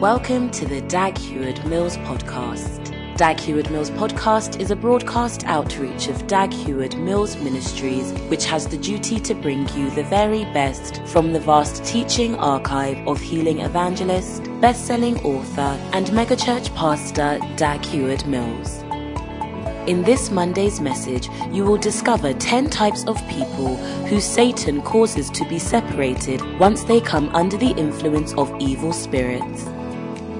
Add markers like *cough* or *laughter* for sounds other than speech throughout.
Welcome to the Dag Heward Mills podcast. Dag Heward Mills podcast is a broadcast outreach of Dag Heward Mills Ministries, which has the duty to bring you the very best from the vast teaching archive of healing evangelist, best-selling author, and megachurch pastor Dag Heward Mills. In this Monday's message, you will discover 10 types of people who Satan causes to be separated once they come under the influence of evil spirits.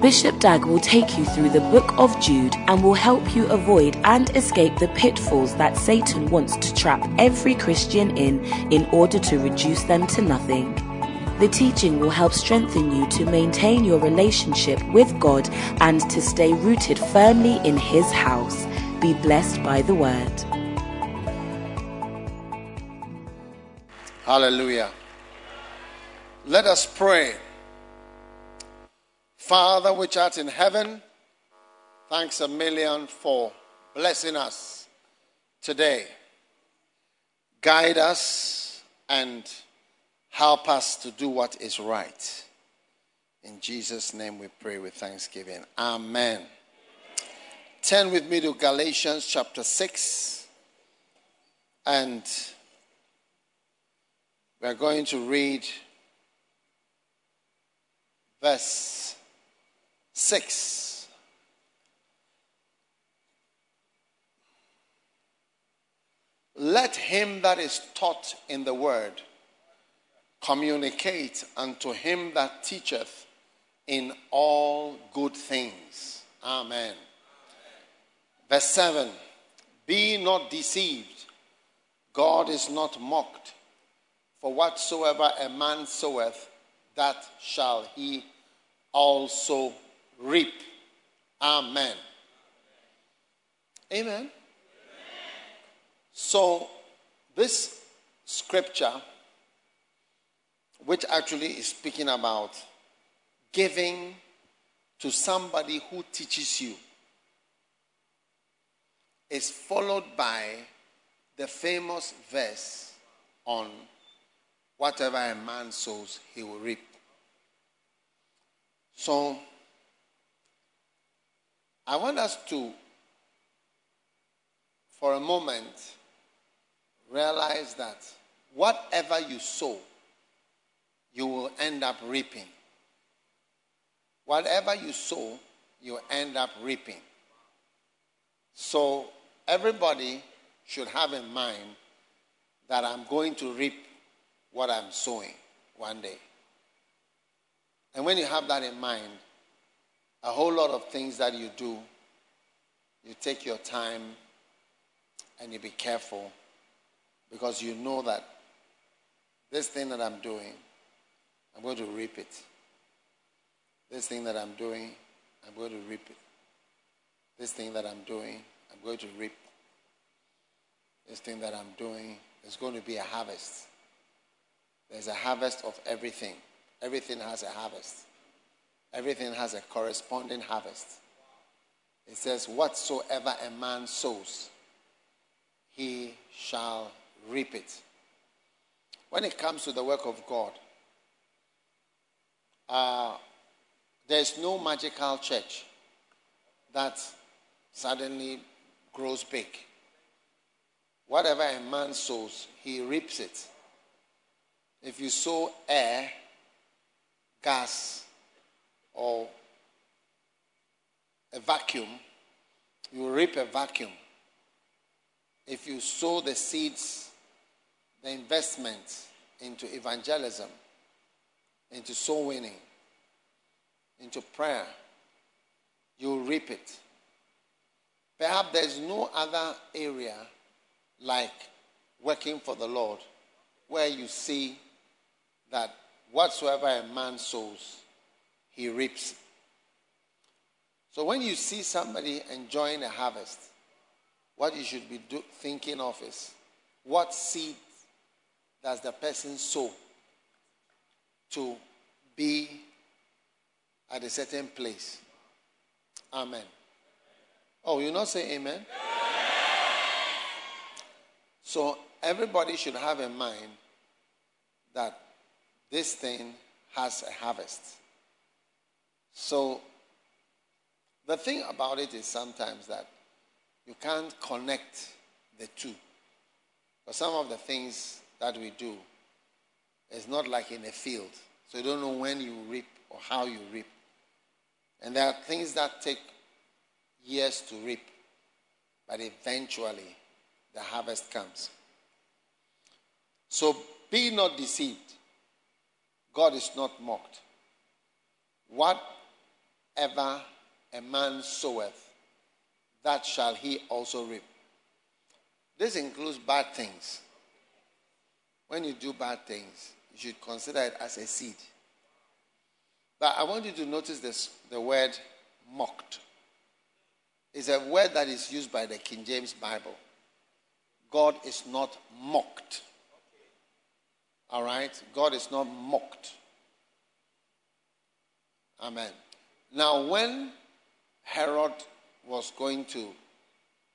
Bishop Dag will take you through the book of Jude and will help you avoid and escape the pitfalls that Satan wants to trap every Christian in in order to reduce them to nothing. The teaching will help strengthen you to maintain your relationship with God and to stay rooted firmly in His house. Be blessed by the word. Hallelujah. Let us pray. Father, which art in heaven, thanks a million for blessing us today. Guide us and help us to do what is right. In Jesus' name we pray with thanksgiving. Amen. Turn with me to Galatians chapter 6. And we're going to read verse 6. Let him that is taught in the word communicate unto him that teacheth in all good things. Amen. Verse 7 Be not deceived, God is not mocked. For whatsoever a man soweth, that shall he also reap. Amen. Amen. So, this scripture, which actually is speaking about giving to somebody who teaches you, is followed by the famous verse on whatever a man sows, he will reap. So, I want us to, for a moment, realize that whatever you sow, you will end up reaping. Whatever you sow, you end up reaping. So, everybody should have in mind that I'm going to reap what I'm sowing one day. And when you have that in mind, a whole lot of things that you do, you take your time and you be careful because you know that this thing that I'm doing, I'm going to reap it. This thing that I'm doing, I'm going to reap it. This thing that I'm doing, I'm going to reap. This thing that I'm doing, there's going to be a harvest. There's a harvest of everything. Everything has a harvest. Everything has a corresponding harvest. It says, Whatsoever a man sows, he shall reap it. When it comes to the work of God, uh, there's no magical church that suddenly grows big. Whatever a man sows, he reaps it. If you sow air, gas, or a vacuum, you reap a vacuum. If you sow the seeds, the investment into evangelism, into soul winning, into prayer, you reap it. Perhaps there's no other area like working for the Lord where you see that whatsoever a man sows, he reaps. So when you see somebody enjoying a harvest, what you should be do, thinking of is what seed does the person sow to be at a certain place? Amen. Oh, you not say amen? So everybody should have in mind that this thing has a harvest. So, the thing about it is sometimes that you can't connect the two. But some of the things that we do is not like in a field. So you don't know when you reap or how you reap. And there are things that take years to reap, but eventually the harvest comes. So be not deceived. God is not mocked. Whatever a man soweth, that shall he also reap. This includes bad things. When you do bad things, you should consider it as a seed. But I want you to notice this the word mocked. It's a word that is used by the King James Bible. God is not mocked. All right? God is not mocked. Amen. Now, when Herod was going to,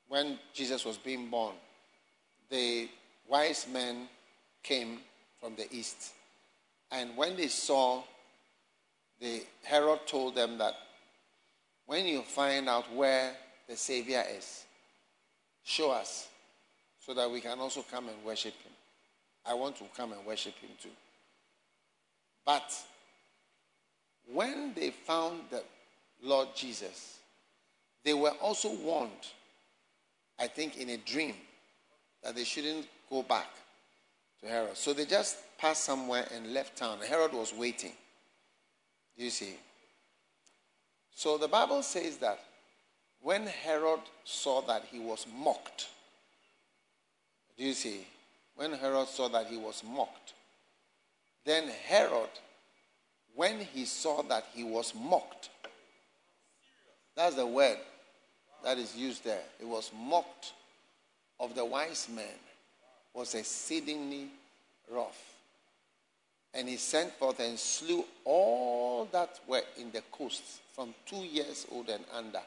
when Jesus was being born, the wise men came from the east. And when they saw, the Herod told them that when you find out where the Savior is, show us so that we can also come and worship him. I want to come and worship him too. But when they found the Lord Jesus, they were also warned, I think in a dream, that they shouldn't go back to Herod. So they just passed somewhere and left town. Herod was waiting. Do you see? So the Bible says that when Herod saw that he was mocked, do you see? When Herod saw that he was mocked, then Herod, when he saw that he was mocked, that's the word that is used there. It was mocked of the wise men, was exceedingly wroth. And he sent forth and slew all that were in the coasts from two years old and under,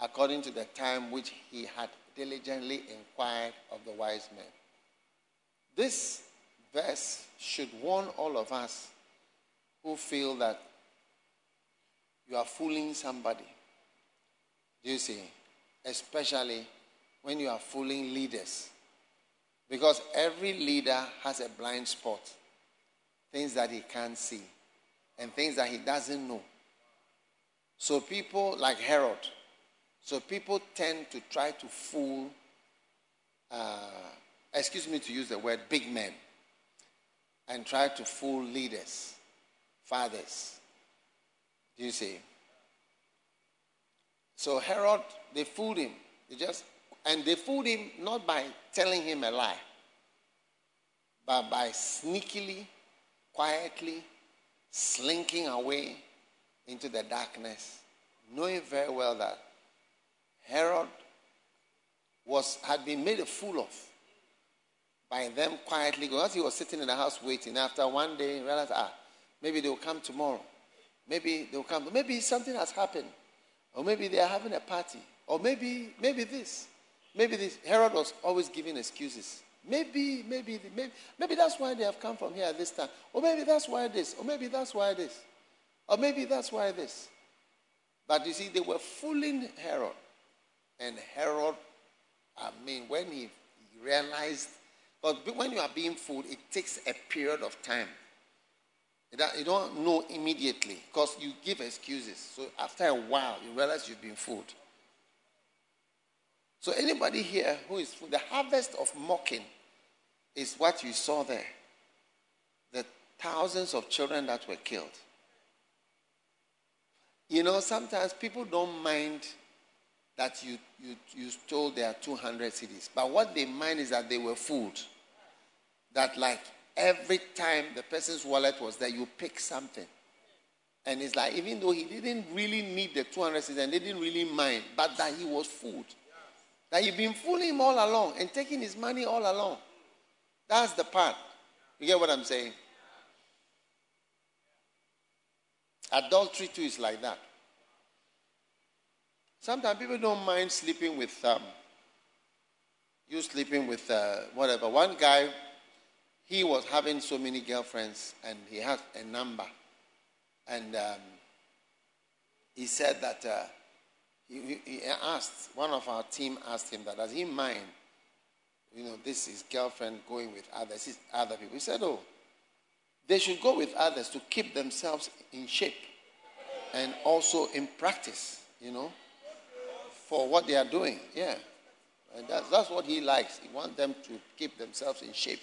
according to the time which he had diligently inquired of the wise men. This verse should warn all of us who feel that you are fooling somebody. Do you see? Especially when you are fooling leaders. Because every leader has a blind spot, things that he can't see, and things that he doesn't know. So people like Herod, so people tend to try to fool, uh, excuse me to use the word big men, and try to fool leaders, fathers. Do you see? So Herod, they fooled him. They just and they fooled him not by telling him a lie, but by sneakily, quietly slinking away into the darkness, knowing very well that Herod was, had been made a fool of by them quietly. Because he was sitting in the house waiting. After one day, he realized, ah, maybe they will come tomorrow. Maybe they will come. Maybe something has happened. Or maybe they are having a party. Or maybe, maybe this. Maybe this. Herod was always giving excuses. Maybe, maybe, maybe, maybe that's why they have come from here at this time. Or maybe that's why this. Or maybe that's why this. Or maybe that's why this. But you see, they were fooling Herod. And Herod, I mean, when he, he realized, but when you are being fooled, it takes a period of time. You don't know immediately because you give excuses. So after a while, you realize you've been fooled. So anybody here who is fooled, the harvest of mocking is what you saw there. The thousands of children that were killed. You know, sometimes people don't mind that you, you, you stole their 200 cedis. But what they mind is that they were fooled. That, like, every time the person's wallet was there, you pick something. And it's like, even though he didn't really need the 200 cedis and they didn't really mind, but that he was fooled. That you've been fooling him all along and taking his money all along. That's the part. You get what I'm saying? Adultery too is like that. Sometimes people don't mind sleeping with um, you sleeping with uh, whatever. One guy, he was having so many girlfriends, and he had a number, and um, he said that uh, he, he asked, one of our team asked him that, does he mind, you know, this his girlfriend going with others, other people? He said, oh, they should go with others to keep themselves in shape and also in practice, you know, for what they are doing. Yeah. And that's, that's what he likes. He wants them to keep themselves in shape.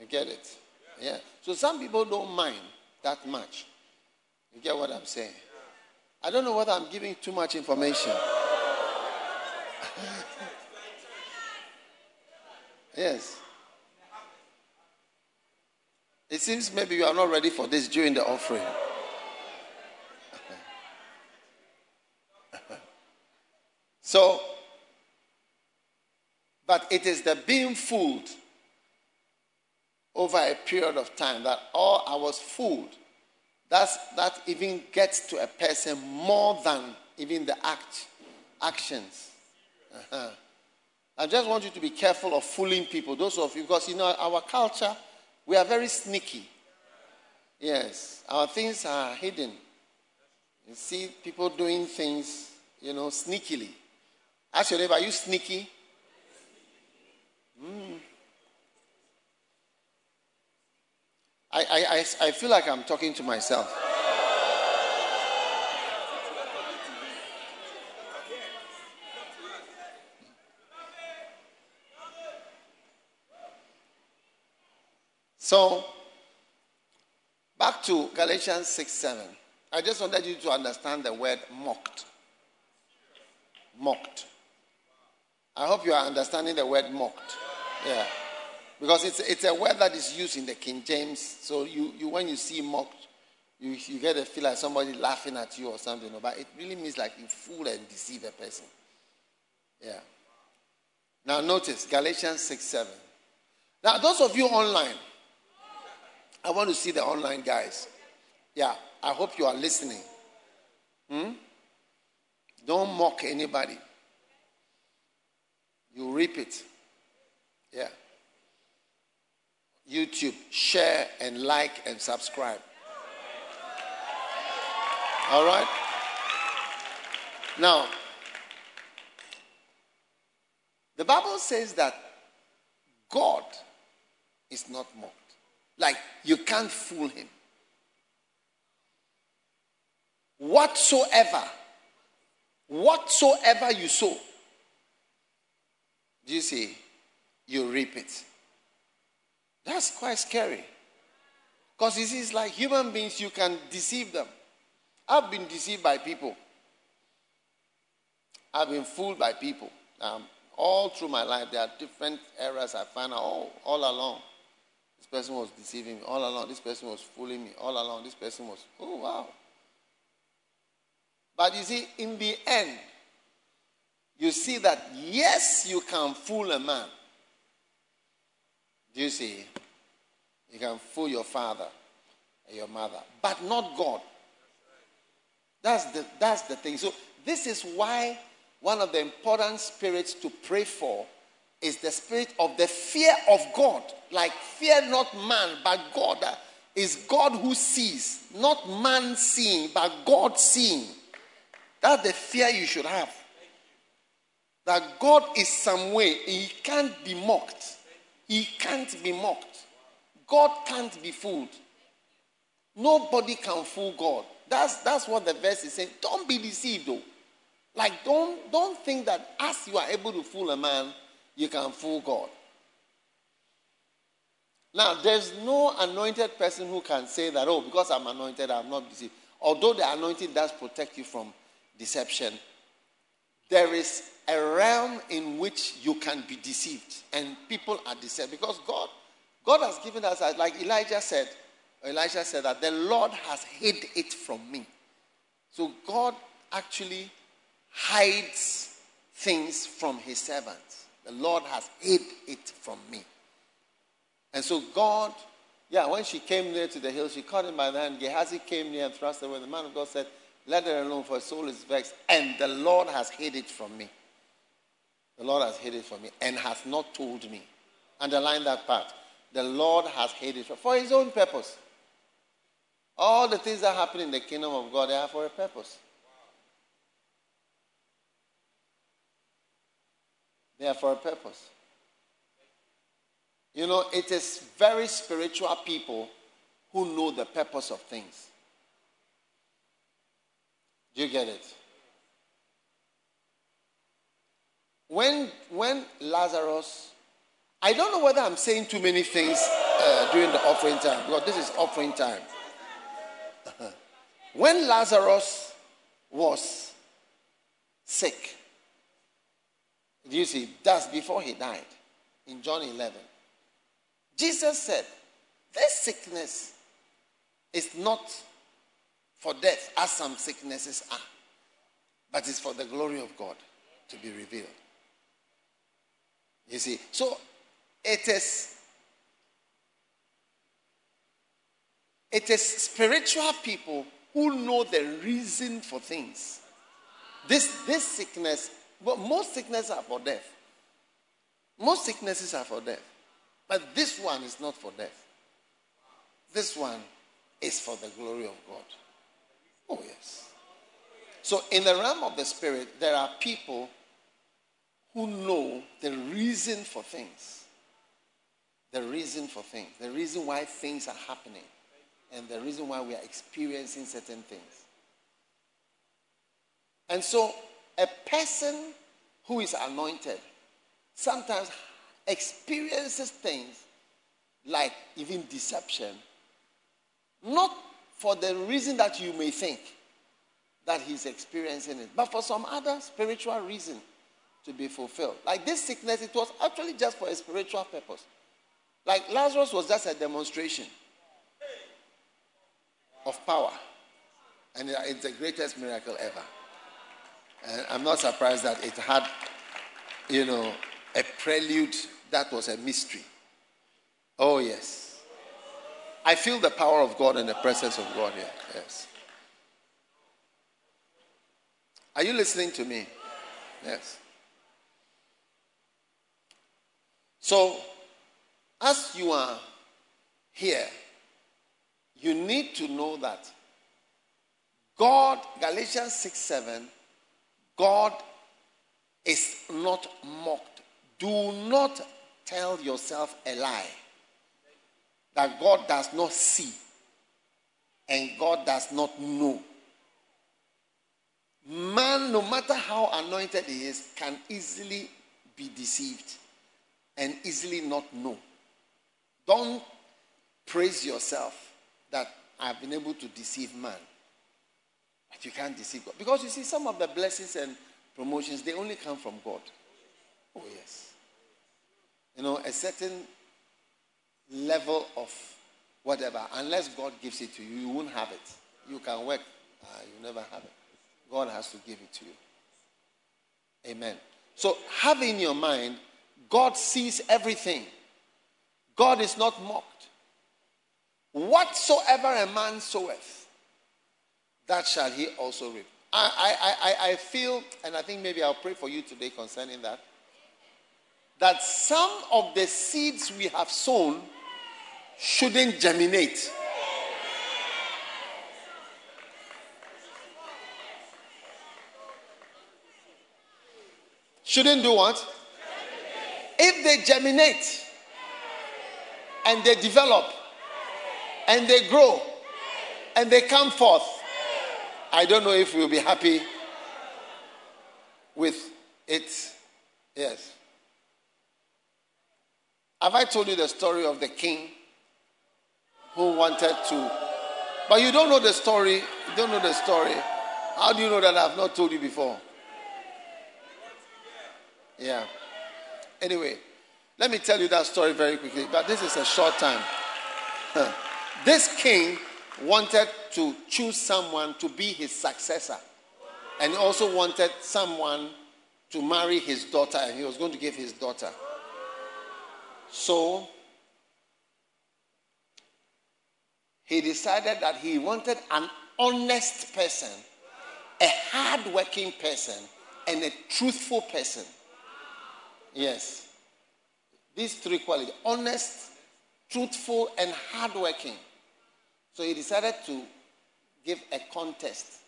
You get it? Yeah. So some people don't mind that much. You get what I'm saying? I don't know whether I'm giving too much information. *laughs* yes. It seems maybe you are not ready for this during the offering. *laughs* so, but it is the being fooled over a period of time that all I was fooled. That's, that even gets to a person more than even the act, actions. Uh-huh. I just want you to be careful of fooling people, those of you, because you know our culture we are very sneaky. Yes, our things are hidden. You see people doing things, you know, sneakily. Ask your neighbor, are you sneaky? Mm. I, I, I, feel like I'm talking to myself. So, back to Galatians 6 7. I just wanted you to understand the word mocked. Mocked. I hope you are understanding the word mocked. Yeah. Because it's, it's a word that is used in the King James. So you, you when you see mocked, you, you get a feel like somebody laughing at you or something. But it really means like you fool and deceive a person. Yeah. Now notice Galatians 6 7. Now, those of you online, I want to see the online guys. Yeah, I hope you are listening. Hmm? Don't mock anybody. You reap it. Yeah. YouTube, share and like and subscribe. All right? Now, the Bible says that God is not mocked. Like, you can't fool him. Whatsoever, whatsoever you sow, do you see? You reap it. That's quite scary. Because it is like human beings, you can deceive them. I've been deceived by people. I've been fooled by people. Um, all through my life, there are different errors I find all, all along This person was deceiving me all along. This person was fooling me all along. This person was, oh, wow. But you see, in the end, you see that yes, you can fool a man. Do you see? You can fool your father and your mother, but not God. That's the, that's the thing. So, this is why one of the important spirits to pray for is the spirit of the fear of God. Like, fear not man, but God. Is God who sees, not man seeing, but God seeing. That's the fear you should have. That God is some way, He can't be mocked. He can't be mocked. God can't be fooled. Nobody can fool God. That's, that's what the verse is saying. Don't be deceived, though. Like, don't, don't think that as you are able to fool a man, you can fool God. Now, there's no anointed person who can say that, oh, because I'm anointed, I'm not deceived. Although the anointing does protect you from deception, there is a realm in which you can be deceived, and people are deceived because God, God has given us, like Elijah said, Elijah said that the Lord has hid it from me. So God actually hides things from his servants. The Lord has hid it from me. And so God, yeah, when she came near to the hill, she caught him by the hand. Gehazi came near and thrust away. The man of God said, Let her alone, for her soul is vexed. And the Lord has hid it from me. The Lord has hid it from me and has not told me. Underline that part. The Lord has hid it for his own purpose. All the things that happen in the kingdom of God, they are for a purpose. They are for a purpose. You know, it is very spiritual people who know the purpose of things. Do you get it? When, when Lazarus, I don't know whether I'm saying too many things uh, during the offering time, because this is offering time. *laughs* when Lazarus was sick, do you see? That's before he died in John 11. Jesus said, This sickness is not for death, as some sicknesses are, but it's for the glory of God to be revealed. You see, so it is it is spiritual people who know the reason for things. This this sickness, but most sicknesses are for death. Most sicknesses are for death. But this one is not for death. This one is for the glory of God. Oh, yes. So, in the realm of the spirit, there are people who know the reason for things. The reason for things. The reason why things are happening. And the reason why we are experiencing certain things. And so, a person who is anointed sometimes experiences things like even deception, not for the reason that you may think that he's experiencing it, but for some other spiritual reason to be fulfilled. Like this sickness, it was actually just for a spiritual purpose. Like Lazarus was just a demonstration of power. And it's the greatest miracle ever. And I'm not surprised that it had, you know, a prelude that was a mystery. Oh, yes. I feel the power of God and the presence of God here. Yes. Are you listening to me? Yes. So, as you are here, you need to know that God, Galatians 6 7, God is not mocked. Do not tell yourself a lie that God does not see and God does not know. Man, no matter how anointed he is, can easily be deceived and easily not know. Don't praise yourself that I've been able to deceive man. But you can't deceive God. Because you see, some of the blessings and promotions, they only come from God. Oh, yes. You know, a certain level of whatever, unless God gives it to you, you won't have it. You can work, uh, you never have it. God has to give it to you. Amen. So have in your mind, God sees everything. God is not mocked. Whatsoever a man soweth, that shall he also reap. I, I, I, I feel, and I think maybe I'll pray for you today concerning that, that some of the seeds we have sown shouldn't germinate. Shouldn't do what? If they germinate and they develop and they grow and they come forth, I don't know if we'll be happy with it. Yes. Have I told you the story of the king who wanted to? But you don't know the story. You don't know the story. How do you know that I've not told you before? Yeah. Anyway, let me tell you that story very quickly, but this is a short time. this king wanted to choose someone to be his successor, and he also wanted someone to marry his daughter, and he was going to give his daughter. So he decided that he wanted an honest person, a hardworking person, and a truthful person. Yes. These three qualities honest, truthful, and hardworking. So he decided to give a contest.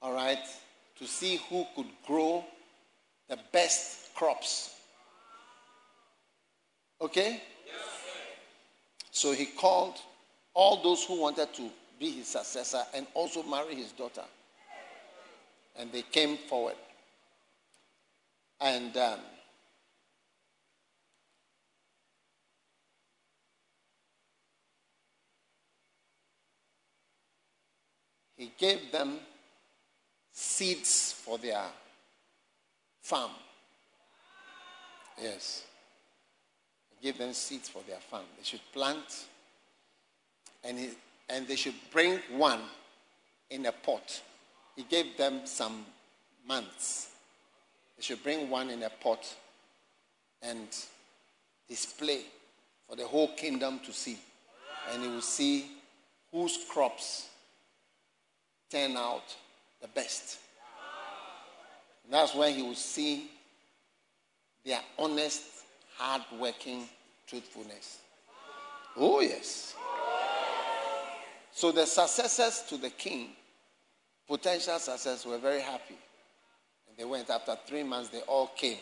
All right? To see who could grow the best crops. Okay? So he called all those who wanted to be his successor and also marry his daughter. And they came forward. And um, he gave them seeds for their farm. Yes. He gave them seeds for their farm. They should plant and, he, and they should bring one in a pot. He gave them some months. They should bring one in a pot and display for the whole kingdom to see. And you will see whose crops turn out the best. And that's when he will see their honest, hard-working truthfulness. Oh, yes. So the successors to the king, potential successors, were very happy. They went after three months, they all came.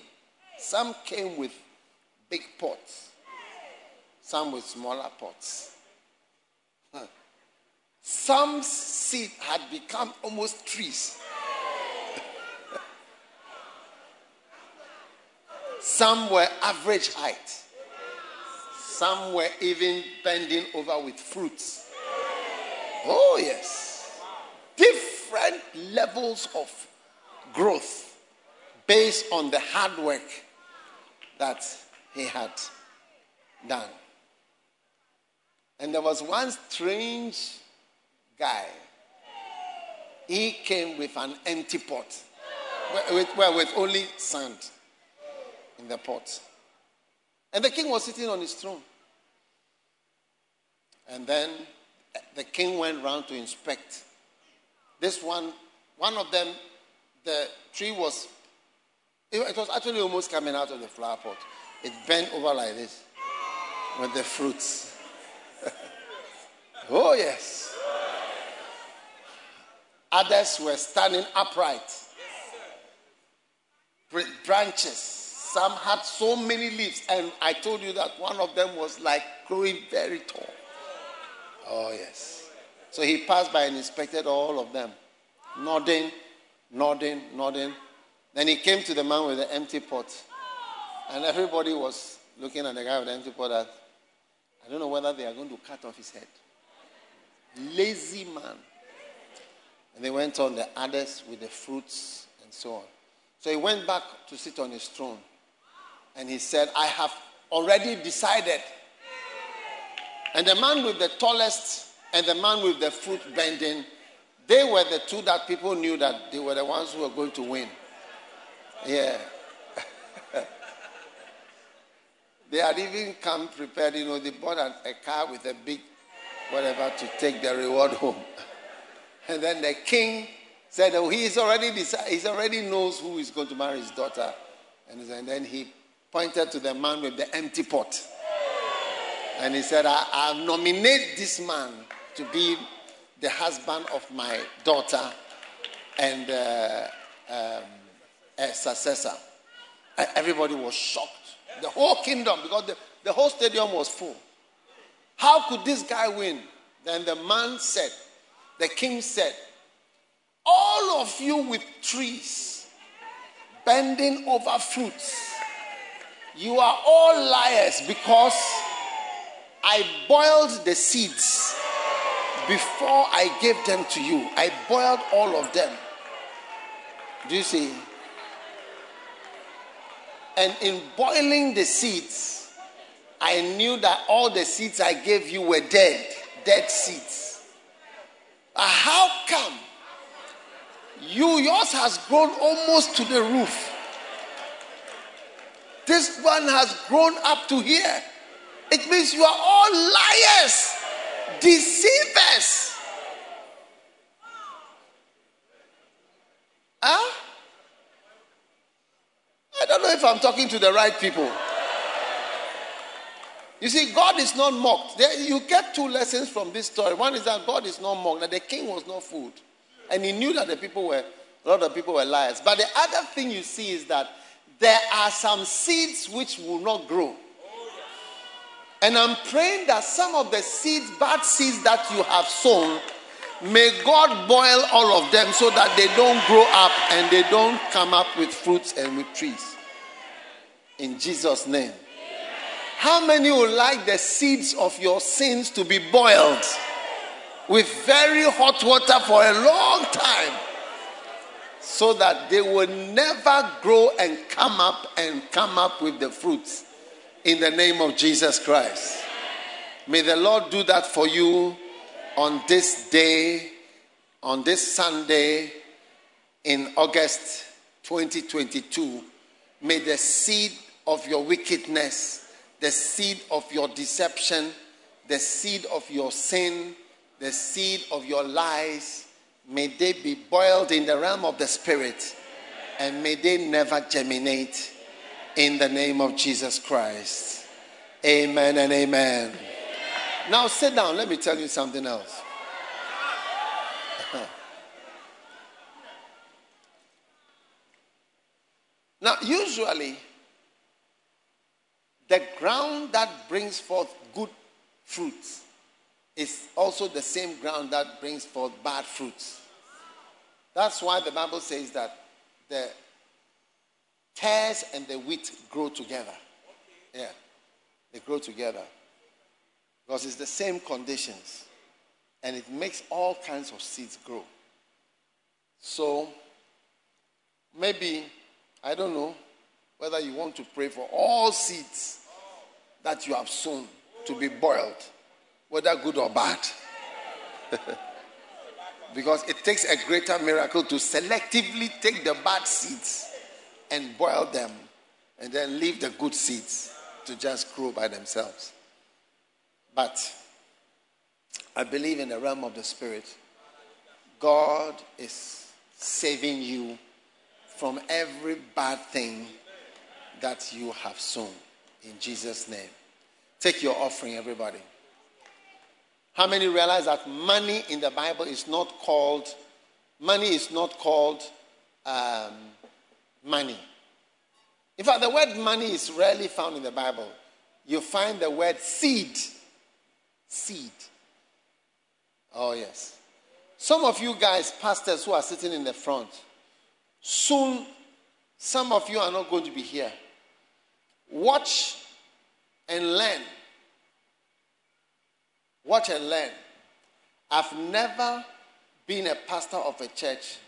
Some came with big pots, some with smaller pots. Some seed had become almost trees. Some were average height. Some were even bending over with fruits. Oh, yes. Different levels of growth based on the hard work that he had done. And there was one strange guy. He came with an empty pot, with, well, with only sand in the pot. And the king was sitting on his throne. And then the king went round to inspect. This one, one of them, the tree was, it was actually almost coming out of the flower pot. It bent over like this with the fruits. *laughs* oh, yes. Others were standing upright. Branches. Some had so many leaves, and I told you that one of them was like growing very tall. Oh, yes. So he passed by and inspected all of them, nodding, nodding, nodding. Then he came to the man with the empty pot. And everybody was looking at the guy with the empty pot that I don't know whether they are going to cut off his head. Lazy man. And they went on the others with the fruits and so on. So he went back to sit on his throne. And he said, I have already decided and the man with the tallest and the man with the fruit bending, they were the two that people knew that they were the ones who were going to win. Yeah. *laughs* they had even come prepared, you know, they bought a, a car with a big whatever to take the reward home. *laughs* and then the king said, Oh, he's already decided, he already knows who is going to marry his daughter. And then he pointed to the man with the empty pot. And he said, I, I nominate this man to be the husband of my daughter and uh, um, a successor. Everybody was shocked. The whole kingdom, because the, the whole stadium was full. How could this guy win? Then the man said, the king said, All of you with trees bending over fruits, you are all liars because I boiled the seeds before I gave them to you. I boiled all of them. Do you see? And in boiling the seeds, I knew that all the seeds I gave you were dead, dead seeds. How come you yours has grown almost to the roof? This one has grown up to here. It means you are all liars, deceivers. Huh? I don't know if I'm talking to the right people. You see, God is not mocked. There, you get two lessons from this story. One is that God is not mocked, that the king was not fooled. And he knew that the people were, a lot of people were liars. But the other thing you see is that there are some seeds which will not grow. And I'm praying that some of the seeds, bad seeds that you have sown, may God boil all of them so that they don't grow up and they don't come up with fruits and with trees. In Jesus' name. How many would like the seeds of your sins to be boiled with very hot water for a long time so that they will never grow and come up and come up with the fruits in the name of Jesus Christ? May the Lord do that for you on this day, on this Sunday in August 2022. May the seed of your wickedness the seed of your deception, the seed of your sin, the seed of your lies, may they be boiled in the realm of the spirit and may they never germinate in the name of Jesus Christ. Amen and amen. Now sit down. Let me tell you something else. *laughs* now, usually, the ground that brings forth good fruits is also the same ground that brings forth bad fruits. That's why the Bible says that the tares and the wheat grow together. Yeah, they grow together because it's the same conditions and it makes all kinds of seeds grow. So, maybe, I don't know whether you want to pray for all seeds that you have sown to be boiled, whether good or bad. *laughs* because it takes a greater miracle to selectively take the bad seeds and boil them and then leave the good seeds to just grow by themselves. But I believe in the realm of the Spirit, God is saving you from every bad thing that you have sown. In Jesus' name. Take your offering, everybody. How many realize that money in the Bible is not called, money is not called um, money? In fact, the word money is rarely found in the Bible. You find the word seed. Seed. Oh, yes. Some of you guys, pastors who are sitting in the front, soon some of you are not going to be here. Watch and learn. Watch and learn. I've never been a pastor of a church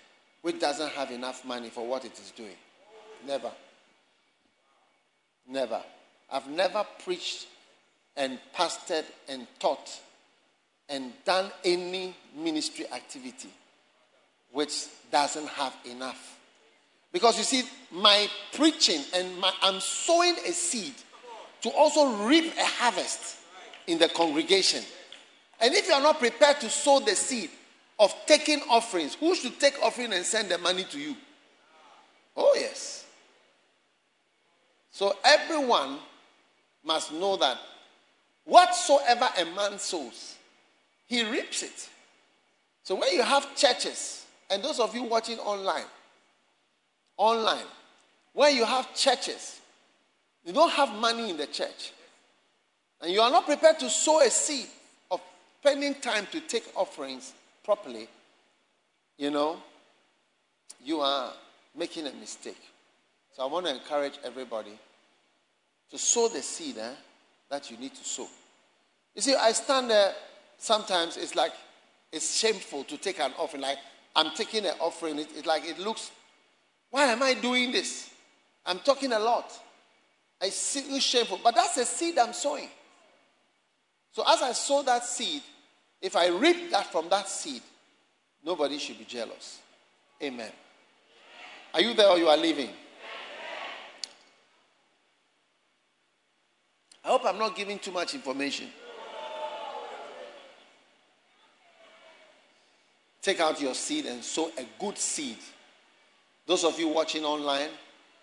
which doesn't have enough money for what it is doing. Never. Never. I've never preached and pastored and taught and done any ministry activity which doesn't have enough. Because you see, my preaching and my, I'm sowing a seed to also reap a harvest in the congregation. And if you are not prepared to sow the seed of taking offerings, who should take offering and send the money to you? Oh, yes. So everyone must know that whatsoever a man sows, he reaps it. So when you have churches, and those of you watching online, online, where you have churches, you don't have money in the church, and you are not prepared to sow a seed of spending time to take offerings properly, you know, you are making a mistake. So I want to encourage everybody to sow the seed eh, that you need to sow. You see, I stand there sometimes, it's like it's shameful to take an offering. Like I'm taking an offering, it, it like it looks why am I doing this? I'm talking a lot. I feel shameful, but that's a seed I'm sowing. So as I sow that seed, if I reap that from that seed, nobody should be jealous. Amen. Are you there or you are leaving? I hope I'm not giving too much information. Take out your seed and sow a good seed those of you watching online,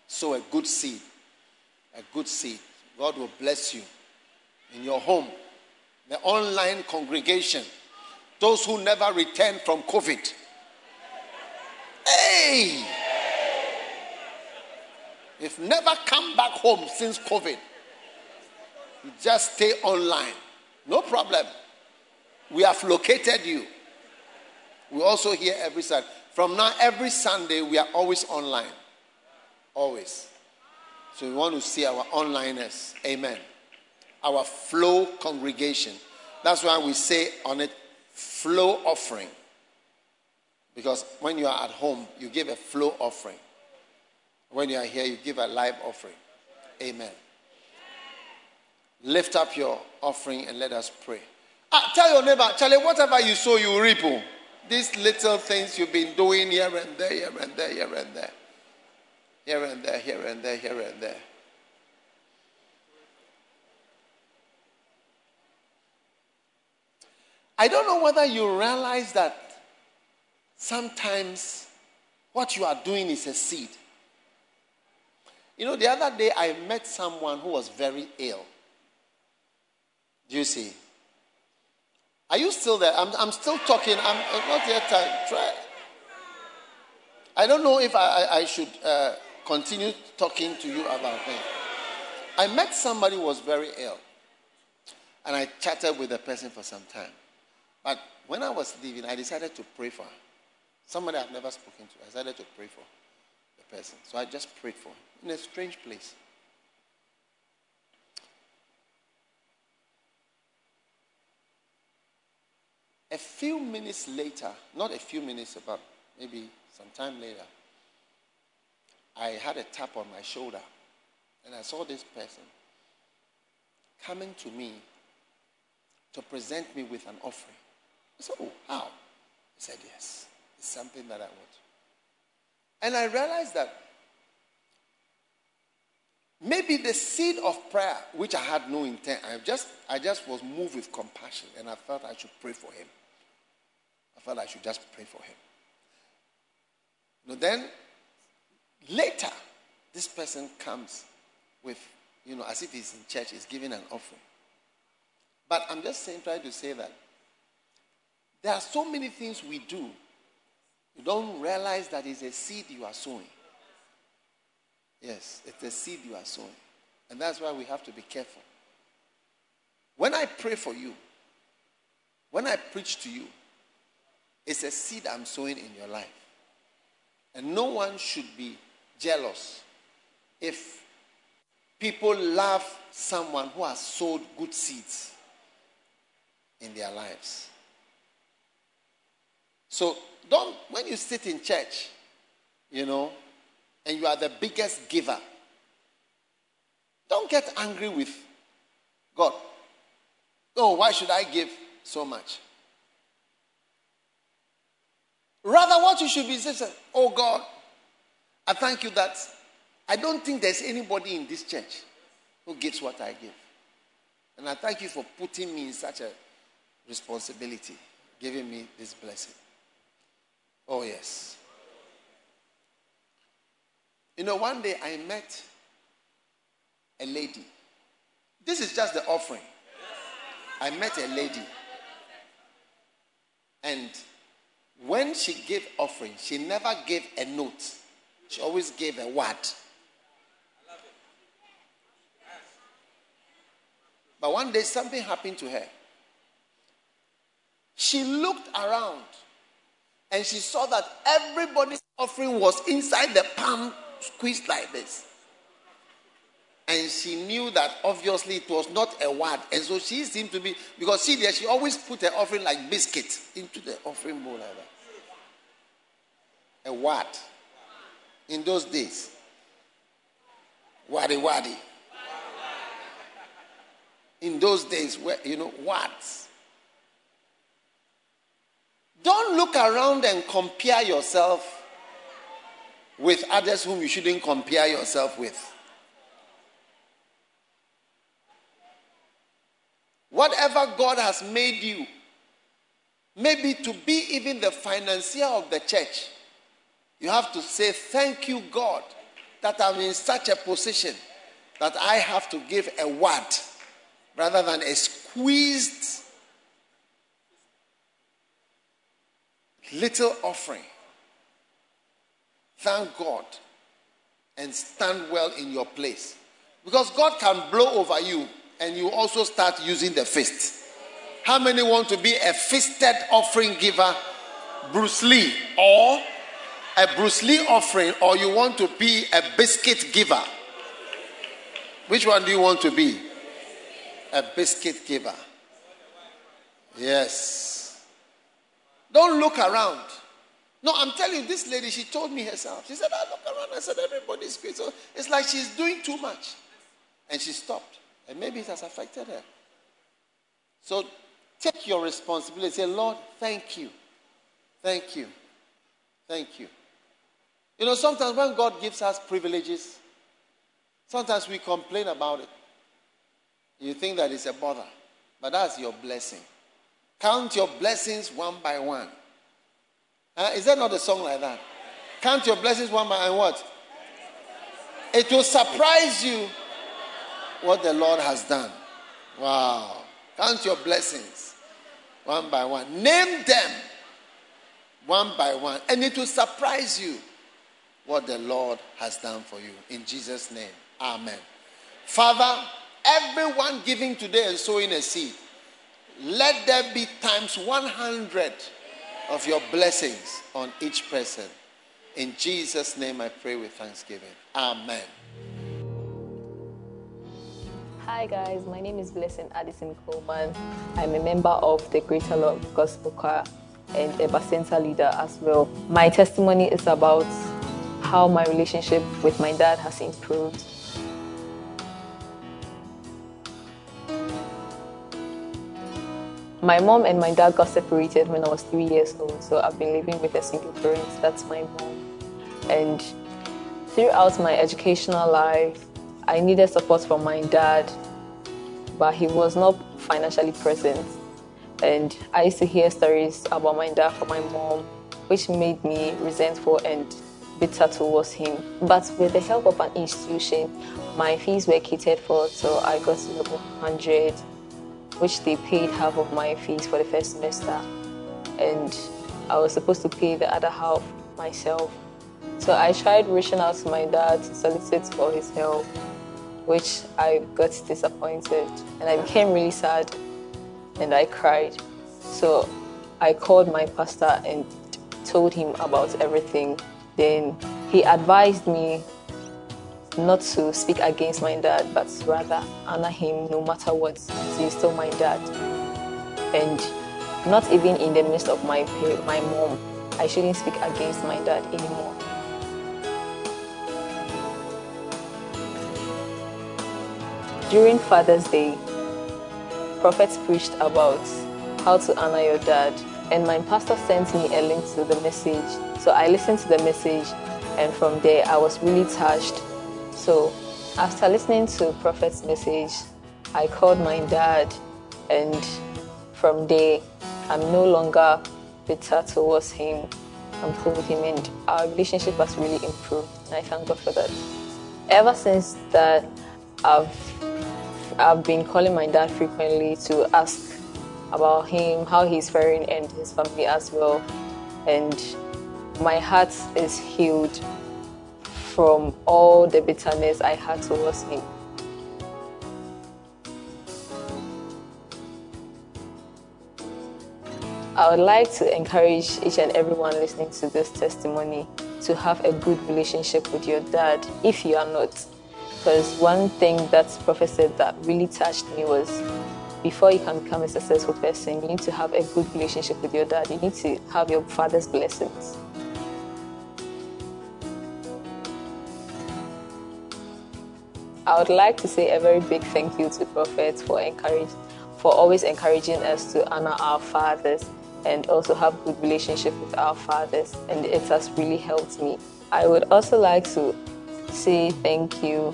sow a good seed. A good seed. God will bless you in your home, the online congregation, those who never returned from COVID. Hey! You've never come back home since COVID. You just stay online. No problem. We have located you. We also hear every Sunday. From now, every Sunday, we are always online. Always. So we want to see our onliners. Amen. Our flow congregation. That's why we say on it, flow offering. Because when you are at home, you give a flow offering. When you are here, you give a live offering. Amen. Lift up your offering and let us pray. Ah, tell your neighbor, Charlie, whatever you sow, you reap. Oh. These little things you've been doing here and there, here and there, here and there. Here and there, here and there, here and there. I don't know whether you realize that sometimes what you are doing is a seed. You know, the other day I met someone who was very ill. Do you see? Are you still there? I'm, I'm still talking. I'm, I'm not yet time. Try. I don't know if I, I, I should uh, continue talking to you about him. I met somebody who was very ill. And I chatted with the person for some time. But when I was leaving, I decided to pray for her. Somebody I've never spoken to. I decided to pray for the person. So I just prayed for him in a strange place. A few minutes later, not a few minutes, but maybe some time later, I had a tap on my shoulder and I saw this person coming to me to present me with an offering. I said, Oh, how? He said, Yes, it's something that I want. And I realized that maybe the seed of prayer, which I had no intent, I just, I just was moved with compassion and I felt I should pray for him. I felt I should just pray for him. You know, then later, this person comes with, you know, as if he's in church, he's giving an offering. But I'm just saying, trying to say that there are so many things we do. You don't realize that it's a seed you are sowing. Yes, it's a seed you are sowing. And that's why we have to be careful. When I pray for you, when I preach to you, it's a seed I'm sowing in your life. And no one should be jealous if people love someone who has sowed good seeds in their lives. So don't, when you sit in church, you know, and you are the biggest giver, don't get angry with God. Oh, why should I give so much? Rather, what you should be saying, oh God, I thank you that I don't think there's anybody in this church who gives what I give. And I thank you for putting me in such a responsibility, giving me this blessing. Oh, yes. You know, one day I met a lady. This is just the offering. I met a lady. And when she gave offering, she never gave a note. She always gave a word. But one day something happened to her. She looked around and she saw that everybody's offering was inside the palm squeezed like this. And she knew that obviously it was not a word. And so she seemed to be, because see there, she always put her offering like biscuit into the offering bowl like that. A word. In those days. Wadi wadi. In those days, where, you know, words. Don't look around and compare yourself with others whom you shouldn't compare yourself with. Whatever God has made you, maybe to be even the financier of the church, you have to say, Thank you, God, that I'm in such a position that I have to give a word rather than a squeezed little offering. Thank God and stand well in your place. Because God can blow over you and you also start using the fist. How many want to be a fisted offering giver, Bruce Lee, or a Bruce Lee offering, or you want to be a biscuit giver? Which one do you want to be? A biscuit giver. Yes. Don't look around. No, I'm telling you, this lady, she told me herself. She said, I look around. I said, everybody's great. So it's like she's doing too much. And she stopped. And maybe it has affected her. So take your responsibility. Say, Lord, thank you. Thank you. Thank you. You know, sometimes when God gives us privileges, sometimes we complain about it. You think that it's a bother, but that's your blessing. Count your blessings one by one. Uh, is that not a song like that? Count your blessings one by and what? It will surprise you what the Lord has done. Wow. Count your blessings one by one. Name them one by one. And it will surprise you what the Lord has done for you. In Jesus' name. Amen. Father, everyone giving today and sowing a seed, let there be times 100 of your blessings on each person. In Jesus' name I pray with thanksgiving. Amen. Hi guys, my name is Blessing Addison Coleman. I'm a member of the Greater Love Gospel Choir and a Bacenta leader as well. My testimony is about how my relationship with my dad has improved. My mom and my dad got separated when I was three years old, so I've been living with a single parent. That's my mom. And throughout my educational life, I needed support from my dad, but he was not financially present. And I used to hear stories about my dad from my mom, which made me resentful and bitter towards him. But with the help of an institution, my fees were catered for, so I got to level 100, which they paid half of my fees for the first semester. And I was supposed to pay the other half myself. So I tried reaching out to my dad to solicit for his help which I got disappointed and I became really sad and I cried. So I called my pastor and told him about everything. Then he advised me not to speak against my dad, but rather honor him no matter what. He's still my dad. And not even in the midst of my my mom, I shouldn't speak against my dad anymore. During Father's Day, prophets preached about how to honor your dad, and my pastor sent me a link to the message. So I listened to the message, and from there I was really touched. So after listening to prophet's message, I called my dad, and from there I'm no longer bitter towards him. I'm cool with him, and our relationship has really improved. And I thank God for that. Ever since that, I've I've been calling my dad frequently to ask about him, how he's faring, and his family as well. And my heart is healed from all the bitterness I had towards him. I would like to encourage each and everyone listening to this testimony to have a good relationship with your dad if you are not. Because one thing that Prophet said that really touched me was before you can become a successful person, you need to have a good relationship with your dad. You need to have your father's blessings. I would like to say a very big thank you to Prophet for encourage, for always encouraging us to honor our fathers and also have good relationship with our fathers and it has really helped me. I would also like to say thank you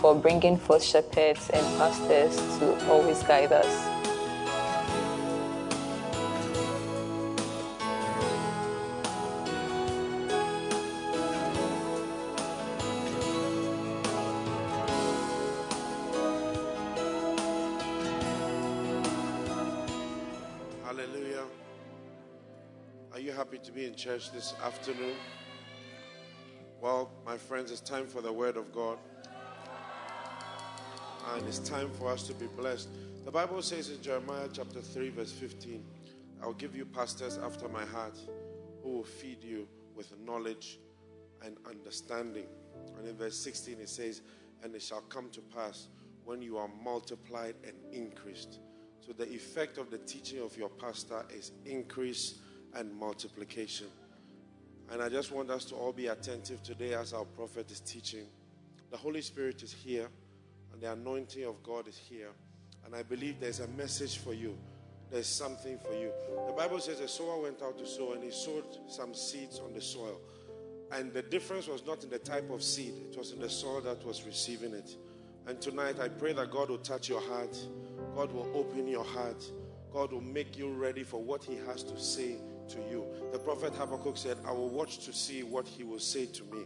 for bringing forth shepherds and pastors to always guide us. Happy to be in church this afternoon? Well, my friends, it's time for the Word of God. And it's time for us to be blessed. The Bible says in Jeremiah chapter 3, verse 15, I'll give you pastors after my heart who will feed you with knowledge and understanding. And in verse 16, it says, And it shall come to pass when you are multiplied and increased. So the effect of the teaching of your pastor is increase and multiplication. And I just want us to all be attentive today as our prophet is teaching. The Holy Spirit is here, and the anointing of God is here. And I believe there's a message for you. There's something for you. The Bible says a sower went out to sow, and he sowed some seeds on the soil. And the difference was not in the type of seed, it was in the soil that was receiving it. And tonight, I pray that God will touch your heart, God will open your heart, God will make you ready for what He has to say to you. The prophet Habakkuk said, I will watch to see what He will say to me.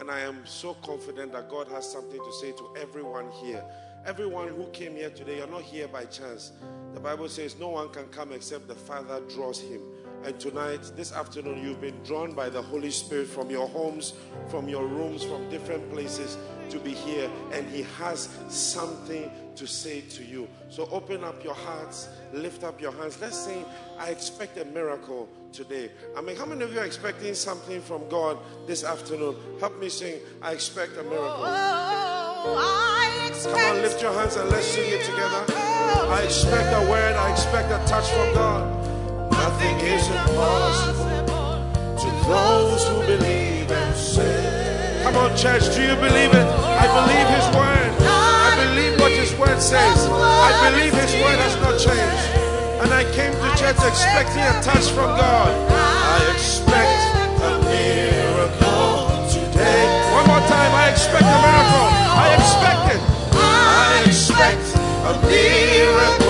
And I am so confident that God has something to say to everyone here. Everyone who came here today, you're not here by chance. The Bible says no one can come except the Father draws him. And tonight, this afternoon, you've been drawn by the Holy Spirit from your homes, from your rooms, from different places to be here. And He has something to say to you. So open up your hearts, lift up your hands. Let's sing, I expect a miracle today. I mean, how many of you are expecting something from God this afternoon? Help me sing, I expect a miracle. Oh, Come on, lift your hands and let's sing it together. I expect a word, I expect a touch from God. Nothing is impossible to those who believe say. Come on, church, do you believe it? I believe His word. I believe what His word says. I believe His word has not changed. And I came to church expecting a touch from God. I expect a miracle today. One more time, I expect a miracle. I expect it. I expect a miracle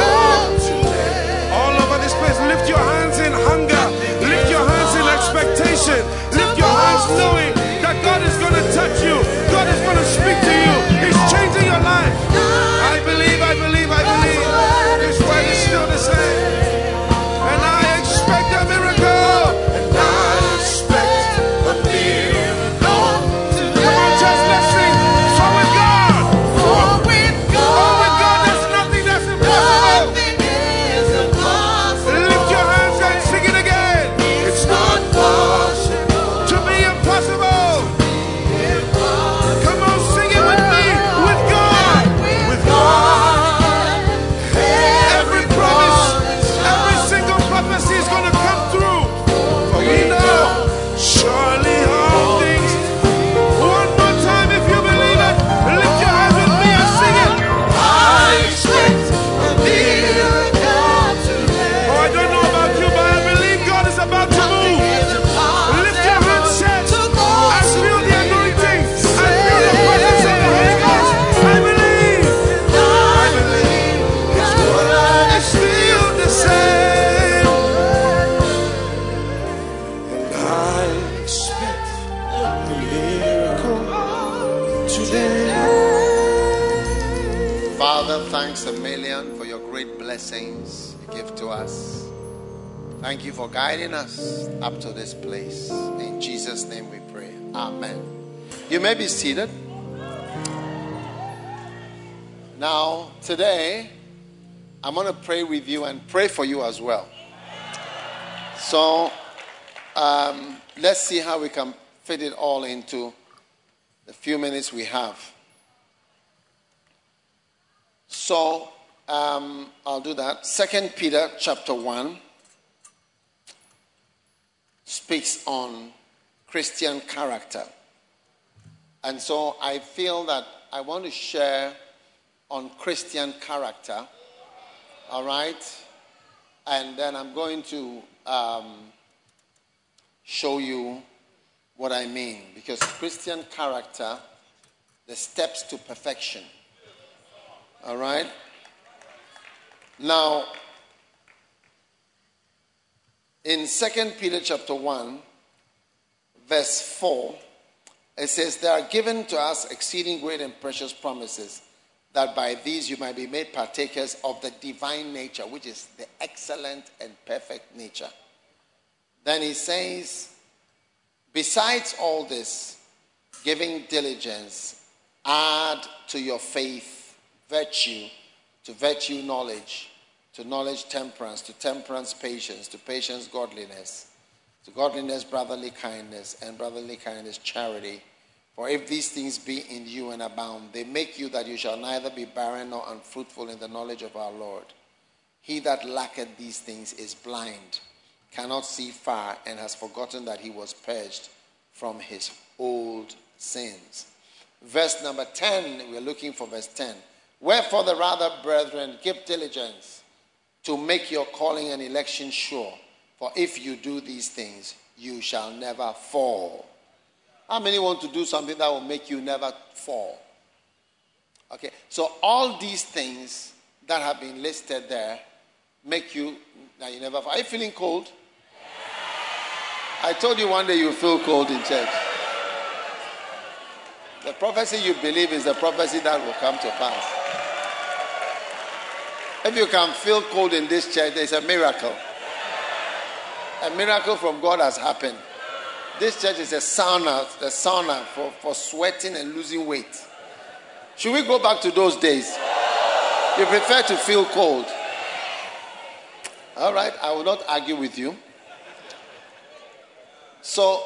may be seated. Now, today, I'm going to pray with you and pray for you as well. So, um, let's see how we can fit it all into the few minutes we have. So um, I'll do that. Second Peter chapter one speaks on Christian character, and so I feel that I want to share on Christian character. All right, and then I'm going to um, show you what I mean because Christian character, the steps to perfection. All right? Now, in 2 Peter chapter 1, verse 4, it says, There are given to us exceeding great and precious promises, that by these you might be made partakers of the divine nature, which is the excellent and perfect nature. Then he says, besides all this, giving diligence, add to your faith virtue, to virtue knowledge, to knowledge temperance, to temperance patience, to patience godliness, to godliness brotherly kindness, and brotherly kindness charity. For if these things be in you and abound, they make you that you shall neither be barren nor unfruitful in the knowledge of our Lord. He that lacketh these things is blind, cannot see far, and has forgotten that he was purged from his old sins. Verse number 10, we're looking for verse 10. Wherefore, the rather, brethren, give diligence to make your calling and election sure. For if you do these things, you shall never fall. How many want to do something that will make you never fall? Okay, so all these things that have been listed there make you now you never fall. Are you feeling cold? I told you one day you feel cold in church. The prophecy you believe is the prophecy that will come to pass. If you can feel cold in this church, there's a miracle. A miracle from God has happened. This church is a sauna, a sauna for, for sweating and losing weight. Should we go back to those days? You prefer to feel cold. All right, I will not argue with you. So,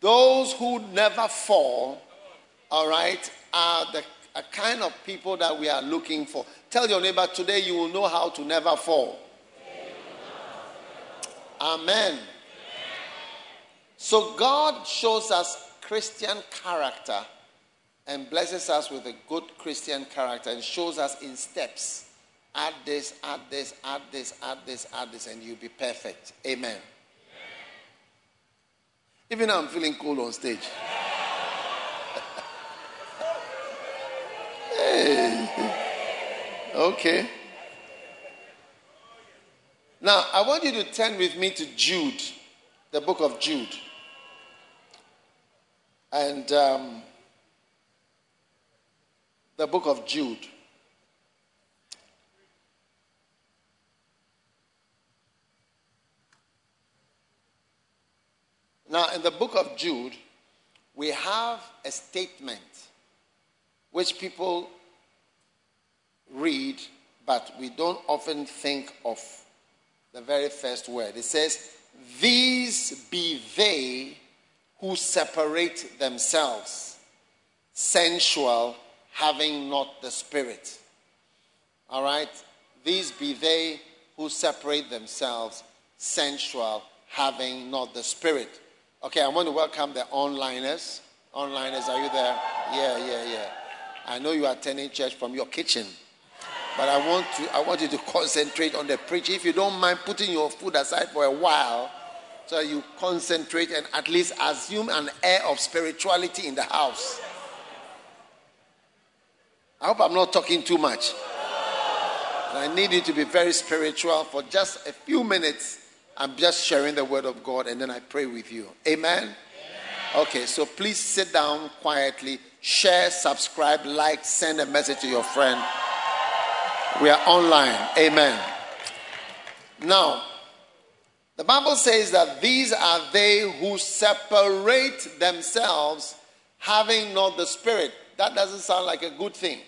those who never fall, all right, are the a kind of people that we are looking for. Tell your neighbor today you will know how to never fall. Amen. So God shows us Christian character and blesses us with a good Christian character and shows us in steps. Add this, add this, add this, add this, add this, and you'll be perfect. Amen. Even I'm feeling cold on stage. *laughs* hey. Okay. Now, I want you to turn with me to Jude, the book of Jude. And um, the book of Jude. Now, in the book of Jude, we have a statement which people read, but we don't often think of the very first word. It says, These be they who separate themselves, sensual, having not the Spirit. All right? These be they who separate themselves, sensual, having not the Spirit. Okay, I want to welcome the onliners. Onliners, are you there? Yeah, yeah, yeah. I know you are attending church from your kitchen. But I want, to, I want you to concentrate on the preaching. If you don't mind putting your food aside for a while, so you concentrate and at least assume an air of spirituality in the house. I hope I'm not talking too much. I need you to be very spiritual for just a few minutes. I'm just sharing the word of God and then I pray with you. Amen? Amen. Okay, so please sit down quietly, share, subscribe, like, send a message to your friend. We are online. Amen. Now, the Bible says that these are they who separate themselves, having not the Spirit. That doesn't sound like a good thing.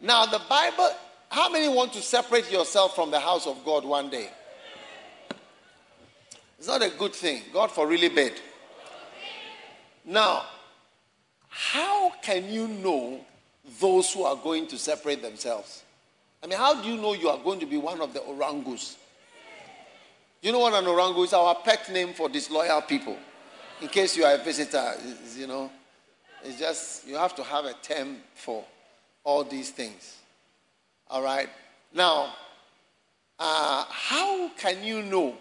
Now, the Bible, how many want to separate yourself from the house of God one day? It's not a good thing. God for really bad. Now, how can you know those who are going to separate themselves. I mean, how do you know you are going to be one of the orangus? You know what an orangu is? Our pet name for disloyal people. In case you are a visitor, you know, it's just, you have to have a term for all these things. All right? Now, uh, how can you know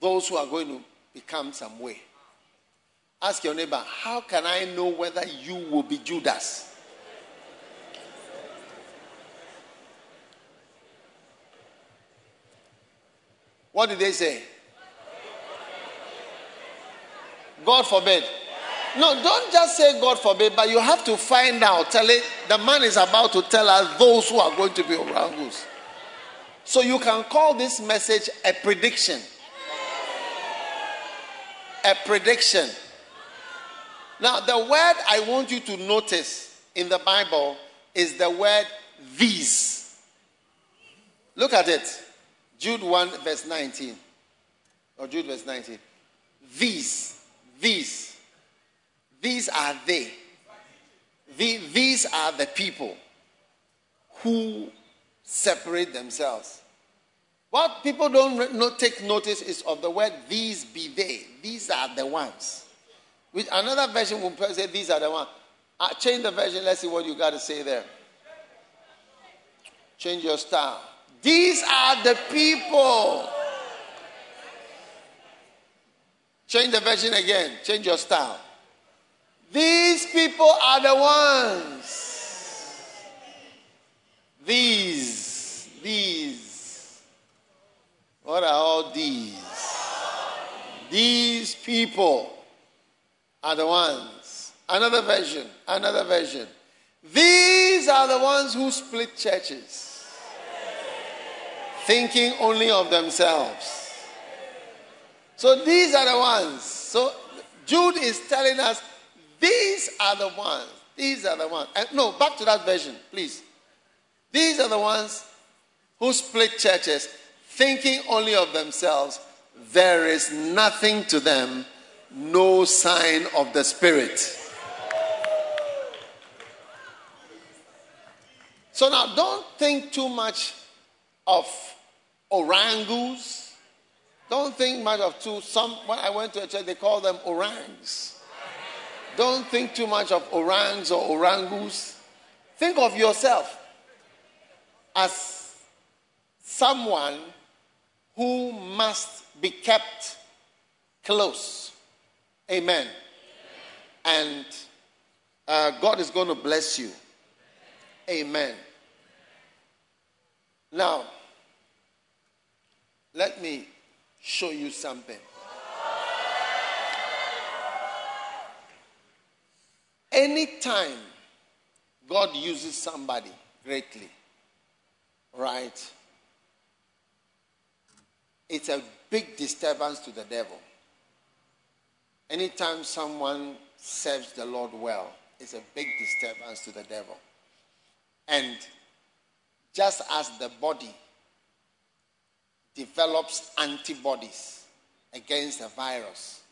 those who are going to become some way? Ask your neighbor, how can I know whether you will be Judas? What did they say? God forbid. No, don't just say God forbid, but you have to find out. Tell it. The man is about to tell us those who are going to be orangus. So you can call this message a prediction. A prediction. Now, the word I want you to notice in the Bible is the word these. Look at it. Jude 1, verse 19. Or Jude, verse 19. These, these, these are they. The, these are the people who separate themselves. What people don't not take notice is of the word these be they. These are the ones. With another version will say these are the ones. Uh, change the version. Let's see what you got to say there. Change your style. These are the people. Change the version again. Change your style. These people are the ones. These. These. What are all these? These people are the ones. Another version, another version. These are the ones who split churches, thinking only of themselves. So these are the ones. So Jude is telling us these are the ones. These are the ones. And no, back to that version, please. These are the ones who split churches, thinking only of themselves. There is nothing to them no sign of the Spirit. So now don't think too much of orangus. Don't think much of two. Some when I went to a church, they call them orangs. Don't think too much of orangs or orangus. Think of yourself as someone who must be kept close Amen. And uh, God is going to bless you. Amen. Now, let me show you something. Anytime God uses somebody greatly, right? It's a big disturbance to the devil. Anytime someone serves the Lord well, it's a big disturbance to the devil. And just as the body develops antibodies against a virus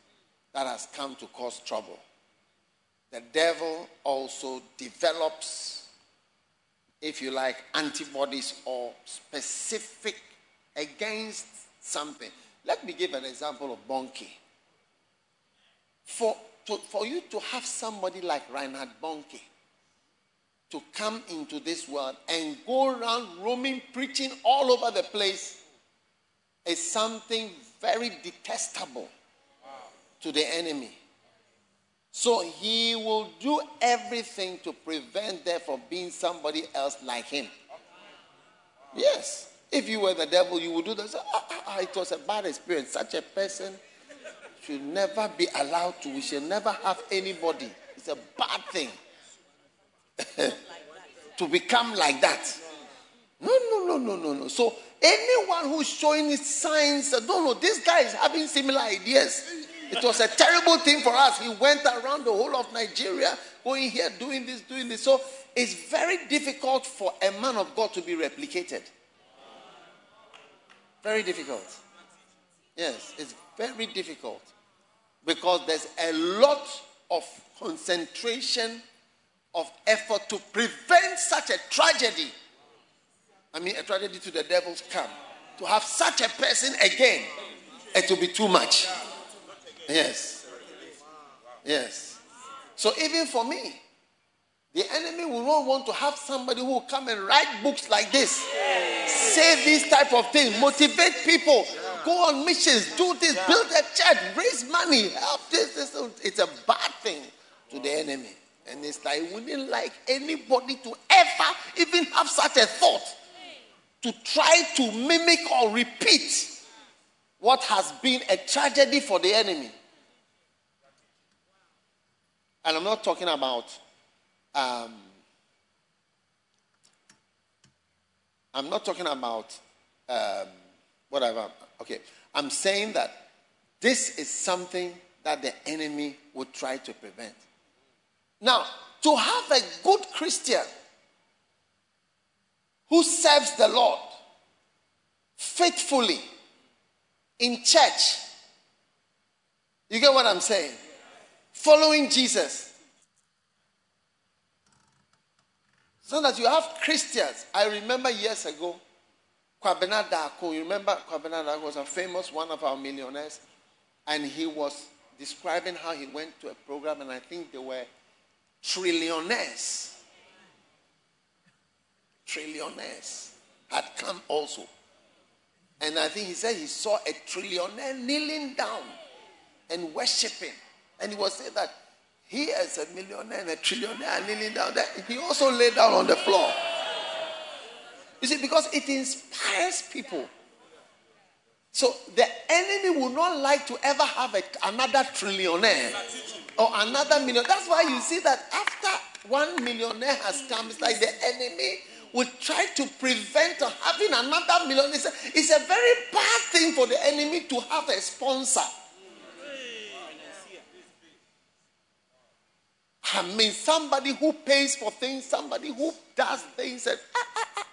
that has come to cause trouble, the devil also develops, if you like, antibodies or specific against something. Let me give an example of Bonnke. For, to, for you to have somebody like Reinhard Bonnke to come into this world and go around roaming, preaching all over the place is something very detestable to the enemy. So he will do everything to prevent them from being somebody else like him. Yes. If you were the devil, you would do that. Ah, ah, ah, it was a bad experience. Such a person should never be allowed to. We should never have anybody. It's a bad thing *laughs* to become like that. No, no, no, no, no, no. So anyone who's showing signs, don't know, this guy is having similar ideas. It was a terrible thing for us. He went around the whole of Nigeria, going here, doing this, doing this. So it's very difficult for a man of God to be replicated. Very difficult. Yes, it's very difficult because there's a lot of concentration of effort to prevent such a tragedy. I mean, a tragedy to the devil's camp. To have such a person again, it will be too much. Yes. Yes. So even for me, the enemy will not want to have somebody who will come and write books like this, say these type of things, motivate people go on missions, do this, build a church, raise money, help this, this. It's a bad thing to the enemy. And it's like, we wouldn't like anybody to ever even have such a thought to try to mimic or repeat what has been a tragedy for the enemy. And I'm not talking about, um, I'm not talking about um, whatever. Okay. I'm saying that this is something that the enemy would try to prevent. Now, to have a good Christian who serves the Lord faithfully in church, you get what I'm saying? Following Jesus. So that you have Christians. I remember years ago, Kwabena Darko, you remember Kwabena Darko was a famous one of our millionaires, and he was describing how he went to a program, and I think they were trillionaires. Trillionaires had come also. And I think he said he saw a trillionaire kneeling down and worshiping. And he was saying that he is a millionaire and a trillionaire kneeling down there. He also lay down on the floor. You see, because it inspires people. So the enemy would not like to ever have a, another trillionaire or another million. That's why you see that after one millionaire has come, it's like the enemy would try to prevent having another million. It's a, it's a very bad thing for the enemy to have a sponsor. I mean, somebody who pays for things, somebody who does things. And, ah,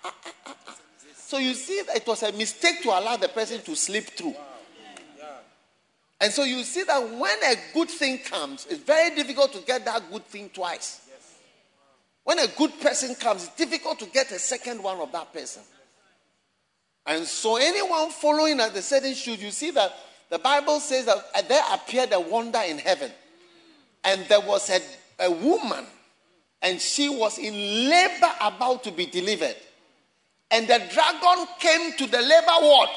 ah, ah, so you see it was a mistake to allow the person to slip through. And so you see that when a good thing comes, it's very difficult to get that good thing twice. When a good person comes, it's difficult to get a second one of that person. And so anyone following at the certain shoes, you see that the Bible says that uh, there appeared a wonder in heaven. And there was a, a woman, and she was in labor about to be delivered. And the dragon came to the labor ward.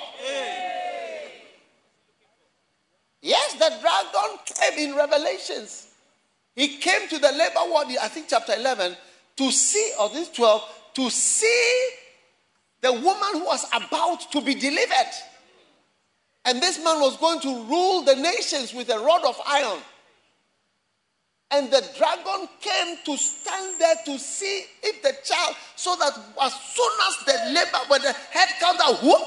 Yes, the dragon came in Revelations. He came to the labor ward, I think chapter 11, to see, or this 12, to see the woman who was about to be delivered. And this man was going to rule the nations with a rod of iron. And the dragon came to stand there to see if the child, so that as soon as the labor, when the head comes out, whoop,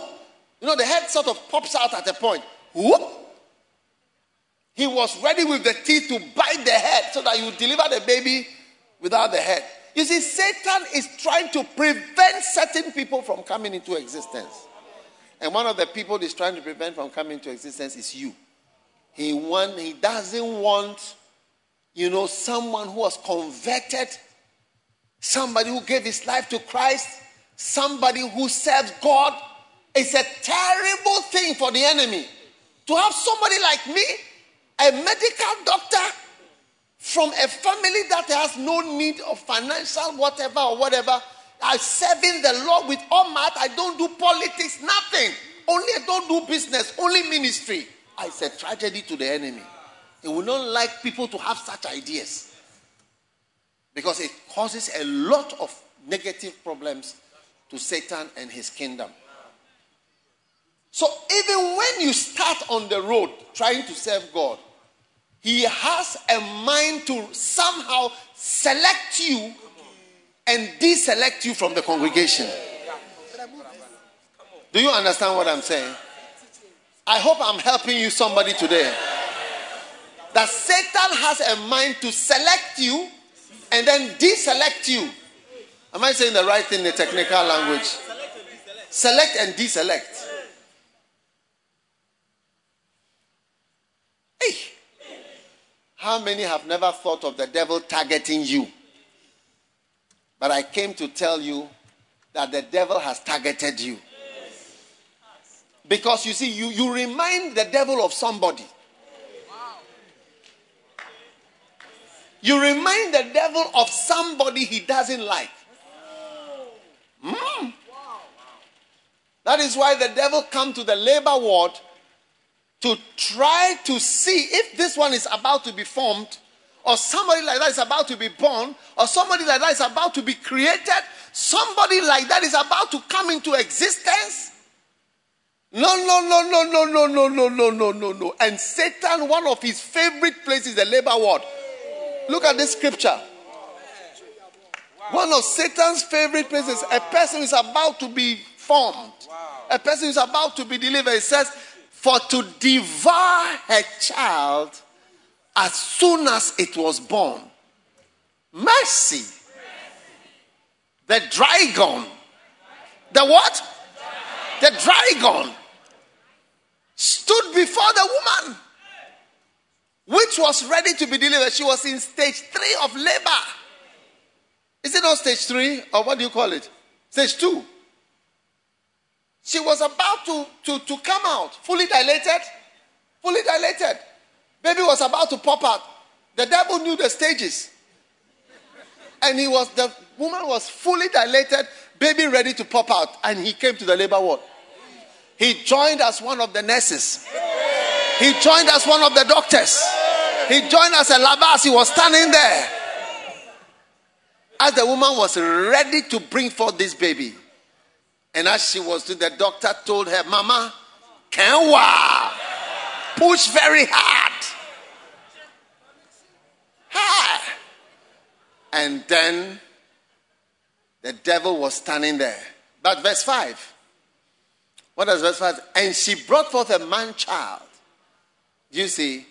you know, the head sort of pops out at a point, whoop. He was ready with the teeth to bite the head so that you deliver the baby without the head. You see, Satan is trying to prevent certain people from coming into existence. And one of the people he's trying to prevent from coming into existence is you. He, want, he doesn't want, you know, someone who was converted, somebody who gave his life to Christ, somebody who serves God. It's a terrible thing for the enemy to have somebody like me, a medical doctor, from a family that has no need of financial whatever or whatever. I'm serving the Lord with all might. I don't do politics, nothing. Only I don't do business, only ministry. Ah, I said tragedy to the enemy. He will not like people to have such ideas because it causes a lot of negative problems to Satan and his kingdom. So even when you start on the road trying to serve God, he has a mind to somehow select you and deselect you from the congregation. Do you understand what I'm saying? I hope I'm helping you, somebody, today. That Satan has a mind to select you and then deselect you. Am I saying the right thing in the technical language? Select and deselect. Hey. How many have never thought of the devil targeting you? But I came to tell you that the devil has targeted you. Because you see, you, you remind the devil of somebody. You remind the devil of somebody he doesn't like. Mm. That is why the devil come to the labor ward to try to see if this one is about to be formed, or somebody like that is about to be born, or somebody like that is about to be created, somebody like that is about to come into existence. No, no, no, no, no, no, no, no, no, no, no, no. And Satan, one of his favorite places, the labor ward. Look at this scripture. One of Satan's favorite places, a person is about to be formed, a person is about to be delivered. It says, For to devour her child as soon as it was born. Mercy. The dragon. The what? The dragon stood before the woman, which was ready to be delivered. She was in stage three of labor. Is it not stage three? Or what do you call it? Stage two. She was about to, to, to come out, fully dilated. Fully dilated. Baby was about to pop out. The devil knew the stages. And he was the woman was fully dilated, baby ready to pop out, and he came to the labor ward. He joined as one of the nurses. He joined as one of the doctors. He joined as a labas. He was standing there. As the woman was ready to bring forth this baby. And as she was doing, the doctor told her, Mama, Kenwa, push very hard. Ha! And then the devil was standing there. But verse 5. What does verse 5? And she brought forth a man child. You see,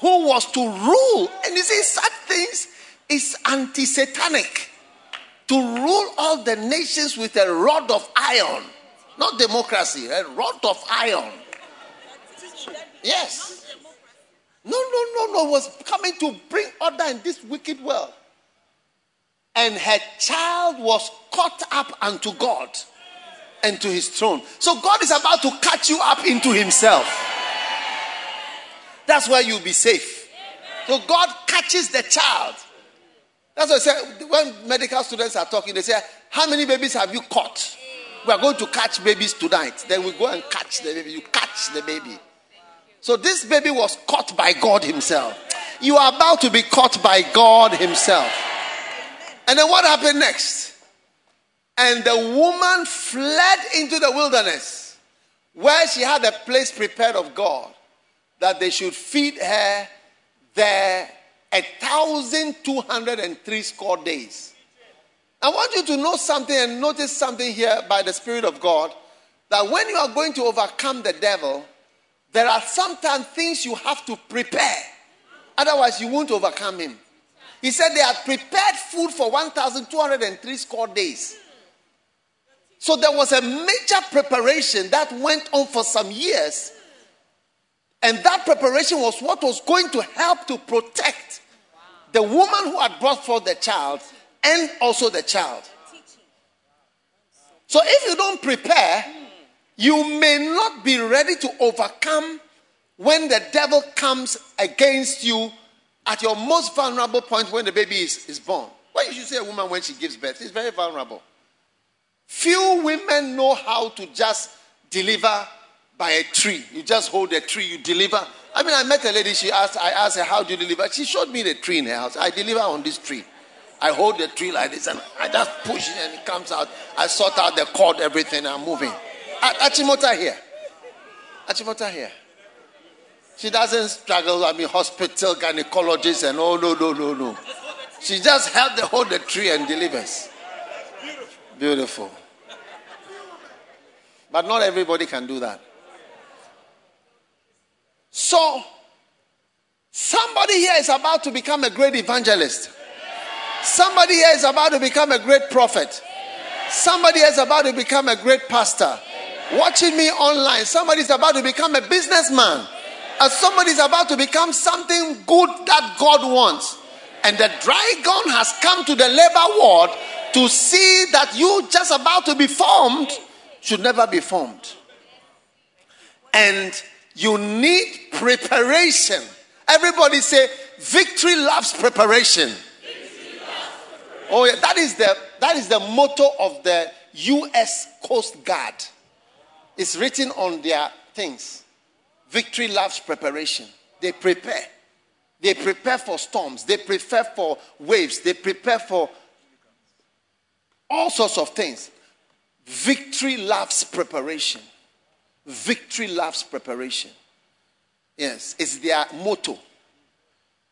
who was to rule. And you see, such things is anti satanic. To rule all the nations with a rod of iron. Not democracy, a rod of iron. Yes. No, no, no, no. Was coming to bring order in this wicked world and her child was caught up unto God and to his throne. So God is about to catch you up into himself. That's where you'll be safe. So God catches the child. That's what I say when medical students are talking, they say, How many babies have you caught? We are going to catch babies tonight. Then we go and catch the baby. You catch the baby. So this baby was caught by God Himself. You are about to be caught by God Himself. And then what happened next? And the woman fled into the wilderness where she had a place prepared of God that they should feed her there a thousand two hundred and three score days. I want you to know something and notice something here by the Spirit of God that when you are going to overcome the devil, there are sometimes things you have to prepare. Otherwise, you won't overcome him. He said they had prepared food for 1,203 score days. So there was a major preparation that went on for some years. And that preparation was what was going to help to protect the woman who had brought forth the child and also the child. So if you don't prepare, you may not be ready to overcome when the devil comes against you at your most vulnerable point when the baby is, is born. Why you should say a woman when she gives birth? She's very vulnerable. Few women know how to just deliver by a tree. You just hold a tree, you deliver. I mean, I met a lady, she asked, I asked her, How do you deliver? She showed me the tree in her house. I deliver on this tree. I hold the tree like this and I just push it and it comes out. I sort out the cord, everything, I'm moving. Achimota here. Achimota here. She doesn't struggle, I mean, hospital gynecologist and oh, no, no, no, no. She just held the hold the tree and delivers. Beautiful. But not everybody can do that. So, somebody here is about to become a great evangelist. Somebody here is about to become a great prophet. Somebody is about to become a great pastor. Watching me online, somebody is about to become a businessman. And somebody is about to become something good that God wants. And the dragon has come to the labor ward to see that you just about to be formed should never be formed. And you need preparation. Everybody say, victory loves preparation. Oh, yeah, that is the that is the motto of the US Coast Guard. It's written on their things. Victory loves preparation. They prepare. They prepare for storms. They prepare for waves. They prepare for all sorts of things. Victory loves preparation. Victory loves preparation. Yes, it's their motto.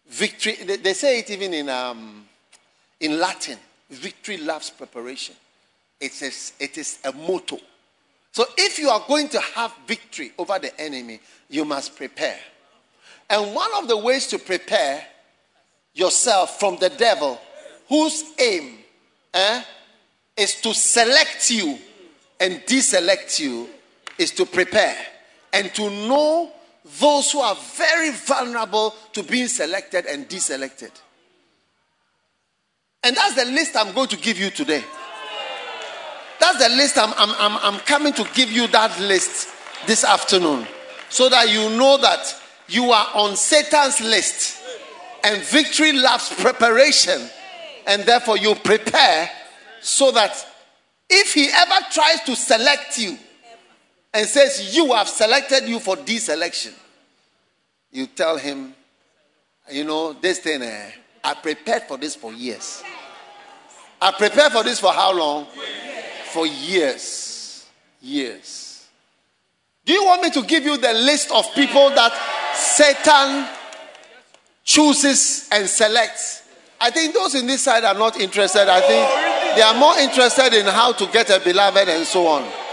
Victory, they, say it even in, um, in Latin victory loves preparation. It is, it is a motto. So if you are going to have victory over the enemy, you must prepare. And one of the ways to prepare yourself from the devil, whose aim eh, is to select you and deselect you, is to prepare and to know those who are very vulnerable to being selected and deselected. And that's the list I'm going to give you today. That's the list I'm, I'm, I'm, I'm coming to give you that list this afternoon so that you know that you are on Satan's list and victory loves preparation and therefore you prepare so that if he ever tries to select you and says you have selected you for this election, you tell him you know this thing eh, i prepared for this for years. I prepared for this for how long? For years. Years. Do you want me to give you the list of people that satan chooses and selects? I think those in this side are not interested. I think they are more interested in how to get a beloved and so on.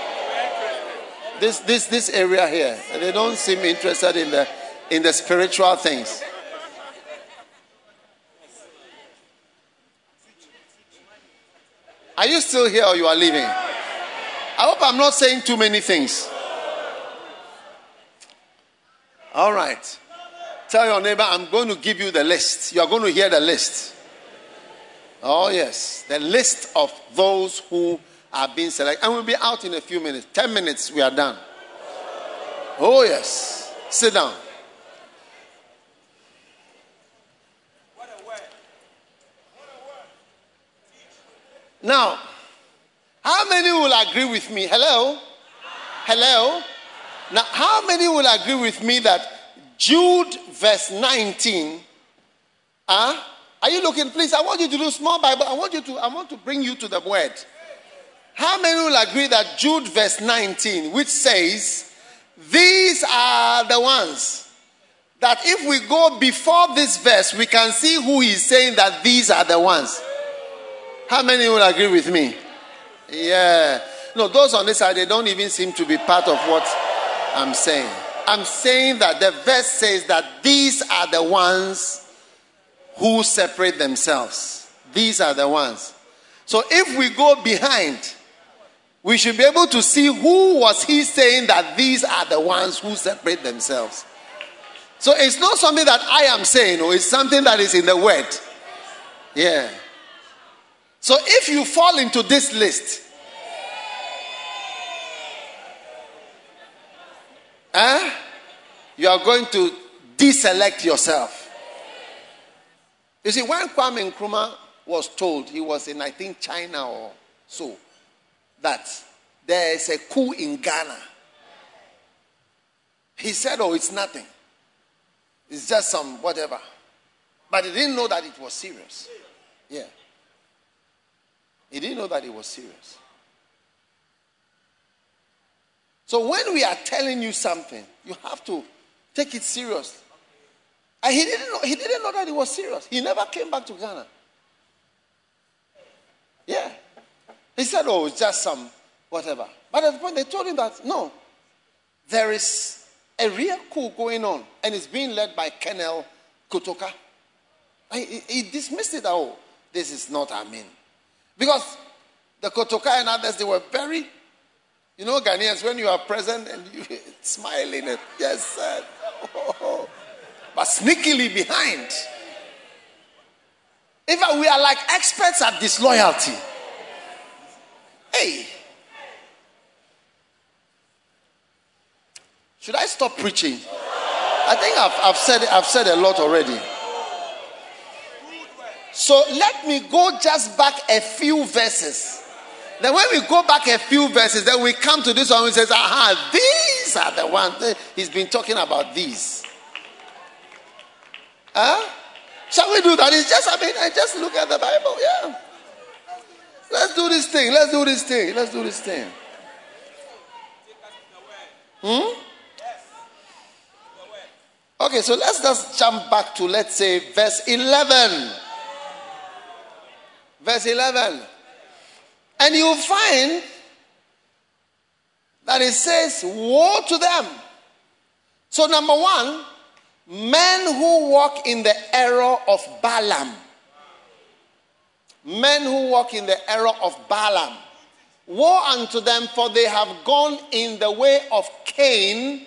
This, this, this area here, they don't seem interested in the, in the spiritual things. Are you still here or you are leaving? I hope I'm not saying too many things. All right. Tell your neighbor, I'm going to give you the list. You are going to hear the list. Oh, yes. The list of those who are being selected. And we'll be out in a few minutes. Ten minutes, we are done. Oh, yes. Sit down. Now, how many will agree with me? Hello? Hello? Now, how many will agree with me that Jude verse 19, huh? Are you looking? Please, I want you to do small Bible. I want you to, I want to bring you to the word. How many will agree that Jude verse 19, which says, These are the ones that if we go before this verse, we can see who is saying that these are the ones. How many will agree with me? Yeah. No, those on this side, they don't even seem to be part of what I'm saying. I'm saying that the verse says that these are the ones who separate themselves. These are the ones. So if we go behind, we should be able to see who was he saying that these are the ones who separate themselves. So it's not something that I am saying, or it's something that is in the word. Yeah. So if you fall into this list, eh, you are going to deselect yourself. You see, when Kwame Nkrumah was told, he was in, I think, China or so, that there is a coup in Ghana, he said, Oh, it's nothing. It's just some whatever. But he didn't know that it was serious. Yeah. He didn't know that it was serious. So when we are telling you something, you have to take it serious. And he didn't know, he didn't know that it was serious. He never came back to Ghana. Yeah. He said, oh, it's just some whatever. But at the point, they told him that, no, there is a real coup going on, and it's being led by Colonel Kotoka. And he, he dismissed it, oh, this is not Amin. Because the Kotoka and others, they were very, you know, Ghanaians, when you are present and you *laughs* smiling, and, yes, sir. *laughs* But sneakily behind. In fact, we are like experts at disloyalty. Hey. Should I stop preaching? I think I've, I've, said, I've said a lot already. So let me go just back a few verses. Then when we go back a few verses, then we come to this one and says, aha, these are the ones. He's been talking about these. Huh? Shall we do that? It's just, I mean, I just look at the Bible. Yeah. Let's do this thing. Let's do this thing. Let's do this thing. Hmm? Okay, so let's just jump back to, let's say, verse 11. Verse 11. And you'll find that it says, Woe to them. So, number one, men who walk in the error of Balaam. Men who walk in the error of Balaam. Woe unto them, for they have gone in the way of Cain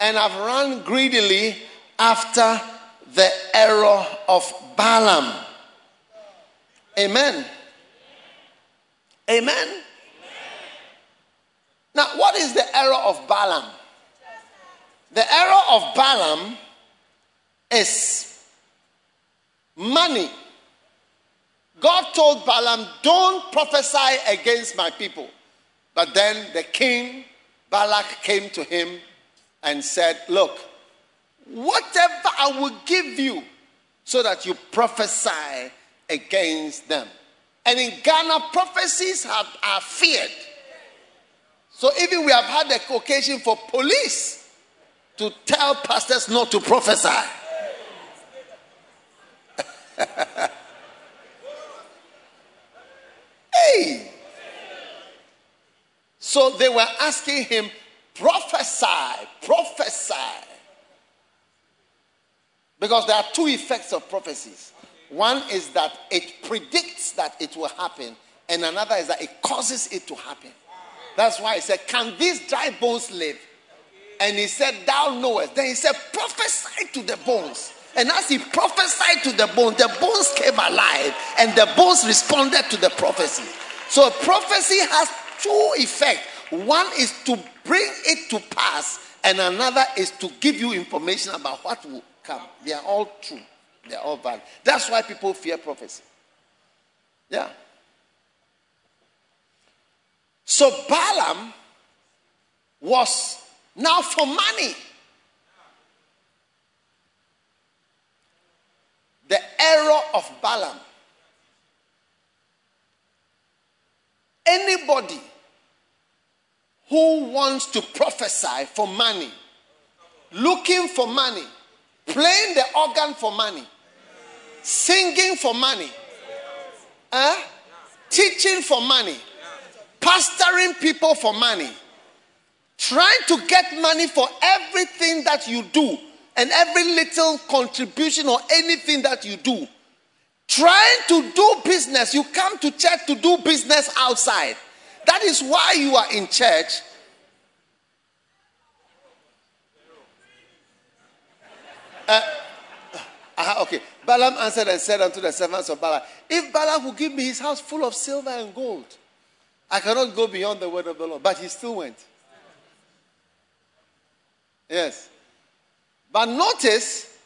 and have run greedily after the error of Balaam. Amen. Amen. Now, what is the error of Balaam? The error of Balaam is money. God told Balaam, Don't prophesy against my people. But then the king, Balak, came to him and said, Look, whatever I will give you so that you prophesy against them. And in Ghana, prophecies have, are feared. So even we have had the occasion for police to tell pastors not to prophesy. *laughs* hey! So they were asking him, prophesy, prophesy. Because there are two effects of prophecies. One is that it predicts that it will happen, and another is that it causes it to happen. That's why he said, Can these dry bones live? And he said, Thou knowest. Then he said, Prophesy to the bones. And as he prophesied to the bones, the bones came alive and the bones responded to the prophecy. So prophecy has two effects. One is to bring it to pass, and another is to give you information about what will come. They are all true. They are all valid. That's why people fear prophecy. Yeah. So Balaam was now for money. The error of Balaam. Anybody who wants to prophesy for money, looking for money, playing the organ for money, singing for money, uh, teaching for money, pastoring people for money, trying to get money for everything that you do and every little contribution or anything that you do. Trying to do business, you come to church to do business outside. That is why you are in church. Uh, uh, okay. Balaam answered and said unto the servants of Balaam, If Balaam will give me his house full of silver and gold, I cannot go beyond the word of the Lord. But he still went. Yes. But notice,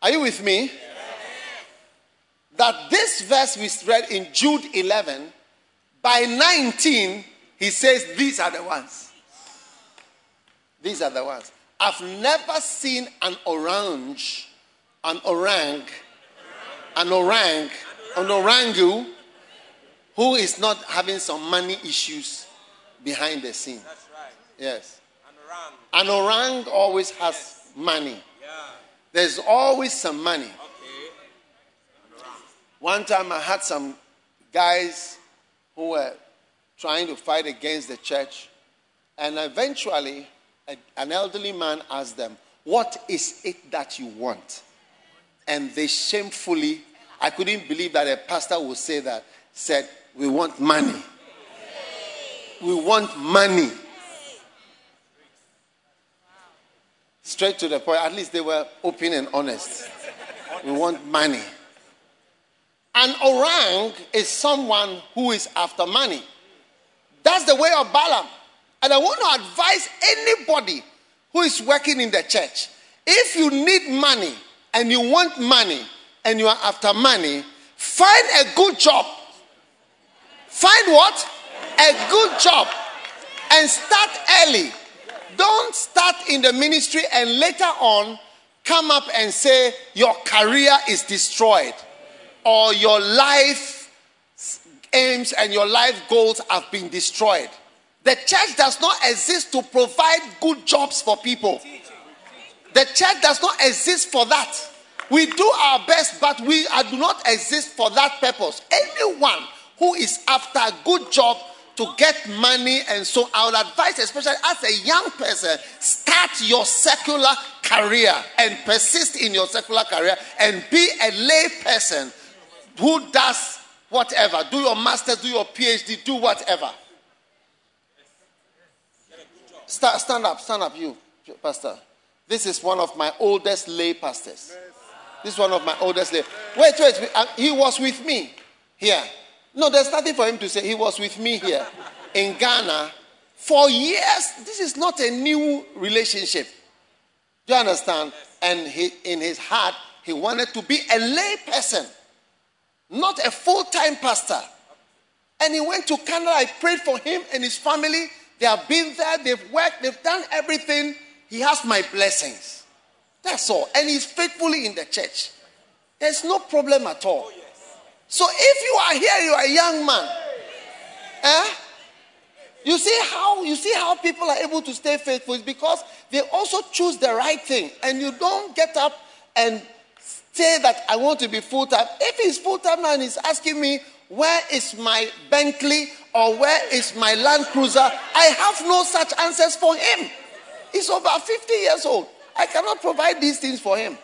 are you with me? That this verse we read in Jude 11, by 19, he says, These are the ones. These are the ones. I've never seen an orange, an orang, an orang, an orangu who is not having some money issues behind the scene. That's right. Yes. An orang. An orang always has money. Yeah. There's always some money. Okay. One time I had some guys who were trying to fight against the church, and eventually a- an elderly man asked them, What is it that you want? And they shamefully, I couldn't believe that a pastor would say that, said, We want money. We want money. Straight to the point. At least they were open and honest. We want money. An orang is someone who is after money. That's the way of Balaam. And I want to advise anybody who is working in the church if you need money and you want money and you are after money, find a good job. Find what? A good job. And start early. Don't start in the ministry and later on come up and say your career is destroyed or your life aims and your life goals have been destroyed. The church does not exist to provide good jobs for people. The church does not exist for that. We do our best, but we do not exist for that purpose. Anyone who is after a good job to get money, and so I would advise, especially as a young person, start your secular career and persist in your secular career and be a lay person who does whatever. Do your master's, do your PhD, do whatever. Stand, stand up, stand up, you, Pastor. This is one of my oldest lay pastors. This is one of my oldest lay. Wait, wait, uh, he was with me here. No, there's nothing for him to say. He was with me here in Ghana for years. This is not a new relationship. Do you understand? And he, in his heart, he wanted to be a lay person, not a full time pastor. And he went to Canada. I prayed for him and his family. They have been there, they've worked, they've done everything. He has my blessings. That's all. And he's faithfully in the church. There's no problem at all. So if you are here, you are a young man. Eh? You see how you see how people are able to stay faithful is because they also choose the right thing, and you don't get up and say that I want to be full time. If he's full time and he's asking me where is my Bentley or where is my Land Cruiser, I have no such answers for him. He's over 50 years old. I cannot provide these things for him.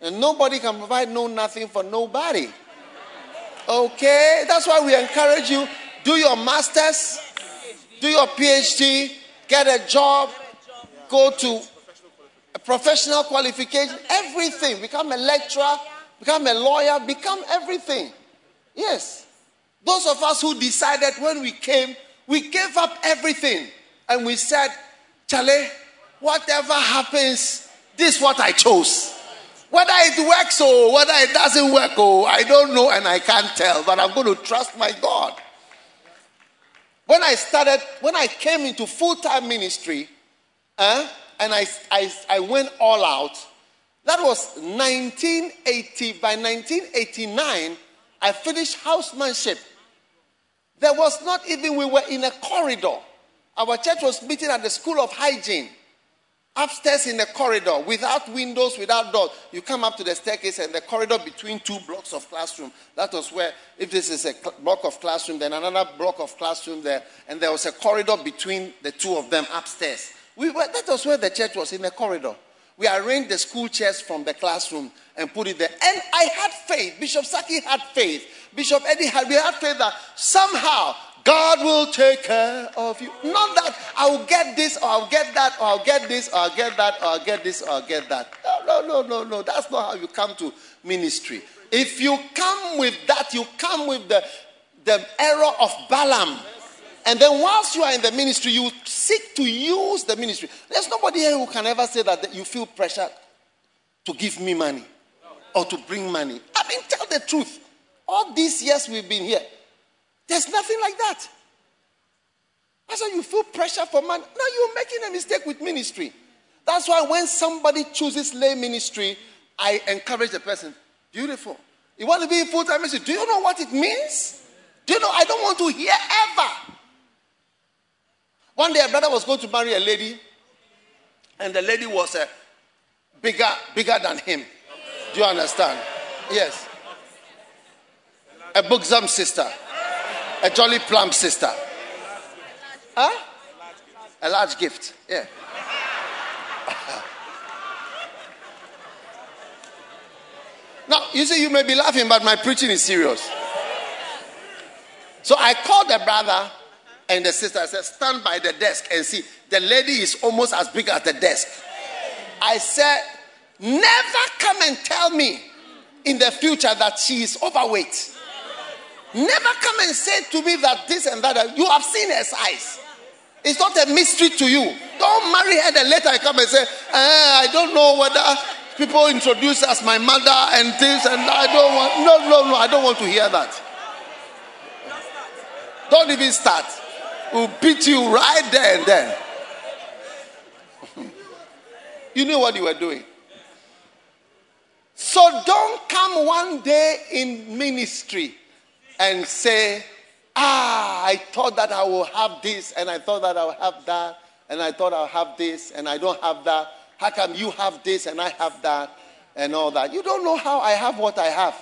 And nobody can provide no nothing for nobody. Okay? That's why we encourage you do your masters, do your PhD, get a job, go to a professional qualification, everything. Become a lecturer, become a lawyer, become everything. Yes. Those of us who decided when we came, we gave up everything and we said, Charlie, whatever happens, this is what I chose. Whether it works or whether it doesn't work, oh, I don't know and I can't tell, but I'm going to trust my God. When I started, when I came into full time ministry, uh, and I, I, I went all out, that was 1980. By 1989, I finished housemanship. There was not even, we were in a corridor. Our church was meeting at the School of Hygiene upstairs in the corridor without windows, without doors. You come up to the staircase and the corridor between two blocks of classroom. That was where, if this is a block of classroom, then another block of classroom there, and there was a corridor between the two of them upstairs. We were, that was where the church was in the corridor. We arranged the school chairs from the classroom and put it there. And I had faith. Bishop Saki had faith. Bishop Eddie had, we had faith that somehow God will take care of you. Not that I'll get this or I'll get that or I'll get this or I'll get that or I'll get this or I'll get that. No, no, no, no, no. That's not how you come to ministry. If you come with that, you come with the, the error of Balaam. And then whilst you are in the ministry, you seek to use the ministry. There's nobody here who can ever say that you feel pressure to give me money or to bring money. I mean, tell the truth. All these years we've been here, there's nothing like that. That's why you feel pressure for money. No, you're making a mistake with ministry. That's why when somebody chooses lay ministry, I encourage the person. Beautiful. You want to be full time ministry? Do you know what it means? Do you know? I don't want to hear ever. One day, a brother was going to marry a lady, and the lady was uh, bigger, bigger than him. Do you understand? Yes. A bosom sister a jolly plump sister. Huh? A large gift. Yeah. *laughs* now, you see, you may be laughing, but my preaching is serious. So I called the brother and the sister. I said, Stand by the desk and see. The lady is almost as big as the desk. I said, Never come and tell me in the future that she is overweight. Never come and say to me that this and that. You have seen her size. It's not a mystery to you. Don't marry her then later I come and say, eh, I don't know whether people introduce as my mother and this and I don't want. No, no, no. I don't want to hear that. Don't even start. We'll beat you right there and then. *laughs* you knew what you were doing. So don't come one day in ministry and say, Ah, I thought that I will have this, and I thought that I will have that, and I thought I'll have this, and I don't have that. How come you have this and I have that and all that? You don't know how I have what I have.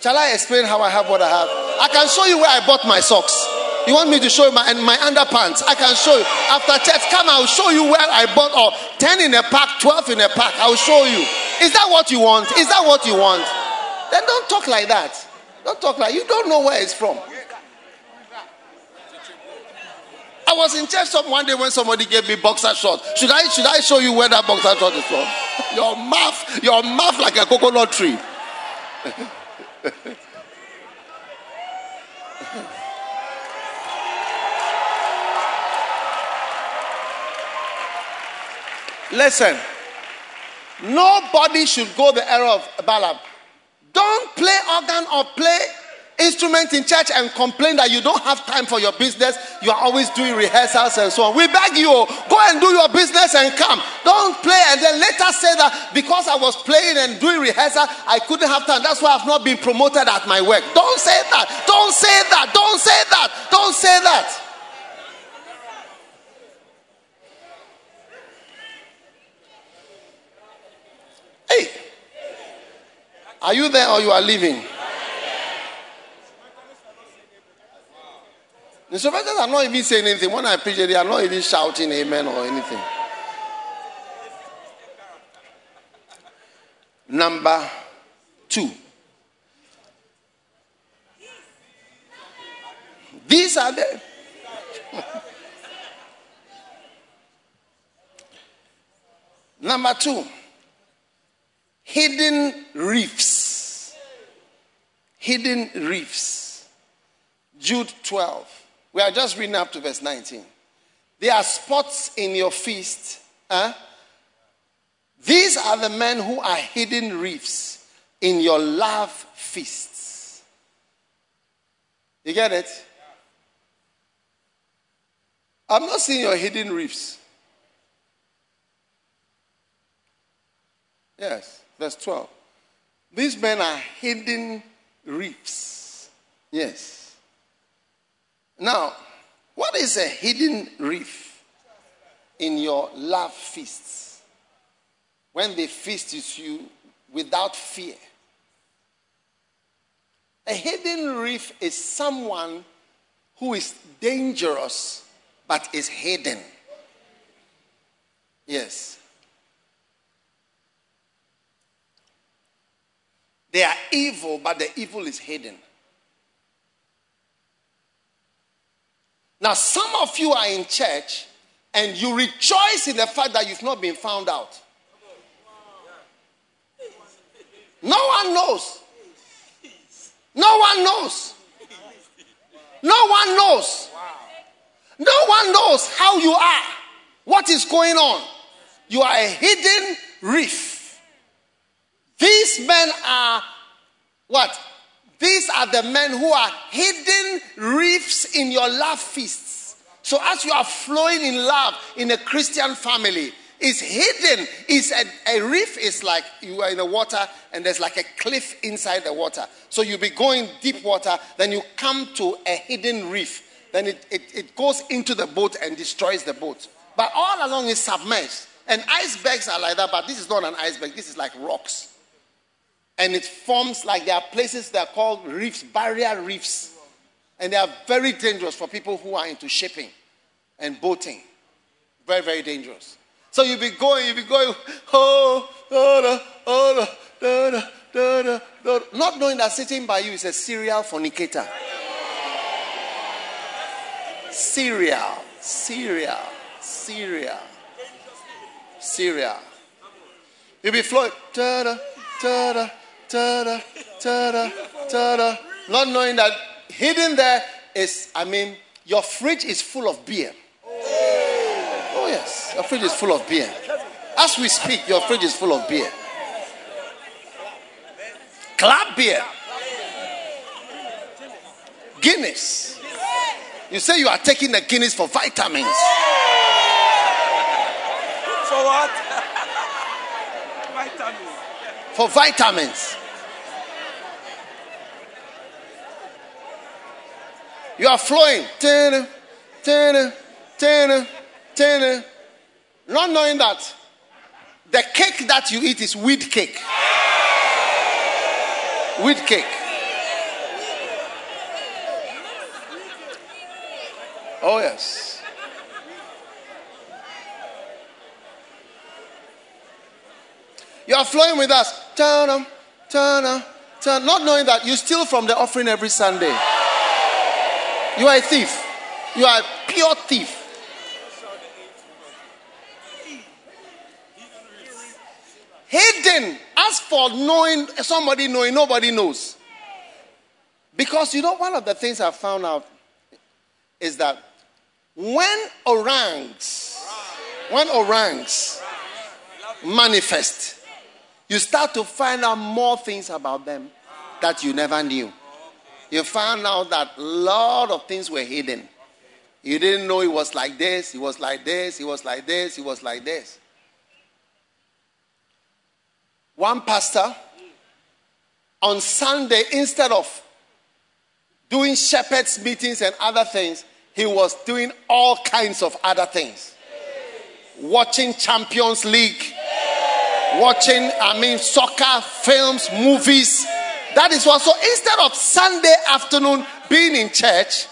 Shall I explain how I have what I have? I can show you where I bought my socks. You want me to show you my, and my underpants? I can show you. After church, come, I'll show you where I bought or 10 in a pack, 12 in a pack. I'll show you. Is that what you want? Is that what you want? Then don't talk like that. Don't talk like you don't know where it's from. I was in church some one day when somebody gave me boxer shorts. Should I should I show you where that boxer short is from? Your mouth, your mouth like a coconut tree. Listen, nobody should go the error of Balaam. Don't play organ or play instrument in church and complain that you don't have time for your business. You are always doing rehearsals and so on. We beg you, oh, go and do your business and come. Don't play and then later say that because I was playing and doing rehearsal, I couldn't have time. That's why I've not been promoted at my work. Don't say that. Don't say that. Don't say that. Don't say that. Hey, are you there or you are leaving? The supervisors are not even saying anything. When I preach, they are not even shouting amen or anything. Number two. These are the. *laughs* Number two. Hidden reefs. Hidden reefs. Jude 12. We are just reading up to verse 19. There are spots in your feast. Huh? These are the men who are hidden reefs in your love feasts. You get it? I'm not seeing your hidden reefs. Yes, verse 12. These men are hidden reefs. Yes. Now, what is a hidden reef in your love feasts? When they feast with you without fear. A hidden reef is someone who is dangerous but is hidden. Yes. They are evil, but the evil is hidden. Now, some of you are in church and you rejoice in the fact that you've not been found out. No one knows. No one knows. No one knows. No one knows how you are, what is going on. You are a hidden reef. These men are what? These are the men who are hidden reefs in your love feasts. So as you are flowing in love in a Christian family, it's hidden. It's a, a reef is like you are in the water and there's like a cliff inside the water. So you'll be going deep water, then you come to a hidden reef. Then it, it, it goes into the boat and destroys the boat. But all along is submerged. And icebergs are like that, but this is not an iceberg, this is like rocks and it forms like there are places that are called reefs, barrier reefs. And they are very dangerous for people who are into shipping and boating. Very, very dangerous. So you'll be going, you'll be going, *laughs* oh, oh, oh, oh, oh, oh, oh, oh, oh, not knowing that sitting by you is a serial fornicator. Serial, serial, serial, serial. You'll be flowing, da da da da ta-da, ta-da, ta-da. Not knowing that hidden there is, I mean, your fridge is full of beer. Oh, yes, your fridge is full of beer. As we speak, your fridge is full of beer. Club beer. Guinness. You say you are taking the Guinness for vitamins. For what? For vitamins. You are flowing. Not knowing that The cake that you eat is wheat cake. Wheat cake. Oh, yes. You are flowing with us. Turn on, turn. Not knowing that you steal from the offering every Sunday. You are a thief. You are a pure thief. Hidden. As for knowing somebody knowing, nobody knows. Because you know, one of the things I found out is that when orangs, when orangs manifest, you start to find out more things about them that you never knew. You found out that a lot of things were hidden. You didn't know it was like this, it was like this, it was like this, it was like this. One pastor on Sunday, instead of doing shepherds' meetings and other things, he was doing all kinds of other things. Watching Champions League, watching, I mean, soccer, films, movies. That is what. So instead of Sunday afternoon being in church,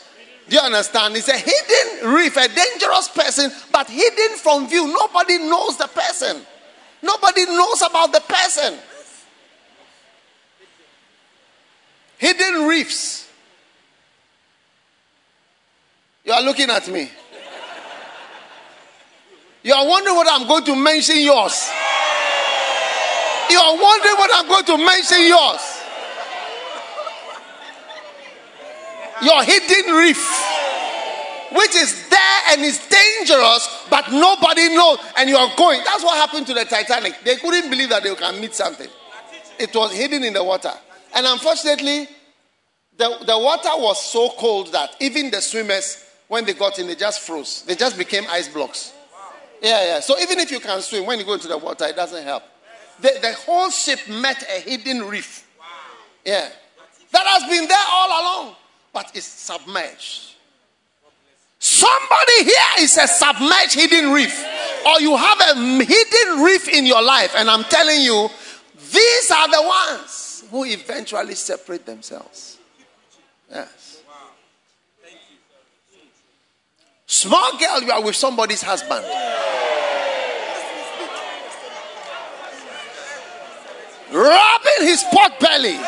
do you understand? It's a hidden reef, a dangerous person, but hidden from view. Nobody knows the person. Nobody knows about the person. Hidden reefs. You are looking at me. You are wondering what I'm going to mention yours. You are wondering what I'm going to mention yours. Your hidden reef, which is there and is dangerous, but nobody knows, and you are going. That's what happened to the Titanic. They couldn't believe that they can meet something. It was hidden in the water. And unfortunately, the, the water was so cold that even the swimmers, when they got in, they just froze. They just became ice blocks. Yeah, yeah. So even if you can swim, when you go into the water, it doesn't help. The, the whole ship met a hidden reef. Yeah. That has been there all along, but it's submerged. Somebody here is a submerged hidden reef, or you have a hidden reef in your life, and I'm telling you, these are the ones who eventually separate themselves. Yes. Thank you. Small girl, you are with somebody's husband. Rubbing his pot belly.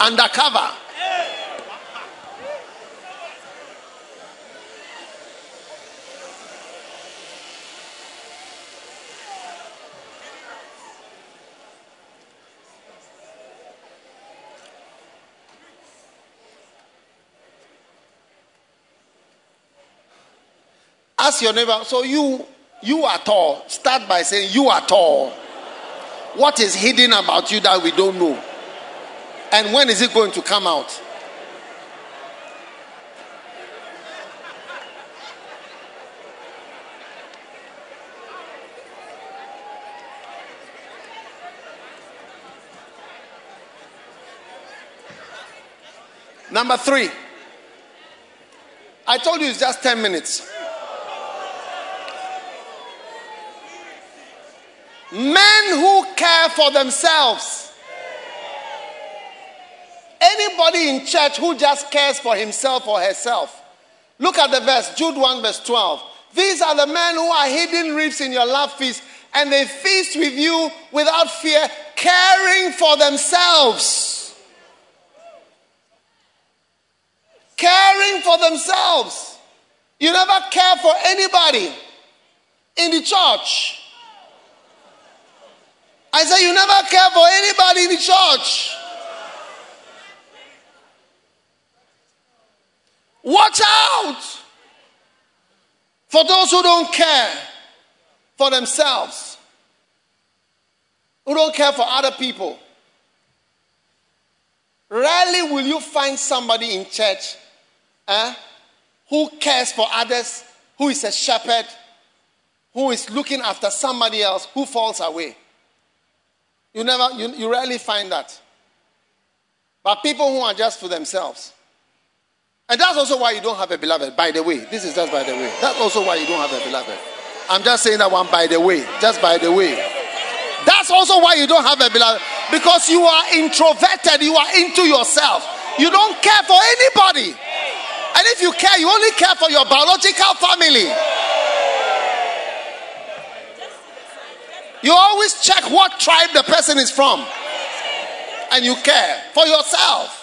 *laughs* Undercover. Ask your neighbor, so you you are tall. Start by saying you are tall. What is hidden about you that we don't know? And when is it going to come out? Number three. I told you it's just 10 minutes. Men who care for themselves. Anybody in church who just cares for himself or herself. Look at the verse, Jude 1, verse 12. These are the men who are hidden reefs in your love feast, and they feast with you without fear, caring for themselves. Caring for themselves. You never care for anybody in the church. I said, You never care for anybody in the church. Watch out for those who don't care for themselves, who don't care for other people. Rarely will you find somebody in church eh, who cares for others, who is a shepherd, who is looking after somebody else who falls away. You never, you, you rarely find that. But people who are just for themselves. And that's also why you don't have a beloved, by the way. This is just by the way. That's also why you don't have a beloved. I'm just saying that one by the way. Just by the way. That's also why you don't have a beloved. Because you are introverted, you are into yourself. You don't care for anybody. And if you care, you only care for your biological family. You always check what tribe the person is from. And you care for yourself.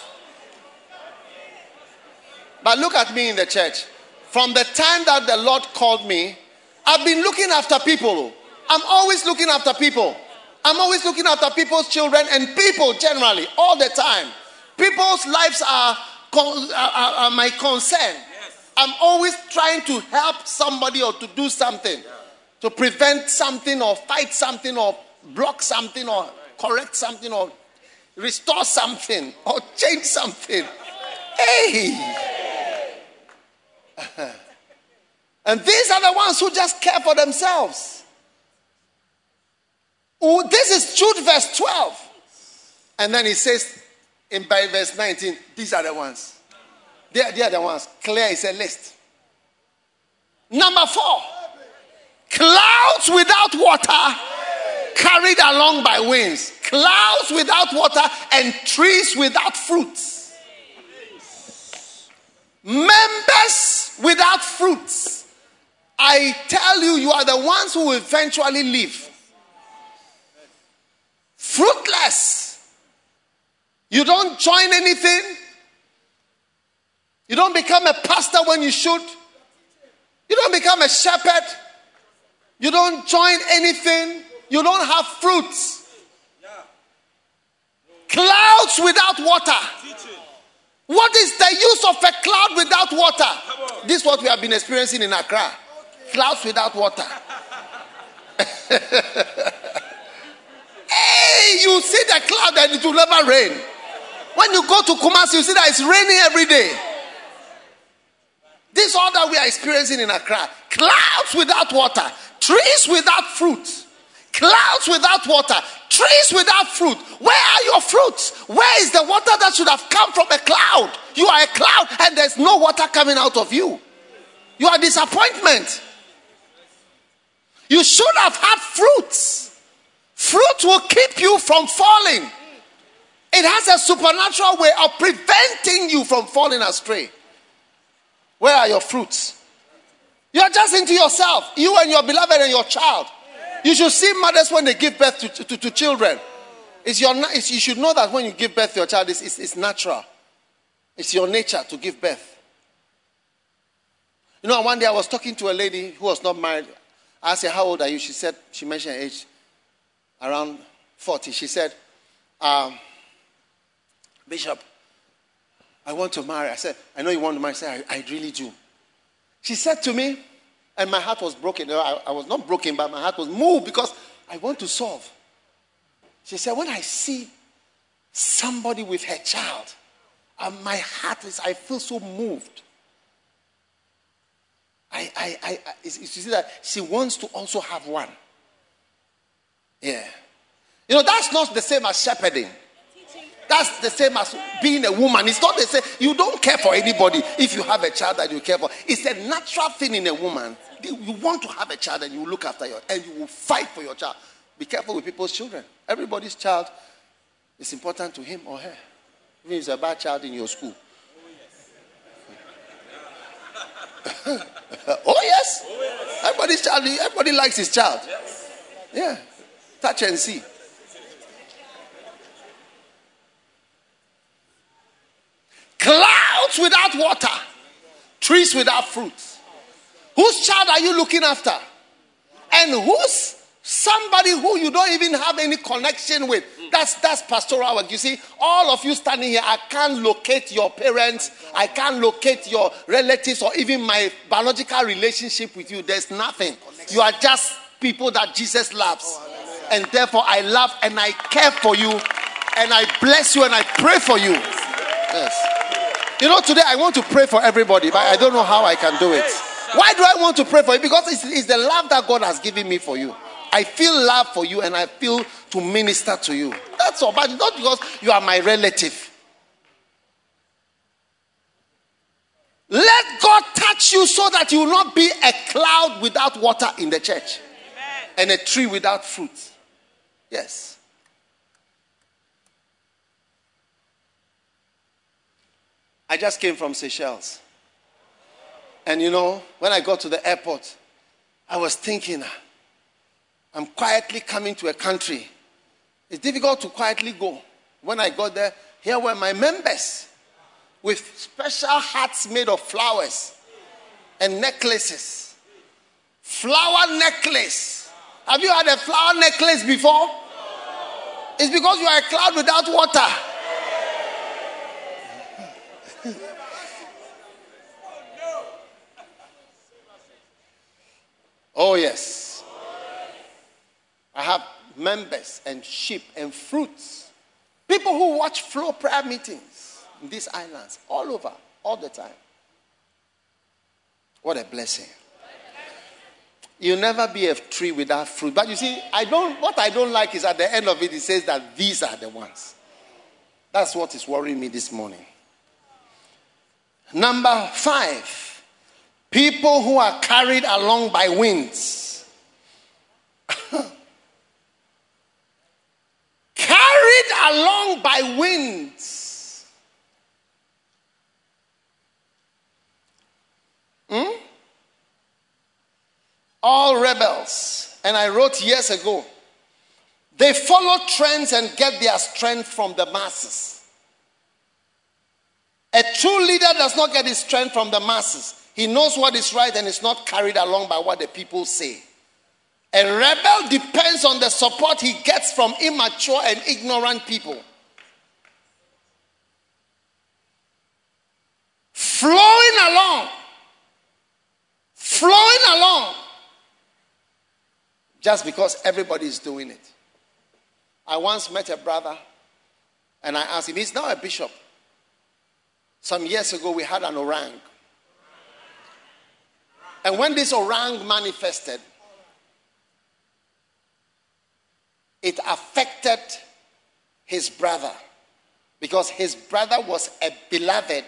But look at me in the church. From the time that the Lord called me, I've been looking after people. I'm always looking after people. I'm always looking after people's children and people generally, all the time. People's lives are, are, are, are my concern. I'm always trying to help somebody or to do something, to prevent something or fight something or block something or correct something or restore something or change something. Hey! *laughs* and these are the ones who just care for themselves. Oh, this is Jude verse 12. And then he says in by verse 19, these are the ones. They are, they are the ones. Clear is a list. Number four, clouds without water carried along by winds. Clouds without water and trees without fruits. Members without fruits. I tell you, you are the ones who will eventually leave. Fruitless. You don't join anything. You don't become a pastor when you should. You don't become a shepherd. You don't join anything. You don't have fruits. Clouds without water. What is the use of a cloud without water? This is what we have been experiencing in Accra. Clouds without water. *laughs* hey, you see the cloud and it will never rain. When you go to Kumasi, you see that it's raining every day. This is all that we are experiencing in Accra. Clouds without water, trees without fruit, clouds without water, trees without fruit. Where are your fruits? Where is the water that should have come from a cloud? You are a cloud and there's no water coming out of you. You are disappointment. You should have had fruits. Fruit will keep you from falling. It has a supernatural way of preventing you from falling astray. Where are your fruits? You are just into yourself, you and your beloved and your child. You should see mothers when they give birth to, to, to children. It's your, it's, you should know that when you give birth to your child, it's, it's, it's natural. It's your nature to give birth. You know, one day I was talking to a lady who was not married. I asked her, How old are you? She said, She mentioned age around 40. She said, um, Bishop, I want to marry. I said, I know you want to marry. I said, I, I really do. She said to me, and my heart was broken. I, I was not broken, but my heart was moved because I want to solve. She said, When I see somebody with her child, and my heart is, I feel so moved. I, I, I, I you see that she wants to also have one. Yeah. You know, that's not the same as shepherding. That's the same as being a woman. It's not the same. You don't care for anybody if you have a child that you care for. It's a natural thing in a woman you want to have a child and you look after your and you will fight for your child. Be careful with people's children. Everybody's child is important to him or her. Even if it's a bad child in your school. *laughs* oh yes. Everybody's child, everybody likes his child. Yeah. Touch and see. Clouds without water, trees without fruits. Whose child are you looking after? And who's somebody who you don't even have any connection with? That's that's pastoral work. You see, all of you standing here, I can't locate your parents, I can't locate your relatives, or even my biological relationship with you. There's nothing. You are just people that Jesus loves. And therefore I love and I care for you and I bless you and I pray for you. Yes. You know, today I want to pray for everybody, but I don't know how I can do it. Why do I want to pray for you? Because it's, it's the love that God has given me for you. I feel love for you and I feel to minister to you. That's all. But not because you are my relative. Let God touch you so that you will not be a cloud without water in the church and a tree without fruit. Yes. I just came from Seychelles. And you know, when I got to the airport, I was thinking, ah, I'm quietly coming to a country. It's difficult to quietly go. When I got there, here were my members with special hats made of flowers and necklaces. Flower necklace. Have you had a flower necklace before? It's because you are a cloud without water. Oh, yes. I have members and sheep and fruits. People who watch flow prayer meetings in these islands, all over, all the time. What a blessing. You'll never be a tree without fruit. But you see, I don't what I don't like is at the end of it, it says that these are the ones. That's what is worrying me this morning. Number five, people who are carried along by winds. *laughs* carried along by winds. Hmm? All rebels. And I wrote years ago, they follow trends and get their strength from the masses. A true leader does not get his strength from the masses. He knows what is right and is not carried along by what the people say. A rebel depends on the support he gets from immature and ignorant people. Flowing along, flowing along, just because everybody is doing it. I once met a brother and I asked him, he's now a bishop. Some years ago, we had an orang. And when this orang manifested, it affected his brother because his brother was a beloved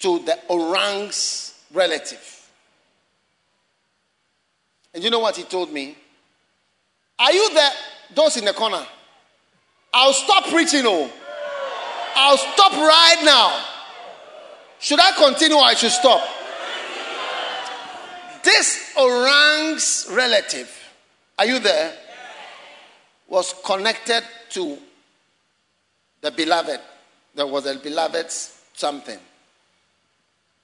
to the orang's relative. And you know what he told me? Are you there? Those in the corner. I'll stop preaching, oh. I'll stop right now. Should I continue or I should stop? This orang's relative, are you there? Was connected to the beloved. There was a beloved's something.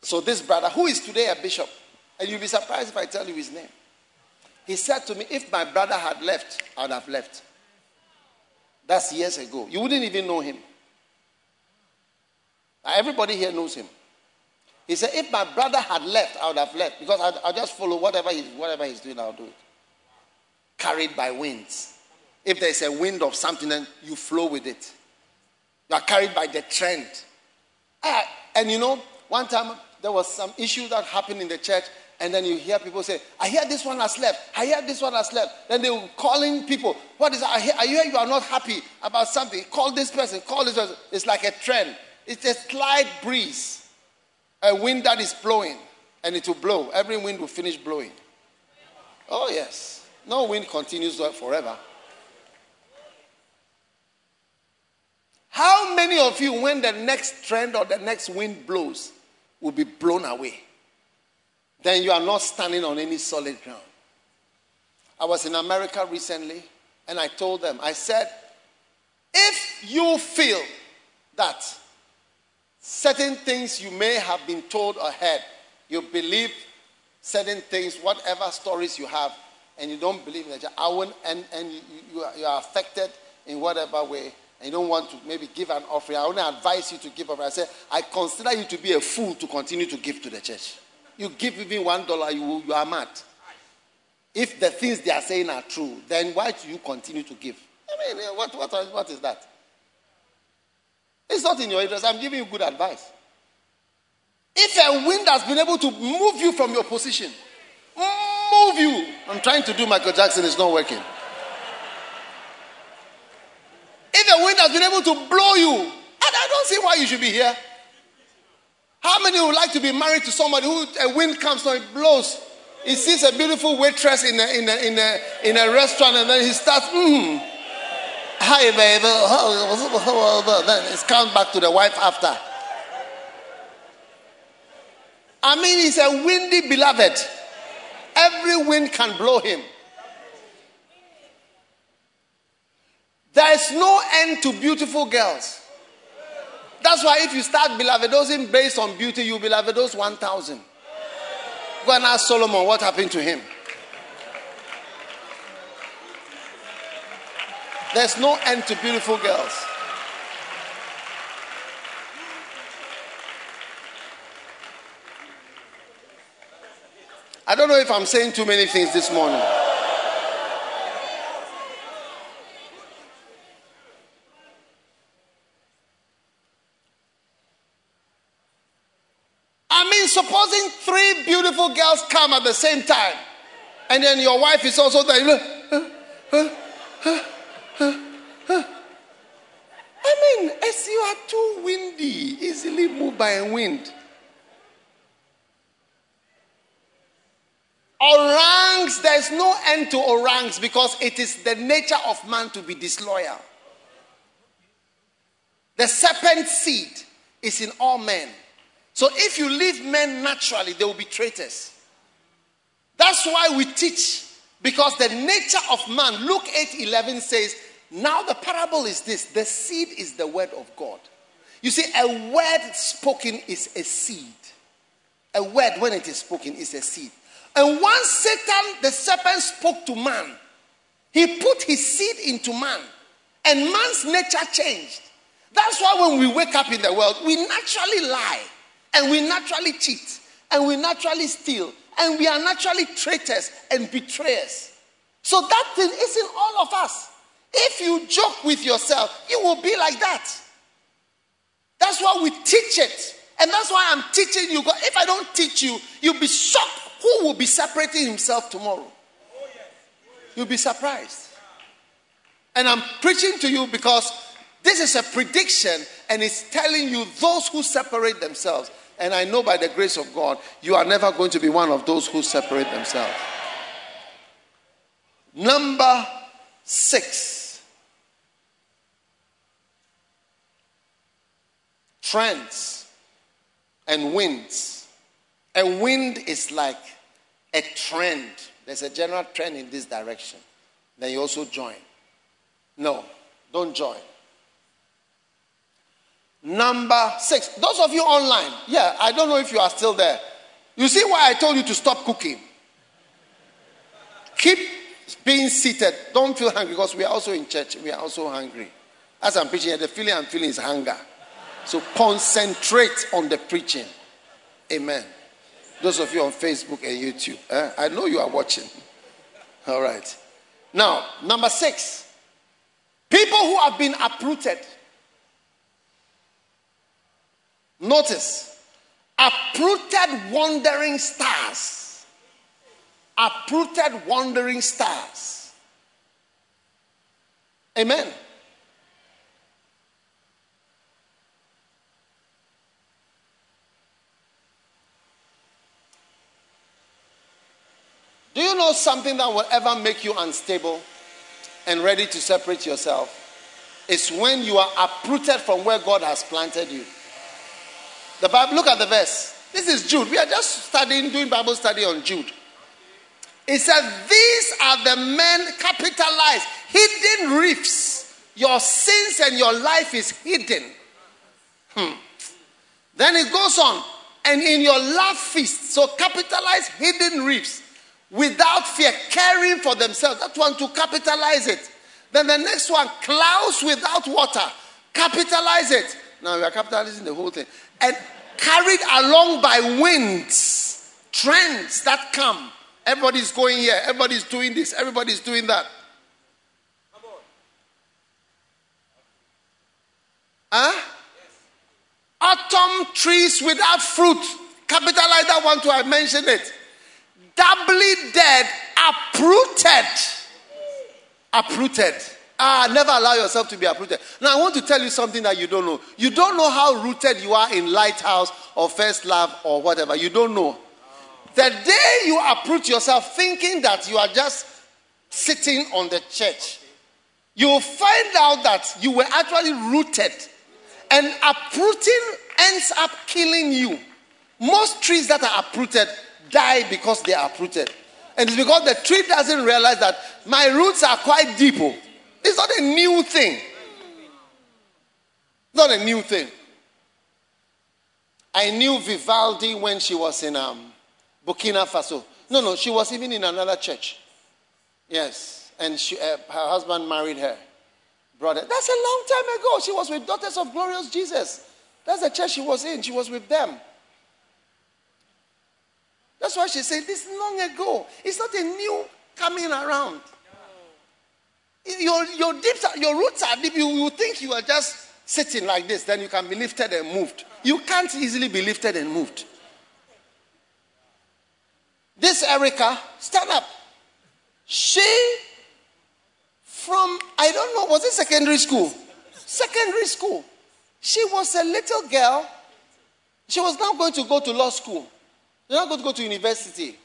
So this brother, who is today a bishop, and you'll be surprised if I tell you his name. He said to me, if my brother had left, I would have left. That's years ago. You wouldn't even know him. Everybody here knows him. He said, if my brother had left, I would have left because I'll, I'll just follow whatever he's, whatever he's doing, I'll do it. Carried by winds. If there's a wind of something, then you flow with it. You are carried by the trend. Ah, and you know, one time there was some issue that happened in the church, and then you hear people say, I hear this one has left. I hear this one has left. Then they were calling people. What is that? I hear, I hear you are not happy about something. Call this person. Call this person. It's like a trend. It's a slight breeze. A wind that is blowing. And it will blow. Every wind will finish blowing. Oh, yes. No wind continues forever. How many of you, when the next trend or the next wind blows, will be blown away? then you are not standing on any solid ground. I was in America recently and I told them, I said, if you feel that certain things you may have been told or heard, you believe certain things, whatever stories you have, and you don't believe it, I won't, and, and you, you, are, you are affected in whatever way, and you don't want to maybe give an offering, I only advise you to give offering. I say, I consider you to be a fool to continue to give to the church. You give even one dollar, you, you are mad. If the things they are saying are true, then why do you continue to give? I mean, what, what, what is that? It's not in your interest. I'm giving you good advice. If a wind has been able to move you from your position, move you. I'm trying to do Michael Jackson, it's not working. If a wind has been able to blow you, and I don't see why you should be here. How many would like to be married to somebody who a wind comes and it blows? He sees a beautiful waitress in a, in a, in a, in a restaurant and then he starts, mm, hi baby. Then it's come back to the wife after. I mean, he's a windy beloved. Every wind can blow him. There is no end to beautiful girls. That's why if you start beloved those based on beauty, you beloved those 1,000. Go and ask Solomon what happened to him. There's no end to beautiful girls. I don't know if I'm saying too many things this morning. I mean, supposing three beautiful girls come at the same time, and then your wife is also there. By a wind. Orangs, there's no end to orangs because it is the nature of man to be disloyal. The serpent seed is in all men. So if you leave men naturally, they will be traitors. That's why we teach because the nature of man, Luke 8 11 says, Now the parable is this the seed is the word of God. You see, a word spoken is a seed. A word, when it is spoken, is a seed. And once Satan, the serpent, spoke to man, he put his seed into man, and man's nature changed. That's why when we wake up in the world, we naturally lie, and we naturally cheat, and we naturally steal, and we are naturally traitors and betrayers. So that thing is in all of us. If you joke with yourself, you will be like that. That's why we teach it. And that's why I'm teaching you. If I don't teach you, you'll be shocked who will be separating himself tomorrow? You'll be surprised. And I'm preaching to you because this is a prediction and it's telling you those who separate themselves. And I know by the grace of God, you are never going to be one of those who separate themselves. Number six trends and winds. A wind is like a trend. There's a general trend in this direction. Then you also join. No, don't join. Number six. Those of you online, yeah, I don't know if you are still there. You see why I told you to stop cooking? Keep being seated. Don't feel hungry because we are also in church. We are also hungry. As I'm preaching, the feeling I'm feeling is hunger. So concentrate on the preaching. Amen. Those of you on Facebook and YouTube, eh? I know you are watching. All right. Now, number six people who have been uprooted. Notice, uprooted wandering stars. Uprooted wandering stars. Amen. Do you know something that will ever make you unstable and ready to separate yourself? It's when you are uprooted from where God has planted you. The Bible, look at the verse. This is Jude. We are just studying, doing Bible study on Jude. It says, These are the men capitalized, hidden reefs. Your sins and your life is hidden. Hmm. Then it goes on, and in your love feast, so capitalize hidden reefs without fear, caring for themselves. That one to capitalize it. Then the next one, clouds without water. Capitalize it. Now we are capitalizing the whole thing. And carried along by winds, trends that come. Everybody's going here, everybody's doing this, everybody's doing that. Come on. Huh? Autumn trees without fruit. Capitalize that one too, I mentioned it doubly dead, uprooted. Uprooted. Ah, never allow yourself to be uprooted. Now, I want to tell you something that you don't know. You don't know how rooted you are in Lighthouse or First Love or whatever. You don't know. The day you uproot yourself thinking that you are just sitting on the church, you will find out that you were actually rooted. And uprooting ends up killing you. Most trees that are uprooted die because they are uprooted. And it's because the tree doesn't realize that my roots are quite deep. oh. It's not a new thing. Not a new thing. I knew Vivaldi when she was in um, Burkina Faso. No, no, she was even in another church. Yes. And she, uh, her husband married her brother. That's a long time ago. She was with Daughters of Glorious Jesus. That's the church she was in. She was with them. That's why she said this long ago. It's not a new coming around. Your, your, are, your roots are deep. You, you think you are just sitting like this, then you can be lifted and moved. You can't easily be lifted and moved. This Erica, stand up. She, from, I don't know, was it secondary school? Secondary school. She was a little girl. She was now going to go to law school. She's not going to go to university.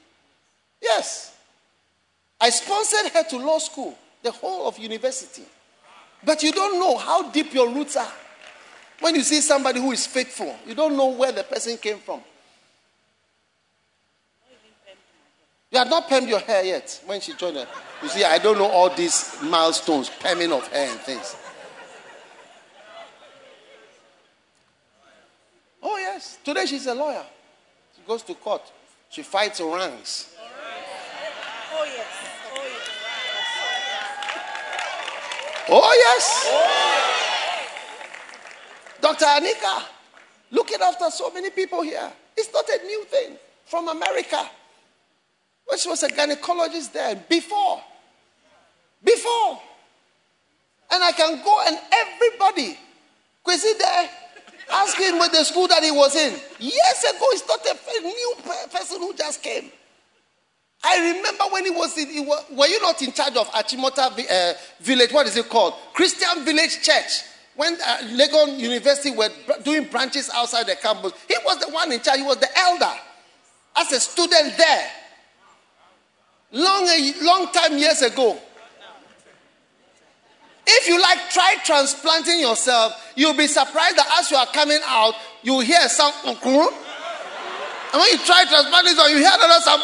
Yes. I sponsored her to law school, the whole of university. But you don't know how deep your roots are. When you see somebody who is faithful, you don't know where the person came from. You had not permed your hair yet when she joined her. You see, I don't know all these milestones, perming of hair and things. Oh, yes. Today she's a lawyer. Goes to court. She fights ranks. Oh, yes. Oh, yes. Oh, yes. Dr. Anika, looking after so many people here. It's not a new thing from America. When she was a gynecologist there before. Before. And I can go and everybody, Kwesi there, ask him with the school that he was in. Years ago, it's not a new person who just came. I remember when he was in, he was, were you not in charge of Achimota uh, Village? What is it called? Christian Village Church. When uh, Legon University were doing branches outside the campus, he was the one in charge. He was the elder. As a student there. Long, long time years ago. If you like, try transplanting yourself. You'll be surprised that as you are coming out, you hear some. And when you try transplanting, you hear another some.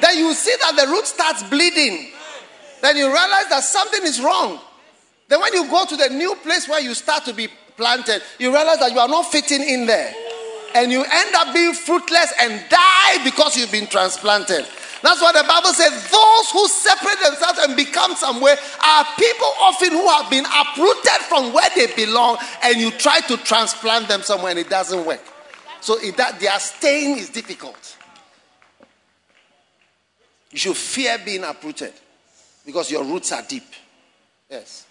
Then you see that the root starts bleeding. Then you realize that something is wrong. Then when you go to the new place where you start to be planted, you realize that you are not fitting in there. And you end up being fruitless and die because you've been transplanted. That's what the Bible says. Those who separate themselves and become somewhere are people often who have been uprooted from where they belong, and you try to transplant them somewhere and it doesn't work. So it, that their staying is difficult. You should fear being uprooted because your roots are deep. Yes.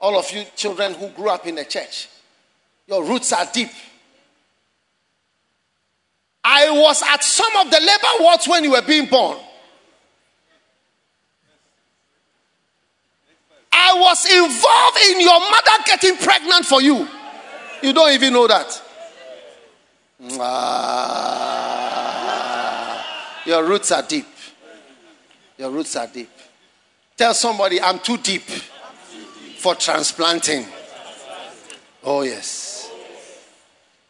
All of you children who grew up in the church, your roots are deep. I was at some of the labor wards when you were being born. I was involved in your mother getting pregnant for you. You don't even know that. Ah, your roots are deep. Your roots are deep. Tell somebody, I'm too deep for transplanting. Oh, yes.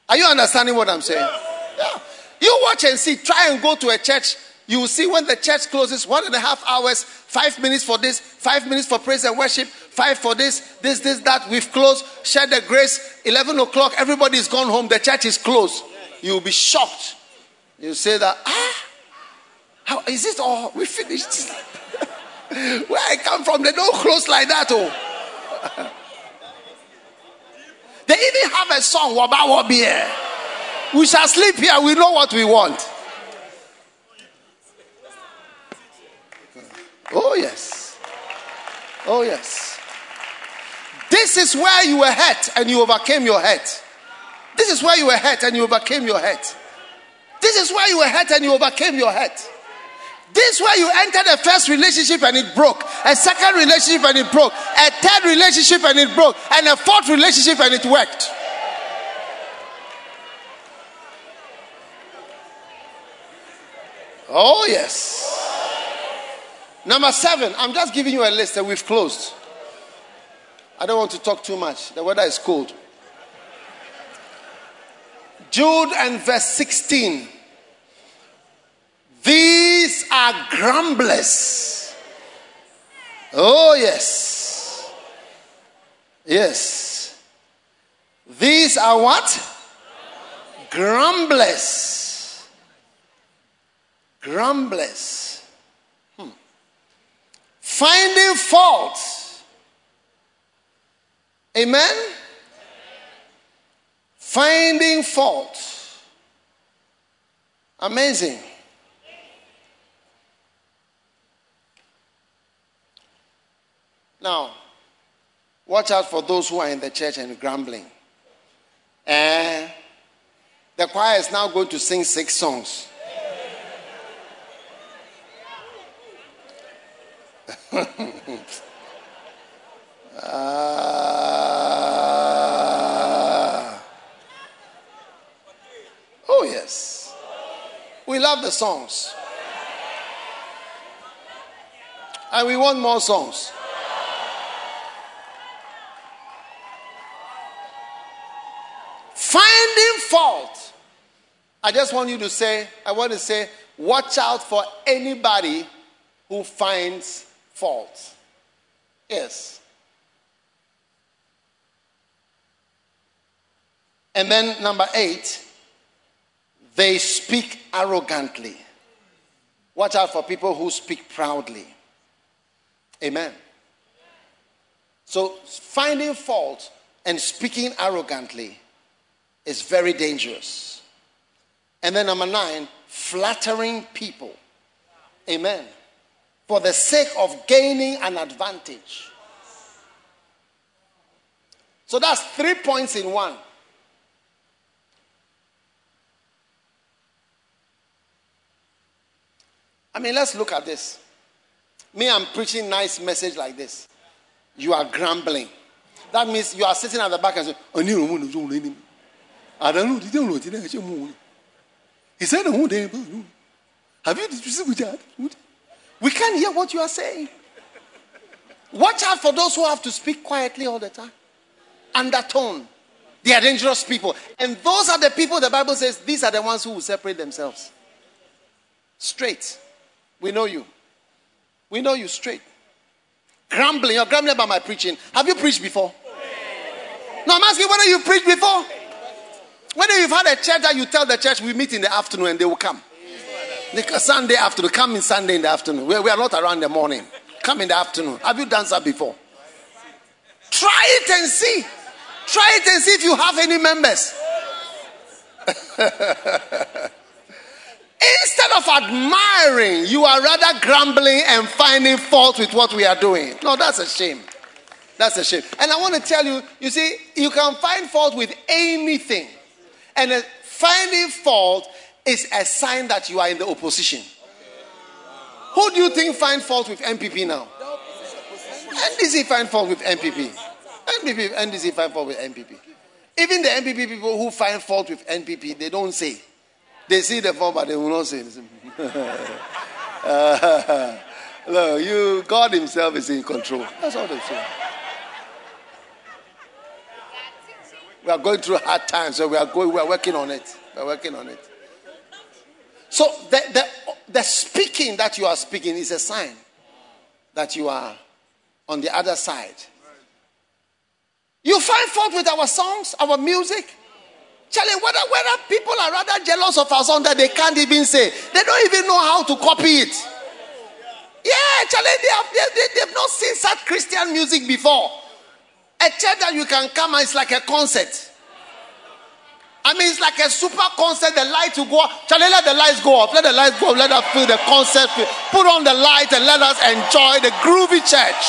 Are you understanding what I'm saying? Yeah. You watch and see. Try and go to a church. You will see when the church closes one and a half hours, five minutes for this, five minutes for praise and worship, five for this, this, this, that. We've closed. Share the grace. 11 o'clock. Everybody's gone home. The church is closed. You'll be shocked. You say that, ah, how is this all? We finished. *laughs* Where I come from, they don't close like that. Oh. *laughs* they even have a song, Waba Wabi. We shall sleep here. We know what we want. Oh, yes. Oh, yes. This is where you were hurt and you overcame your hurt. This is where you were hurt and you overcame your hurt. This is where you were hurt and you overcame your hurt. This is where you entered a first relationship and it broke, a second relationship and it broke, a third relationship and it broke, and a fourth relationship and it worked. Oh, yes. Number seven, I'm just giving you a list that we've closed. I don't want to talk too much. The weather is cold. Jude and verse 16. These are grumblers. Oh, yes. Yes. These are what? Grumblers. Grumblers. Hmm. Finding fault. Amen? Finding fault. Amazing. Now, watch out for those who are in the church and grumbling. Eh, the choir is now going to sing six songs. Ah. *laughs* oh, yes. We love the songs. And we want more songs. Finding fault. I just want you to say, I want to say, watch out for anybody who finds fault. Yes. And then number eight, they speak arrogantly. Watch out for people who speak proudly. Amen. So finding fault and speaking arrogantly is very dangerous. And then number nine, flattering people. Amen. For the sake of gaining an advantage. So that's three points in one. I mean, let's look at this. Me, I'm preaching nice message like this. You are grumbling. That means you are sitting at the back and saying, I don't know. He said, no day. Have you with that? We can't hear what you are saying. Watch out for those who have to speak quietly all the time. Undertone. They are dangerous people. And those are the people the Bible says these are the ones who will separate themselves. Straight. We know you. We know you straight. Grumbling. You're grumbling about my preaching. Have you preached before? No, I'm asking whether you preached before. Whether you've had a church that you tell the church we meet in the afternoon and they will come. Sunday afternoon. Come in Sunday in the afternoon. We, we are not around the morning. Come in the afternoon. Have you done that before? Try it and see. Try it and see if you have any members. *laughs* Instead of admiring, you are rather grumbling and finding fault with what we are doing. No, that's a shame. That's a shame. And I want to tell you, you see, you can find fault with anything. And uh, finding fault is a sign that you are in the opposition. Who do you think find fault with NPP now? NDC find fault with NPP. NPP, NDC find fault with NPP. Even the NPP people who find fault with NPP, they don't say. They see the fault, but they will not say uh, *laughs* look, you, God Himself is in control. That's all they say. We are going through hard times, so we are going. We are working on it. We are working on it. So the, the, the speaking that you are speaking is a sign that you are on the other side. You find fault with our songs, our music. Charlie, whether, whether people are rather jealous of our song that they can't even say, they don't even know how to copy it. Yeah, Charlie, they have, they, they, they've not seen such Christian music before. A church that you can come and it's like a concert. I mean, it's like a super concert. The lights will go up. Charlie, let the lights go up. Let the lights go off. Let us feel the concert. Put on the light and let us enjoy the groovy church.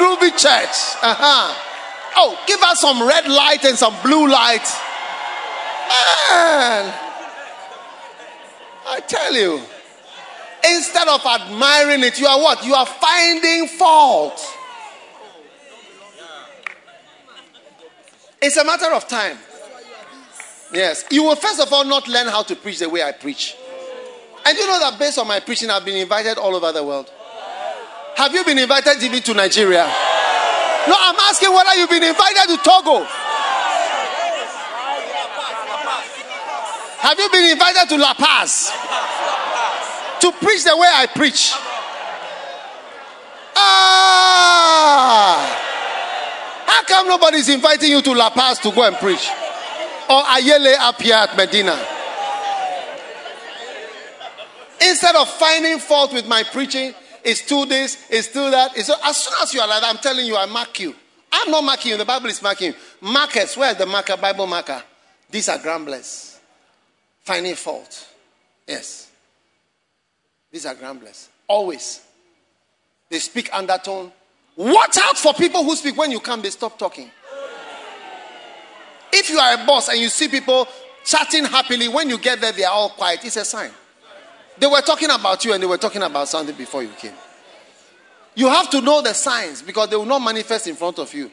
Groovy church. Uh huh. Oh, give us some red light and some blue light. Man, I tell you. Instead of admiring it, you are what? You are finding fault. It's a matter of time. Yes. You will first of all not learn how to preach the way I preach. And you know that based on my preaching, I've been invited all over the world. Have you been invited even to Nigeria? No, I'm asking whether you've been invited to Togo. Have you been invited to La Paz? To preach the way I preach. Ah! How come nobody's inviting you to La Paz to go and preach? Or Ayele up here at Medina? Instead of finding fault with my preaching, it's too this, it's too that. It's, as soon as you are like that, I'm telling you, I mark you. I'm not marking you, the Bible is marking you. Markers, where's the marker, Bible marker? These are grumblers finding fault. Yes. These are grumblers. Always. They speak undertone. Watch out for people who speak when you come, they stop talking. If you are a boss and you see people chatting happily, when you get there, they are all quiet. It's a sign. They were talking about you and they were talking about something before you came. You have to know the signs because they will not manifest in front of you.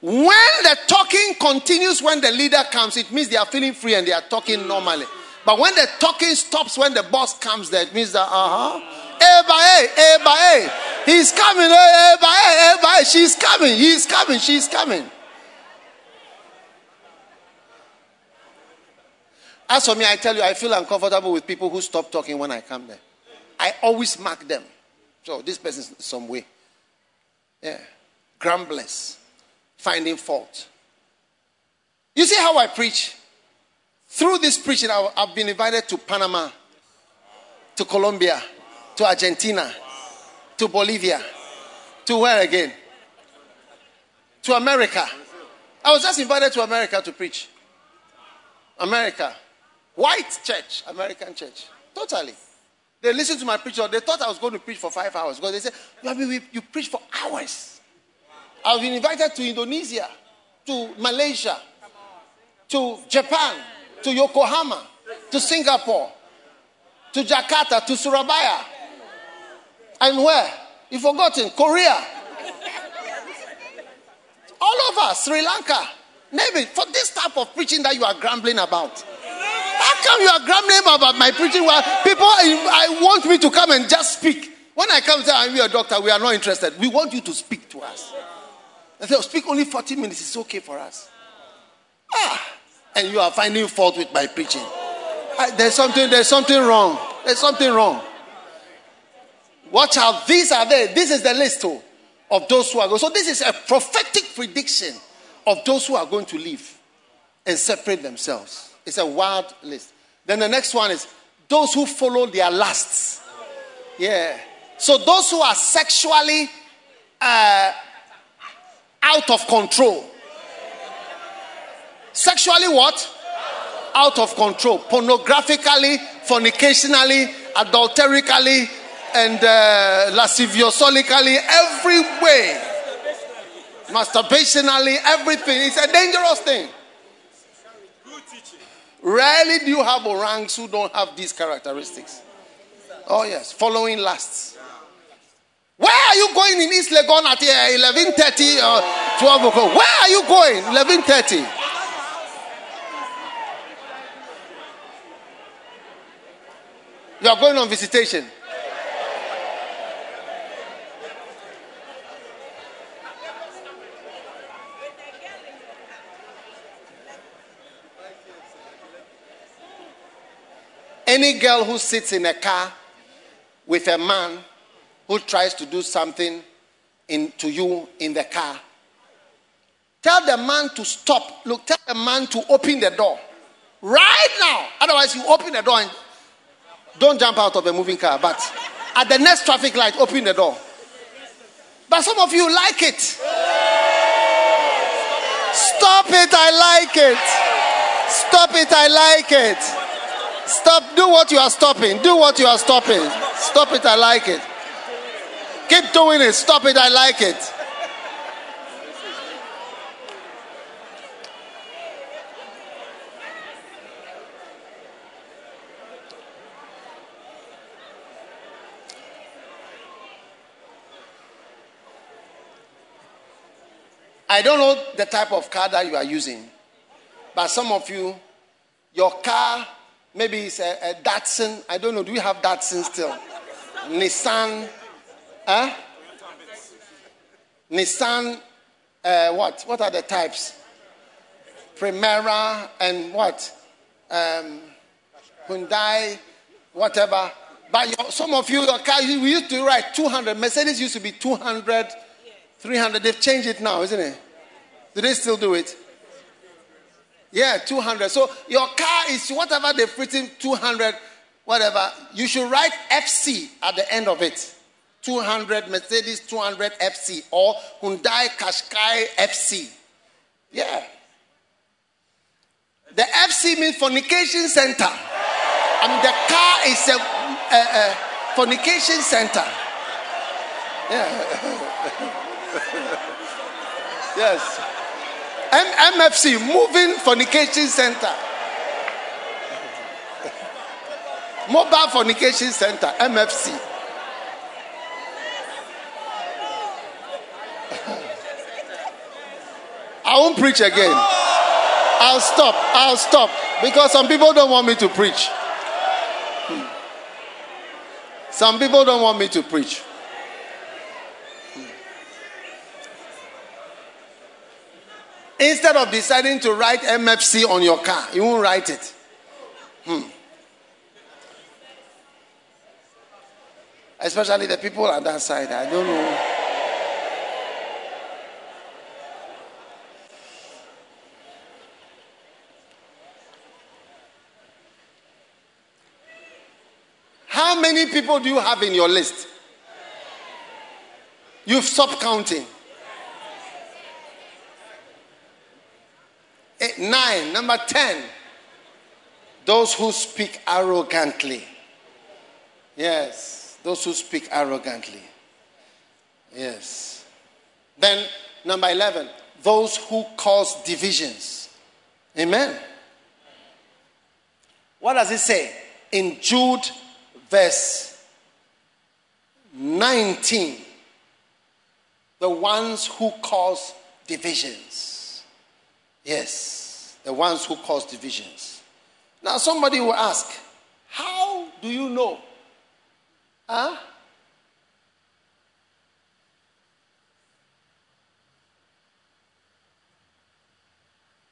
When the talking continues when the leader comes, it means they are feeling free and they are talking normally. But when the talking stops when the boss comes it means that, uh huh. Hey, eh, hey, eh. hey, he's coming. Eh, hey, hey, hey, she's coming. He's coming. She's coming. As for me, I tell you, I feel uncomfortable with people who stop talking when I come there. I always mark them. So this person is some way. Yeah. Grumblers finding fault. You see how I preach? Through this preaching, I've been invited to Panama, to Colombia, to Argentina, to Bolivia, to where again? To America. I was just invited to America to preach. America. White church, American church. Totally. They listened to my preacher. They thought I was going to preach for five hours because they said, You, you preach for hours. I've been invited to Indonesia, to Malaysia, to Japan, to Yokohama, to Singapore, to Jakarta, to Surabaya. And where? You've forgotten. Korea. All over Sri Lanka. Maybe for this type of preaching that you are grumbling about. How come you are grumbling about my preaching? Well, people, I want me to come and just speak. When I come say, I'm your doctor, we are not interested. We want you to speak to us. I said, oh, speak only 40 minutes. It's okay for us. Ah, and you are finding fault with my preaching. Ah, there's something, there's something wrong. There's something wrong. Watch out. These are there. This is the list too, of those who are going. So this is a prophetic prediction of those who are going to leave and separate themselves. It's a wild list. Then the next one is those who follow their lusts. Yeah. So those who are sexually uh, out of control. Sexually, what? Out of control. Pornographically, fornicationally, adulterically, and uh, lasciviosolically, every way. Masturbationally, everything. It's a dangerous thing. Rarely do you have orangs who don't have these characteristics. Oh, yes. Following lusts. Where are you going in East Legon at 11.30 or uh, 12 o'clock? Where are you going? 11.30. You are going on visitation. Any girl who sits in a car with a man who tries to do something in, to you in the car, tell the man to stop. Look, tell the man to open the door right now. Otherwise, you open the door and don't jump out of a moving car. But at the next traffic light, open the door. But some of you like it. Stop it, I like it. Stop it, I like it. Stop. Do what you are stopping. Do what you are stopping. Stop it. I like it. Keep doing it. Stop it. I like it. I don't know the type of car that you are using, but some of you, your car maybe it's a, a Datsun. I don't know. Do we have Datsun still? Nissan. Huh? Nissan. Uh, what? What are the types? Primera and what? Um, Hyundai, whatever. But your, some of you, your car, we used to write 200. Mercedes used to be 200, 300. They've changed it now, isn't it? Do they still do it? Yeah, 200. So your car is whatever they've written, 200, whatever. You should write FC at the end of it. 200 Mercedes 200 FC or Hyundai Qashqai FC. Yeah. The FC means fornication center. I mean, the car is a, a, a fornication center. Yeah. *laughs* yes. MFC, Moving Fornication Center. Mobile Fornication Center, MFC. *laughs* I won't preach again. I'll stop. I'll stop. Because some people don't want me to preach. Hmm. Some people don't want me to preach. Instead of deciding to write MFC on your car, you won't write it. Hmm. Especially the people on that side. I don't know. How many people do you have in your list? You've stopped counting. Eight, nine. Number 10. Those who speak arrogantly. Yes. Those who speak arrogantly. Yes. Then, number 11. Those who cause divisions. Amen. What does it say? In Jude verse 19 the ones who cause divisions. Yes, the ones who cause divisions. Now, somebody will ask, How do you know? Huh?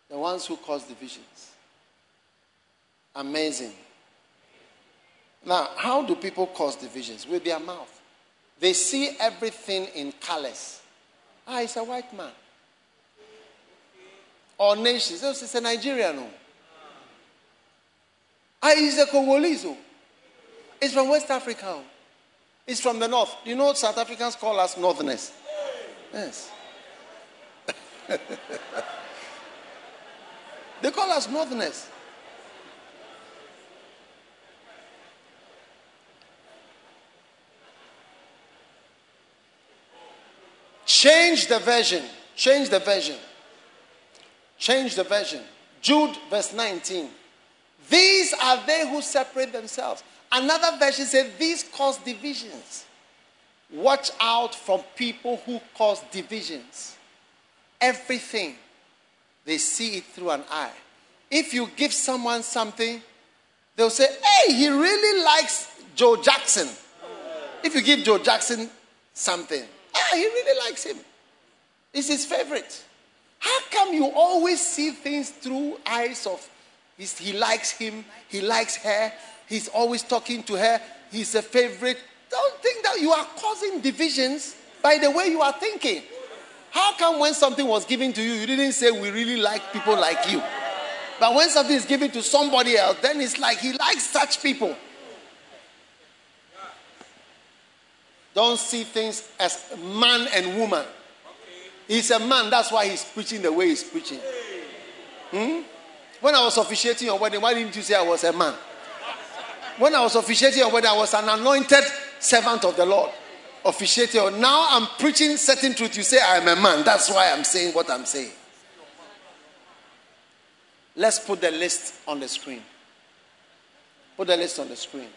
The ones who cause divisions. Amazing. Now, how do people cause divisions? With their mouth. They see everything in colors. Ah, he's a white man. Or nations. Oh, it's a Nigerian. Oh. Ah, he's a Congolese. Oh. It's from West Africa. Oh. It's from the north. You know, South Africans call us northerners. Yes. *laughs* they call us northerners. Change the version. Change the version. Change the version. Jude, verse 19. These are they who separate themselves. Another version says, These cause divisions. Watch out from people who cause divisions. Everything, they see it through an eye. If you give someone something, they'll say, Hey, he really likes Joe Jackson. If you give Joe Jackson something, ah, he really likes him. It's his favorite. How come you always see things through eyes of he likes him, he likes her, he's always talking to her, he's a favorite? Don't think that you are causing divisions by the way you are thinking. How come when something was given to you, you didn't say we really like people like you? But when something is given to somebody else, then it's like he likes such people. Don't see things as man and woman. He's a man, that's why he's preaching the way he's preaching. Hmm? When I was officiating your wedding, why didn't you say I was a man? When I was officiating your wedding, I was an anointed servant of the Lord. Officiating. Now I'm preaching certain truth. You say I am a man. That's why I'm saying what I'm saying. Let's put the list on the screen. Put the list on the screen.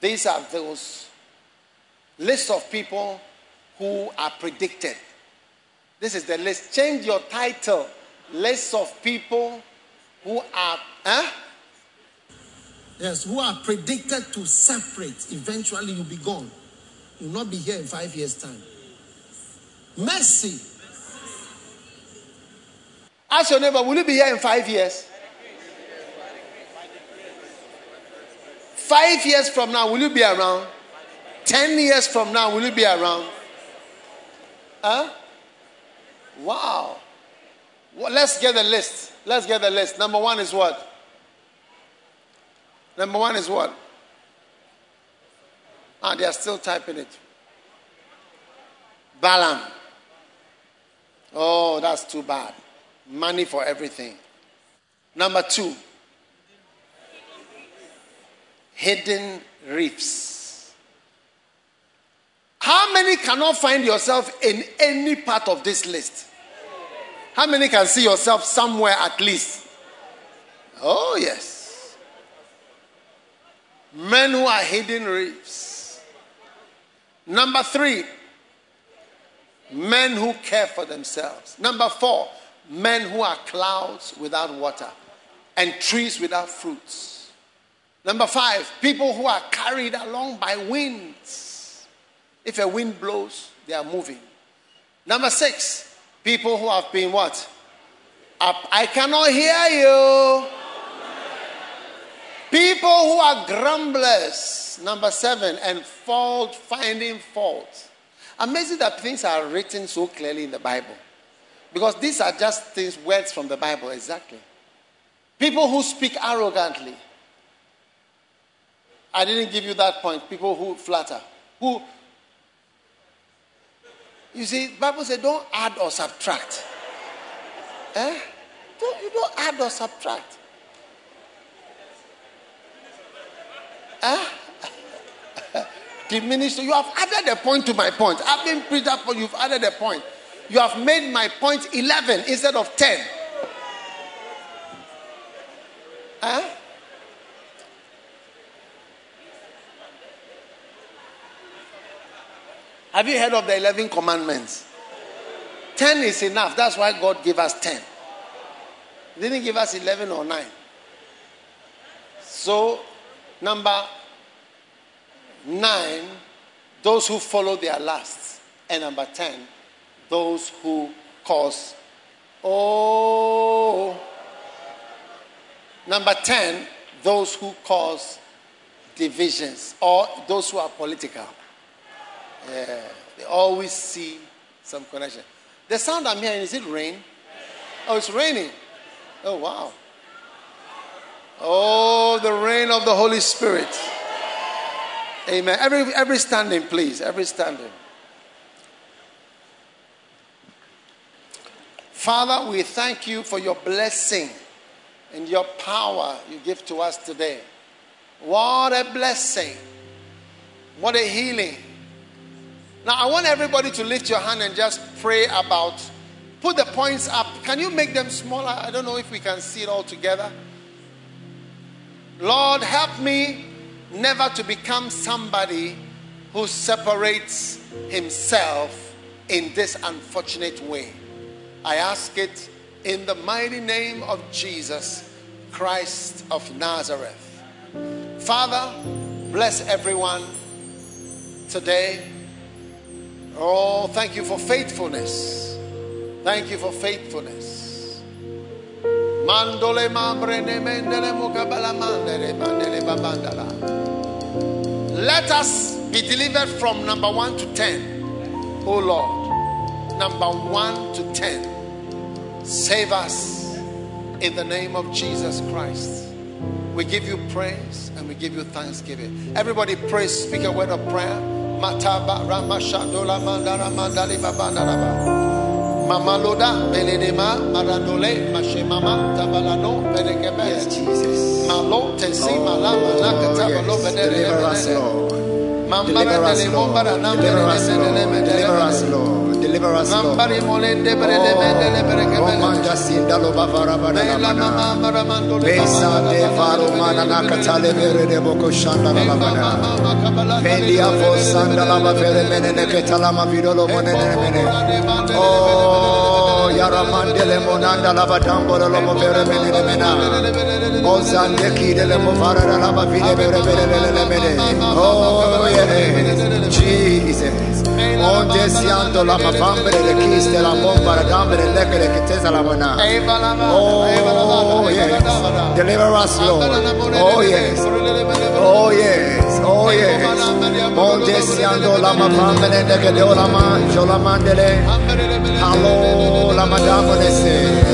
These are those lists of people who are predicted This is the list. Change your title. List of people who are. Huh? Yes, who are predicted to separate. Eventually, you'll be gone. You'll not be here in five years' time. Mercy. Ask your neighbor, will you be here in five years? Five years from now, will you be around? Ten years from now, will you be around? Huh? Wow. Well, let's get the list. Let's get the list. Number one is what? Number one is what? Ah, they are still typing it. Balaam. Oh, that's too bad. Money for everything. Number two, hidden reefs. How many cannot find yourself in any part of this list? How many can see yourself somewhere at least? Oh, yes. Men who are hidden reefs. Number three, men who care for themselves. Number four, men who are clouds without water and trees without fruits. Number five, people who are carried along by winds. If a wind blows, they are moving. Number six, people who have been what? Up. I cannot hear you. People who are grumblers. Number seven, and fault finding fault. Amazing that things are written so clearly in the Bible. Because these are just things, words from the Bible, exactly. People who speak arrogantly. I didn't give you that point. People who flatter. Who you see, Bible says don't add or subtract. Eh? Don't, you don't add or subtract. Eh? *laughs* Diminish. You have added a point to my point. I've been preached up, but you've added a point. You have made my point 11 instead of 10. Huh? Have you heard of the 11 commandments? 10 is enough. That's why God gave us 10. He didn't give us 11 or 9. So, number 9, those who follow their lusts. And number 10, those who cause. Oh. Number 10, those who cause divisions or those who are political. Yeah, they always see some connection. The sound I'm hearing, is it rain? Oh, it's raining. Oh, wow. Oh, the rain of the Holy Spirit. Amen. Every, every standing, please. Every standing. Father, we thank you for your blessing and your power you give to us today. What a blessing. What a healing. Now, I want everybody to lift your hand and just pray about, put the points up. Can you make them smaller? I don't know if we can see it all together. Lord, help me never to become somebody who separates himself in this unfortunate way. I ask it in the mighty name of Jesus Christ of Nazareth. Father, bless everyone today. Oh, thank you for faithfulness. Thank you for faithfulness. Mandole mambre ne mendele mandele bandele babandala. Let us be delivered from number one to ten. Oh Lord, number one to ten. Save us in the name of Jesus Christ. We give you praise and we give you thanksgiving. Everybody praise, speak a word of prayer. Mataba Ramashandola Mandara Mandali Babandaraba. Mamaloda Belenema Marandole Mashemama Tabalano Berekebe. Yes, Jesus. Malo Tesi Oh, Malama Nakatabalo yes. Deliver us, Lord. Deliver us, Lord. Deliver us, Lord. Deliver us, Lord. Deliver us, Lord. Rambari molende brele mendele breke Oh, mele. Manda Sinda Loba Vara Vada Mela Lamana. mama maramando le Besa de Faro mama Manana mama Katale Vere de Boko Shanda mama kabala Pendia fo sanda lama fere mene ne ketala ma vidolo mone ne mene. Oh, yara mandele monanda lava tambolo lo mo fere mene ne mena. O zande kidele mo fara la lava vide vere vere vere le mene. Oh, yeah. Jesus. Onde le le le. Oh, yes. Deliver us, Lord. Oh, yes. Oh, yes. Oh, yes. Monte siando la mafambre le che deo la manjo la mandele. Hello, la madame nese. Madalo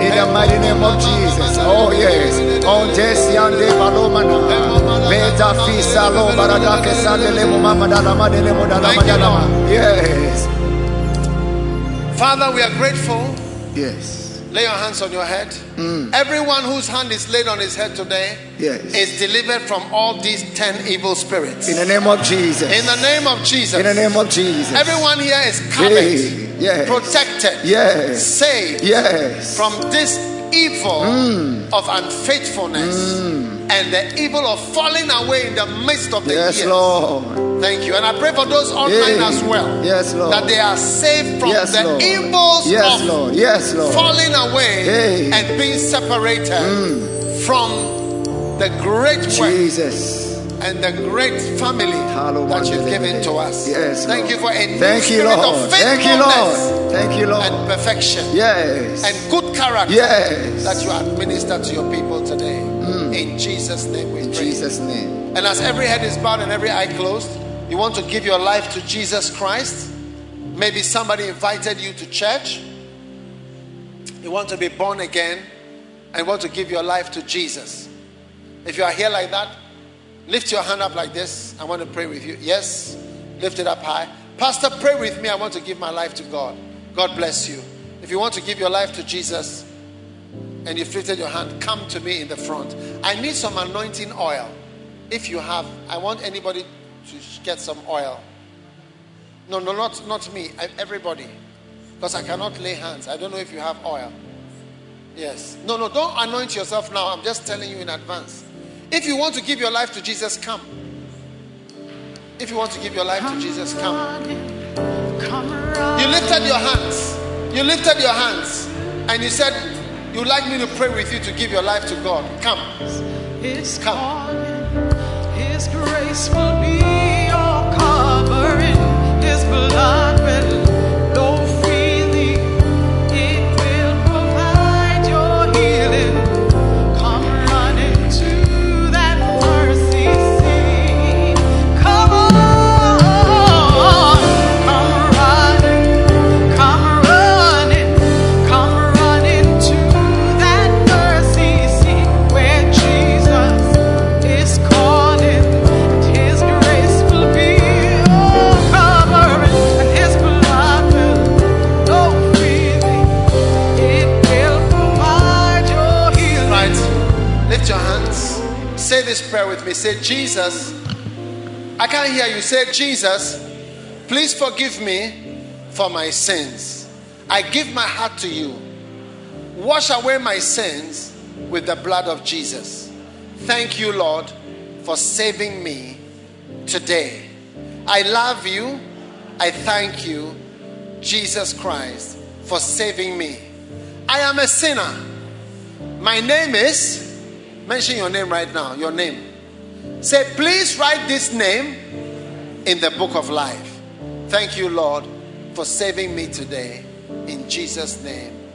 In the mighty name of Jesus. Oh yes. On desiande balomana. Meta fisa lo barada ke sandele mo mama dala madele mo dala Thank you, madala. Lord. Yes. Father, we are grateful. Yes. Lay your hands on your head. Mm. Everyone whose hand is laid on his head today Yes. is delivered from all these 10 evil spirits. In the name of Jesus. In the name of Jesus. In the name of Jesus. Everyone here is covered, yes. protected, Yes. saved Yes. from this evil of unfaithfulness and the evil of falling away in the midst of the Yes, years. Lord. Thank you. And I pray for those online Hey. as well. Yes, Lord. That they are saved from Yes, the Lord. evils Yes, of Lord. Yes, Lord. falling away Hey. Mm. and being separated from the great work Jesus. And the great family that you've given to us. Yes. Thank you for a new Thank you, spirit Lord. of Thank you, faithfulness Lord. Thank you, Lord. and perfection Yes. and good character Yes. that you administer to your people today. Mm. In Jesus' name we In pray. Jesus' name. And as every head is bowed and every eye closed, you want to give your life to Jesus Christ. Maybe somebody invited you to church. You want to be born again and want to give your life to Jesus. If you are here like that, lift your hand up like this. I want to pray with you. Yes, lift it up high. Pastor, pray with me. I want to give my life to God. God bless you. If you want to give your life to Jesus and you've lifted your hand, come to me in the front. I need some anointing oil. If you have, I want anybody to get some oil. No, no, not, not me. I- Everybody. Because I cannot lay hands. I don't know if you have oil. Yes. No, no, don't anoint yourself now. I'm just telling you in advance. If you want to give your life to Jesus, come. If you want to give your life to Jesus, come. You lifted your hands. You lifted your hands. And you said, You'd like me to pray with you to give your life to God. Come. His Come. His grace will be me. Say, Jesus. I can't hear you. Say, Jesus, please forgive me for my sins. I give my heart to you. Wash away my sins with the blood of Jesus. Thank you, Lord, for saving me today. I love you. I thank you, Jesus Christ, for saving me. I am a sinner. My name is, mention your name right now, your name. Say, please write this name in the book of life. Thank you, Lord, for saving me today. In Jesus' name,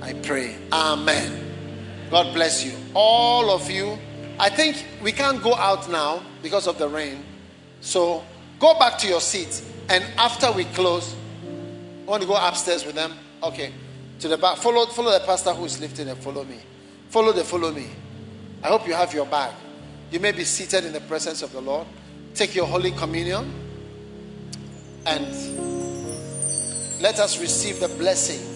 I pray. Amen. God bless you. All of you. I think we can't go out now because of the rain. So go back to your seats. And after we close, I want to go upstairs with them? Okay. To the back. Follow, follow the pastor who is lifting and follow me. Follow the follow me. I hope you have your bag. You may be seated in the presence of the Lord. Take your Holy Communion and let us receive the blessing.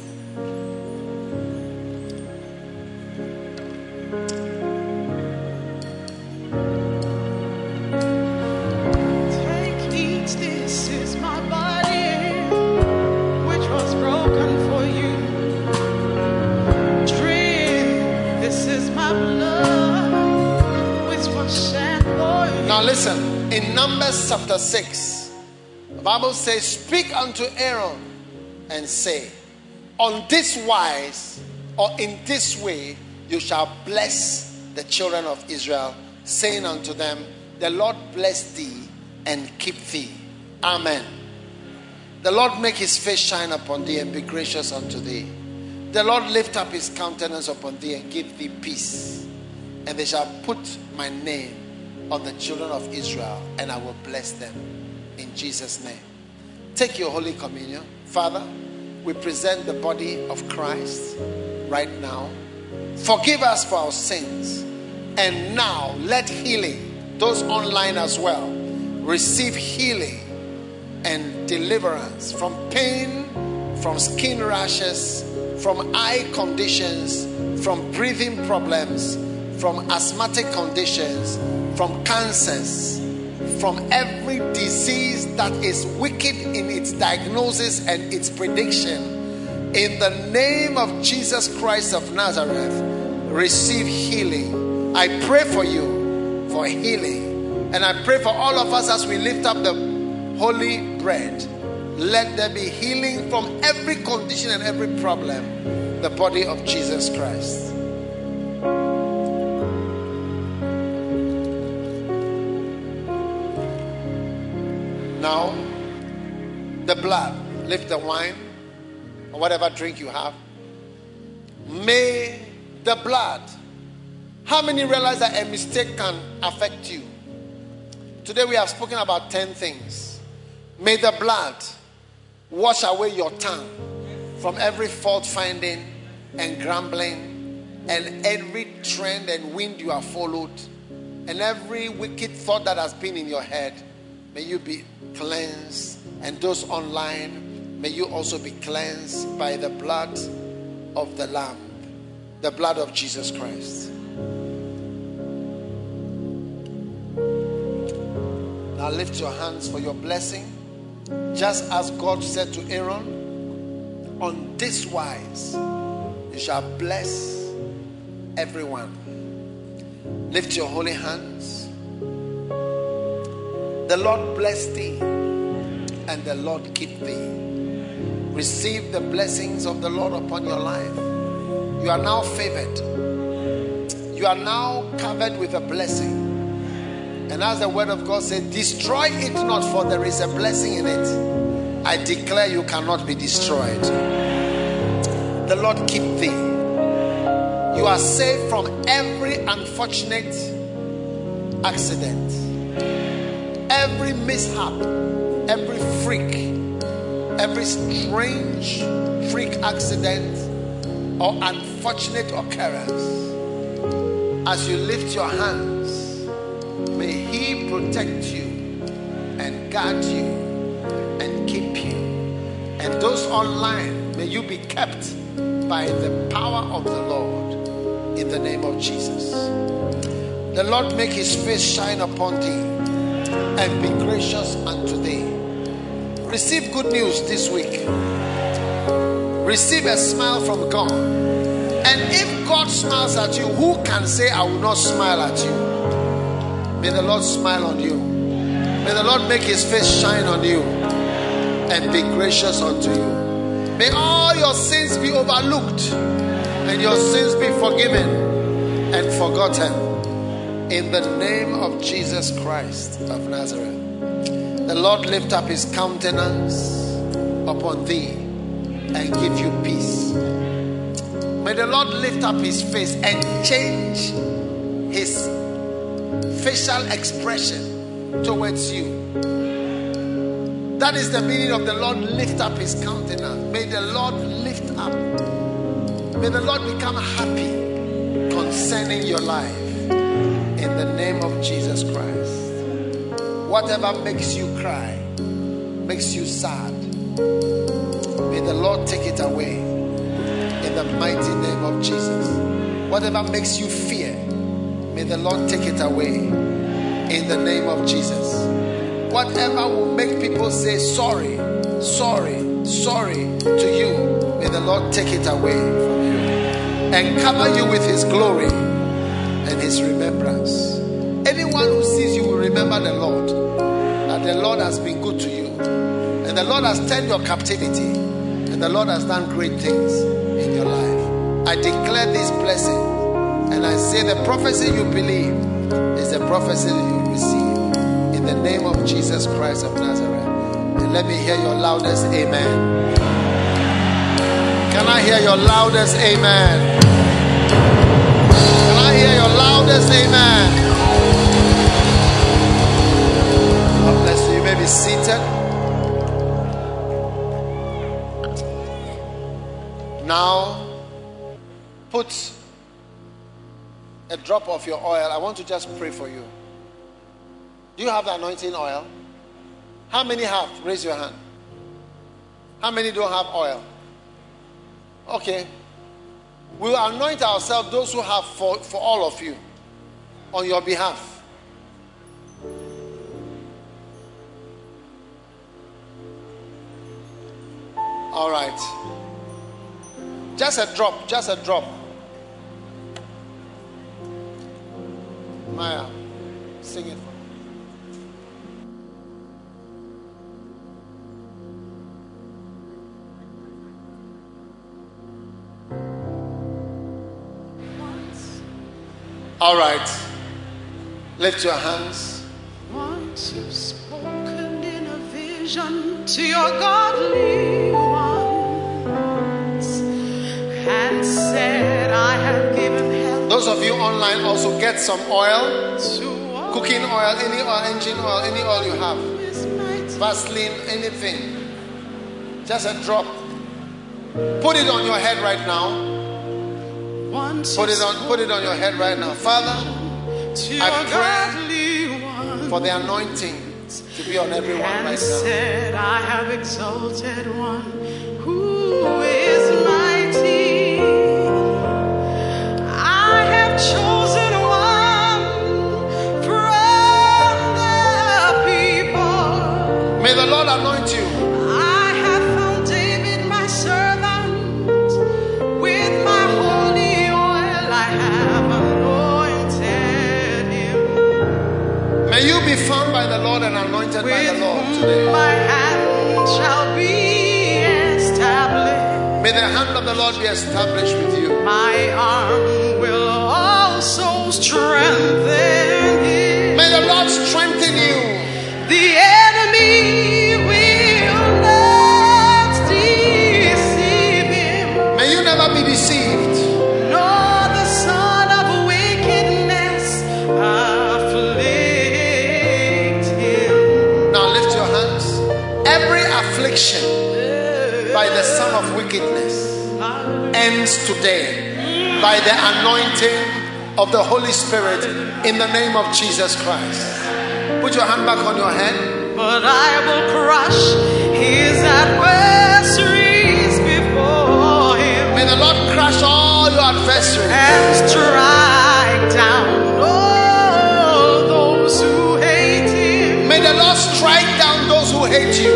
Now listen, in Numbers chapter 6, the Bible says, Speak unto Aaron and say, On this wise or in this way you shall bless the children of Israel, saying unto them, The Lord bless thee and keep thee. Amen. The Lord make his face shine upon thee and be gracious unto thee. The Lord lift up his countenance upon thee and give thee peace. And they shall put my name on the children of Israel, and I will bless them in Jesus' name. Take your Holy Communion. Father, we present the body of Christ right now. Forgive us for our sins. And now let healing, those online as well, receive healing and deliverance from pain, from skin rashes, from eye conditions, from breathing problems, from asthmatic conditions, from cancers, from every disease that is wicked in its diagnosis and its prediction. In the name of Jesus Christ of Nazareth, receive healing. I pray for you for healing. And I pray for all of us as we lift up the holy bread. Let there be healing from every condition and every problem. The body of Jesus Christ. Now, the blood, lift the wine or whatever drink you have. May the blood. How many realize that a mistake can affect you? Today we have spoken about 10 things. May the blood wash away your tongue from every fault finding and grumbling and every trend and wind you have followed and every wicked thought that has been in your head. May you be cleansed. And those online, may you also be cleansed by the blood of the Lamb, the blood of Jesus Christ. Now lift your hands for your blessing. Just as God said to Aaron, on this wise you shall bless everyone. Lift your holy hands. The Lord bless thee and the Lord keep thee. Receive the blessings of the Lord upon your life. You are now favored. You are now covered with a blessing. And as the word of God said, destroy it not, for there is a blessing in it. I declare you cannot be destroyed. The Lord keep thee. You are saved from every unfortunate accident, every mishap, every freak, every strange freak accident or unfortunate occurrence. As you lift your hands, may He protect you and guard you and keep you. And those online, may you be kept by the power of the Lord in the name of Jesus. The Lord make his face shine upon thee and be gracious unto thee. Receive good news this week. Receive a smile from God. And if God smiles at you, who can say, I will not smile at you? May the Lord smile on you. May the Lord make his face shine on you and be gracious unto you. May all your sins be overlooked and your sins be forgiven and forgotten. In the name of Jesus Christ of Nazareth. The Lord lift up his countenance upon thee and give you peace. May the Lord lift up his face and change his facial expression towards you. That is the meaning of the Lord lift up his countenance. May the Lord lift up. May the Lord become happy concerning your life. In the name of Jesus Christ. Whatever makes you cry, makes you sad, may the Lord take it away. In the mighty name of Jesus. Whatever makes you fear, may the Lord take it away. In the name of Jesus. Whatever will make people say sorry, sorry, sorry to you, may the Lord take it away from you and cover you with His glory and His remembrance. Anyone who sees you will remember the Lord, that the Lord has been good to you, and the Lord has turned your captivity, and the Lord has done great things in your life. I declare this blessing, and I say the prophecy you believe is the prophecy you receive in the name of Jesus Christ of Nazareth. And let me hear your loudest amen. Can I hear your loudest amen? Loudest amen? God bless you. You may be seated. Now, put a drop of your oil. I want to just pray for you. Do you have the anointing oil? How many have? Raise your hand. How many don't have oil? Okay. We will anoint ourselves, those who have for, for all of you, on your behalf. All right. Just a drop, just a drop. Maya, sing it. All right. Lift your hands. Once you've spoken in a vision to your godly ones and said, I have given help Those of you online also get some oil, cooking oil, any oil, engine oil, any oil you have, who is mighty. Vaseline, anything. Just a drop. Put it on your head right now. Put it on put it on your head right now. Father, spoken to your I pray for the anointing to be on everyone right now. said, I have exalted one who is anointed by the Lord today. my hand shall be established. May the hand of the Lord be established with you. My arm will also strengthen him. May the Lord strengthen you. The today by the anointing of the Holy Spirit in the name of Jesus Christ. Put your hand back on your head. But I will crush his adversaries before him May the Lord crush all your adversaries. and strike down all those who hate him. May the Lord strike down those who hate you.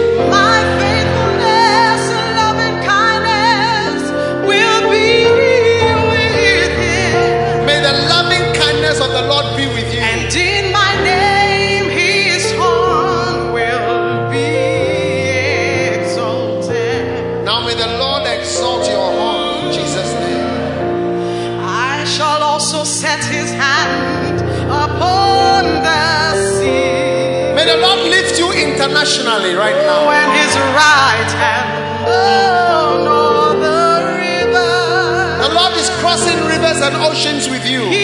Internationally right now. When his right hand on all the river. The Lord is crossing rivers and oceans with you. He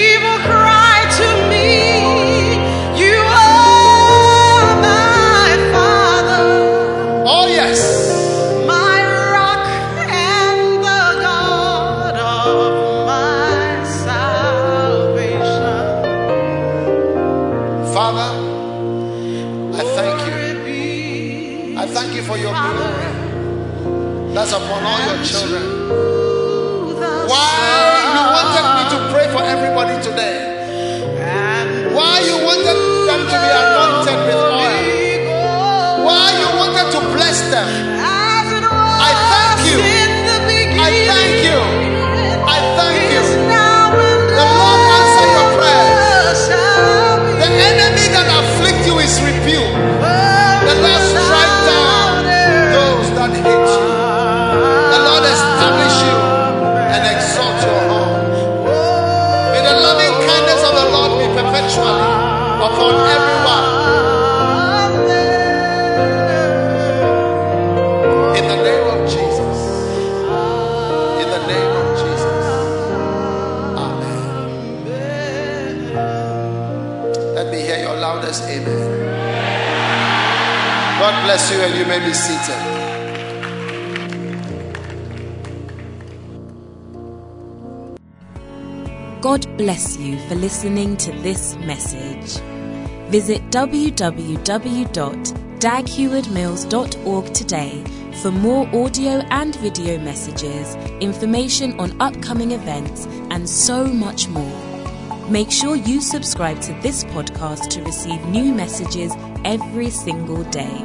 upon all your children. May be seated. God bless you for listening to this message. Visit www.daghewardmills.org today for more audio and video messages, information on upcoming events, and so much more. Make sure you subscribe to this podcast to receive new messages every single day.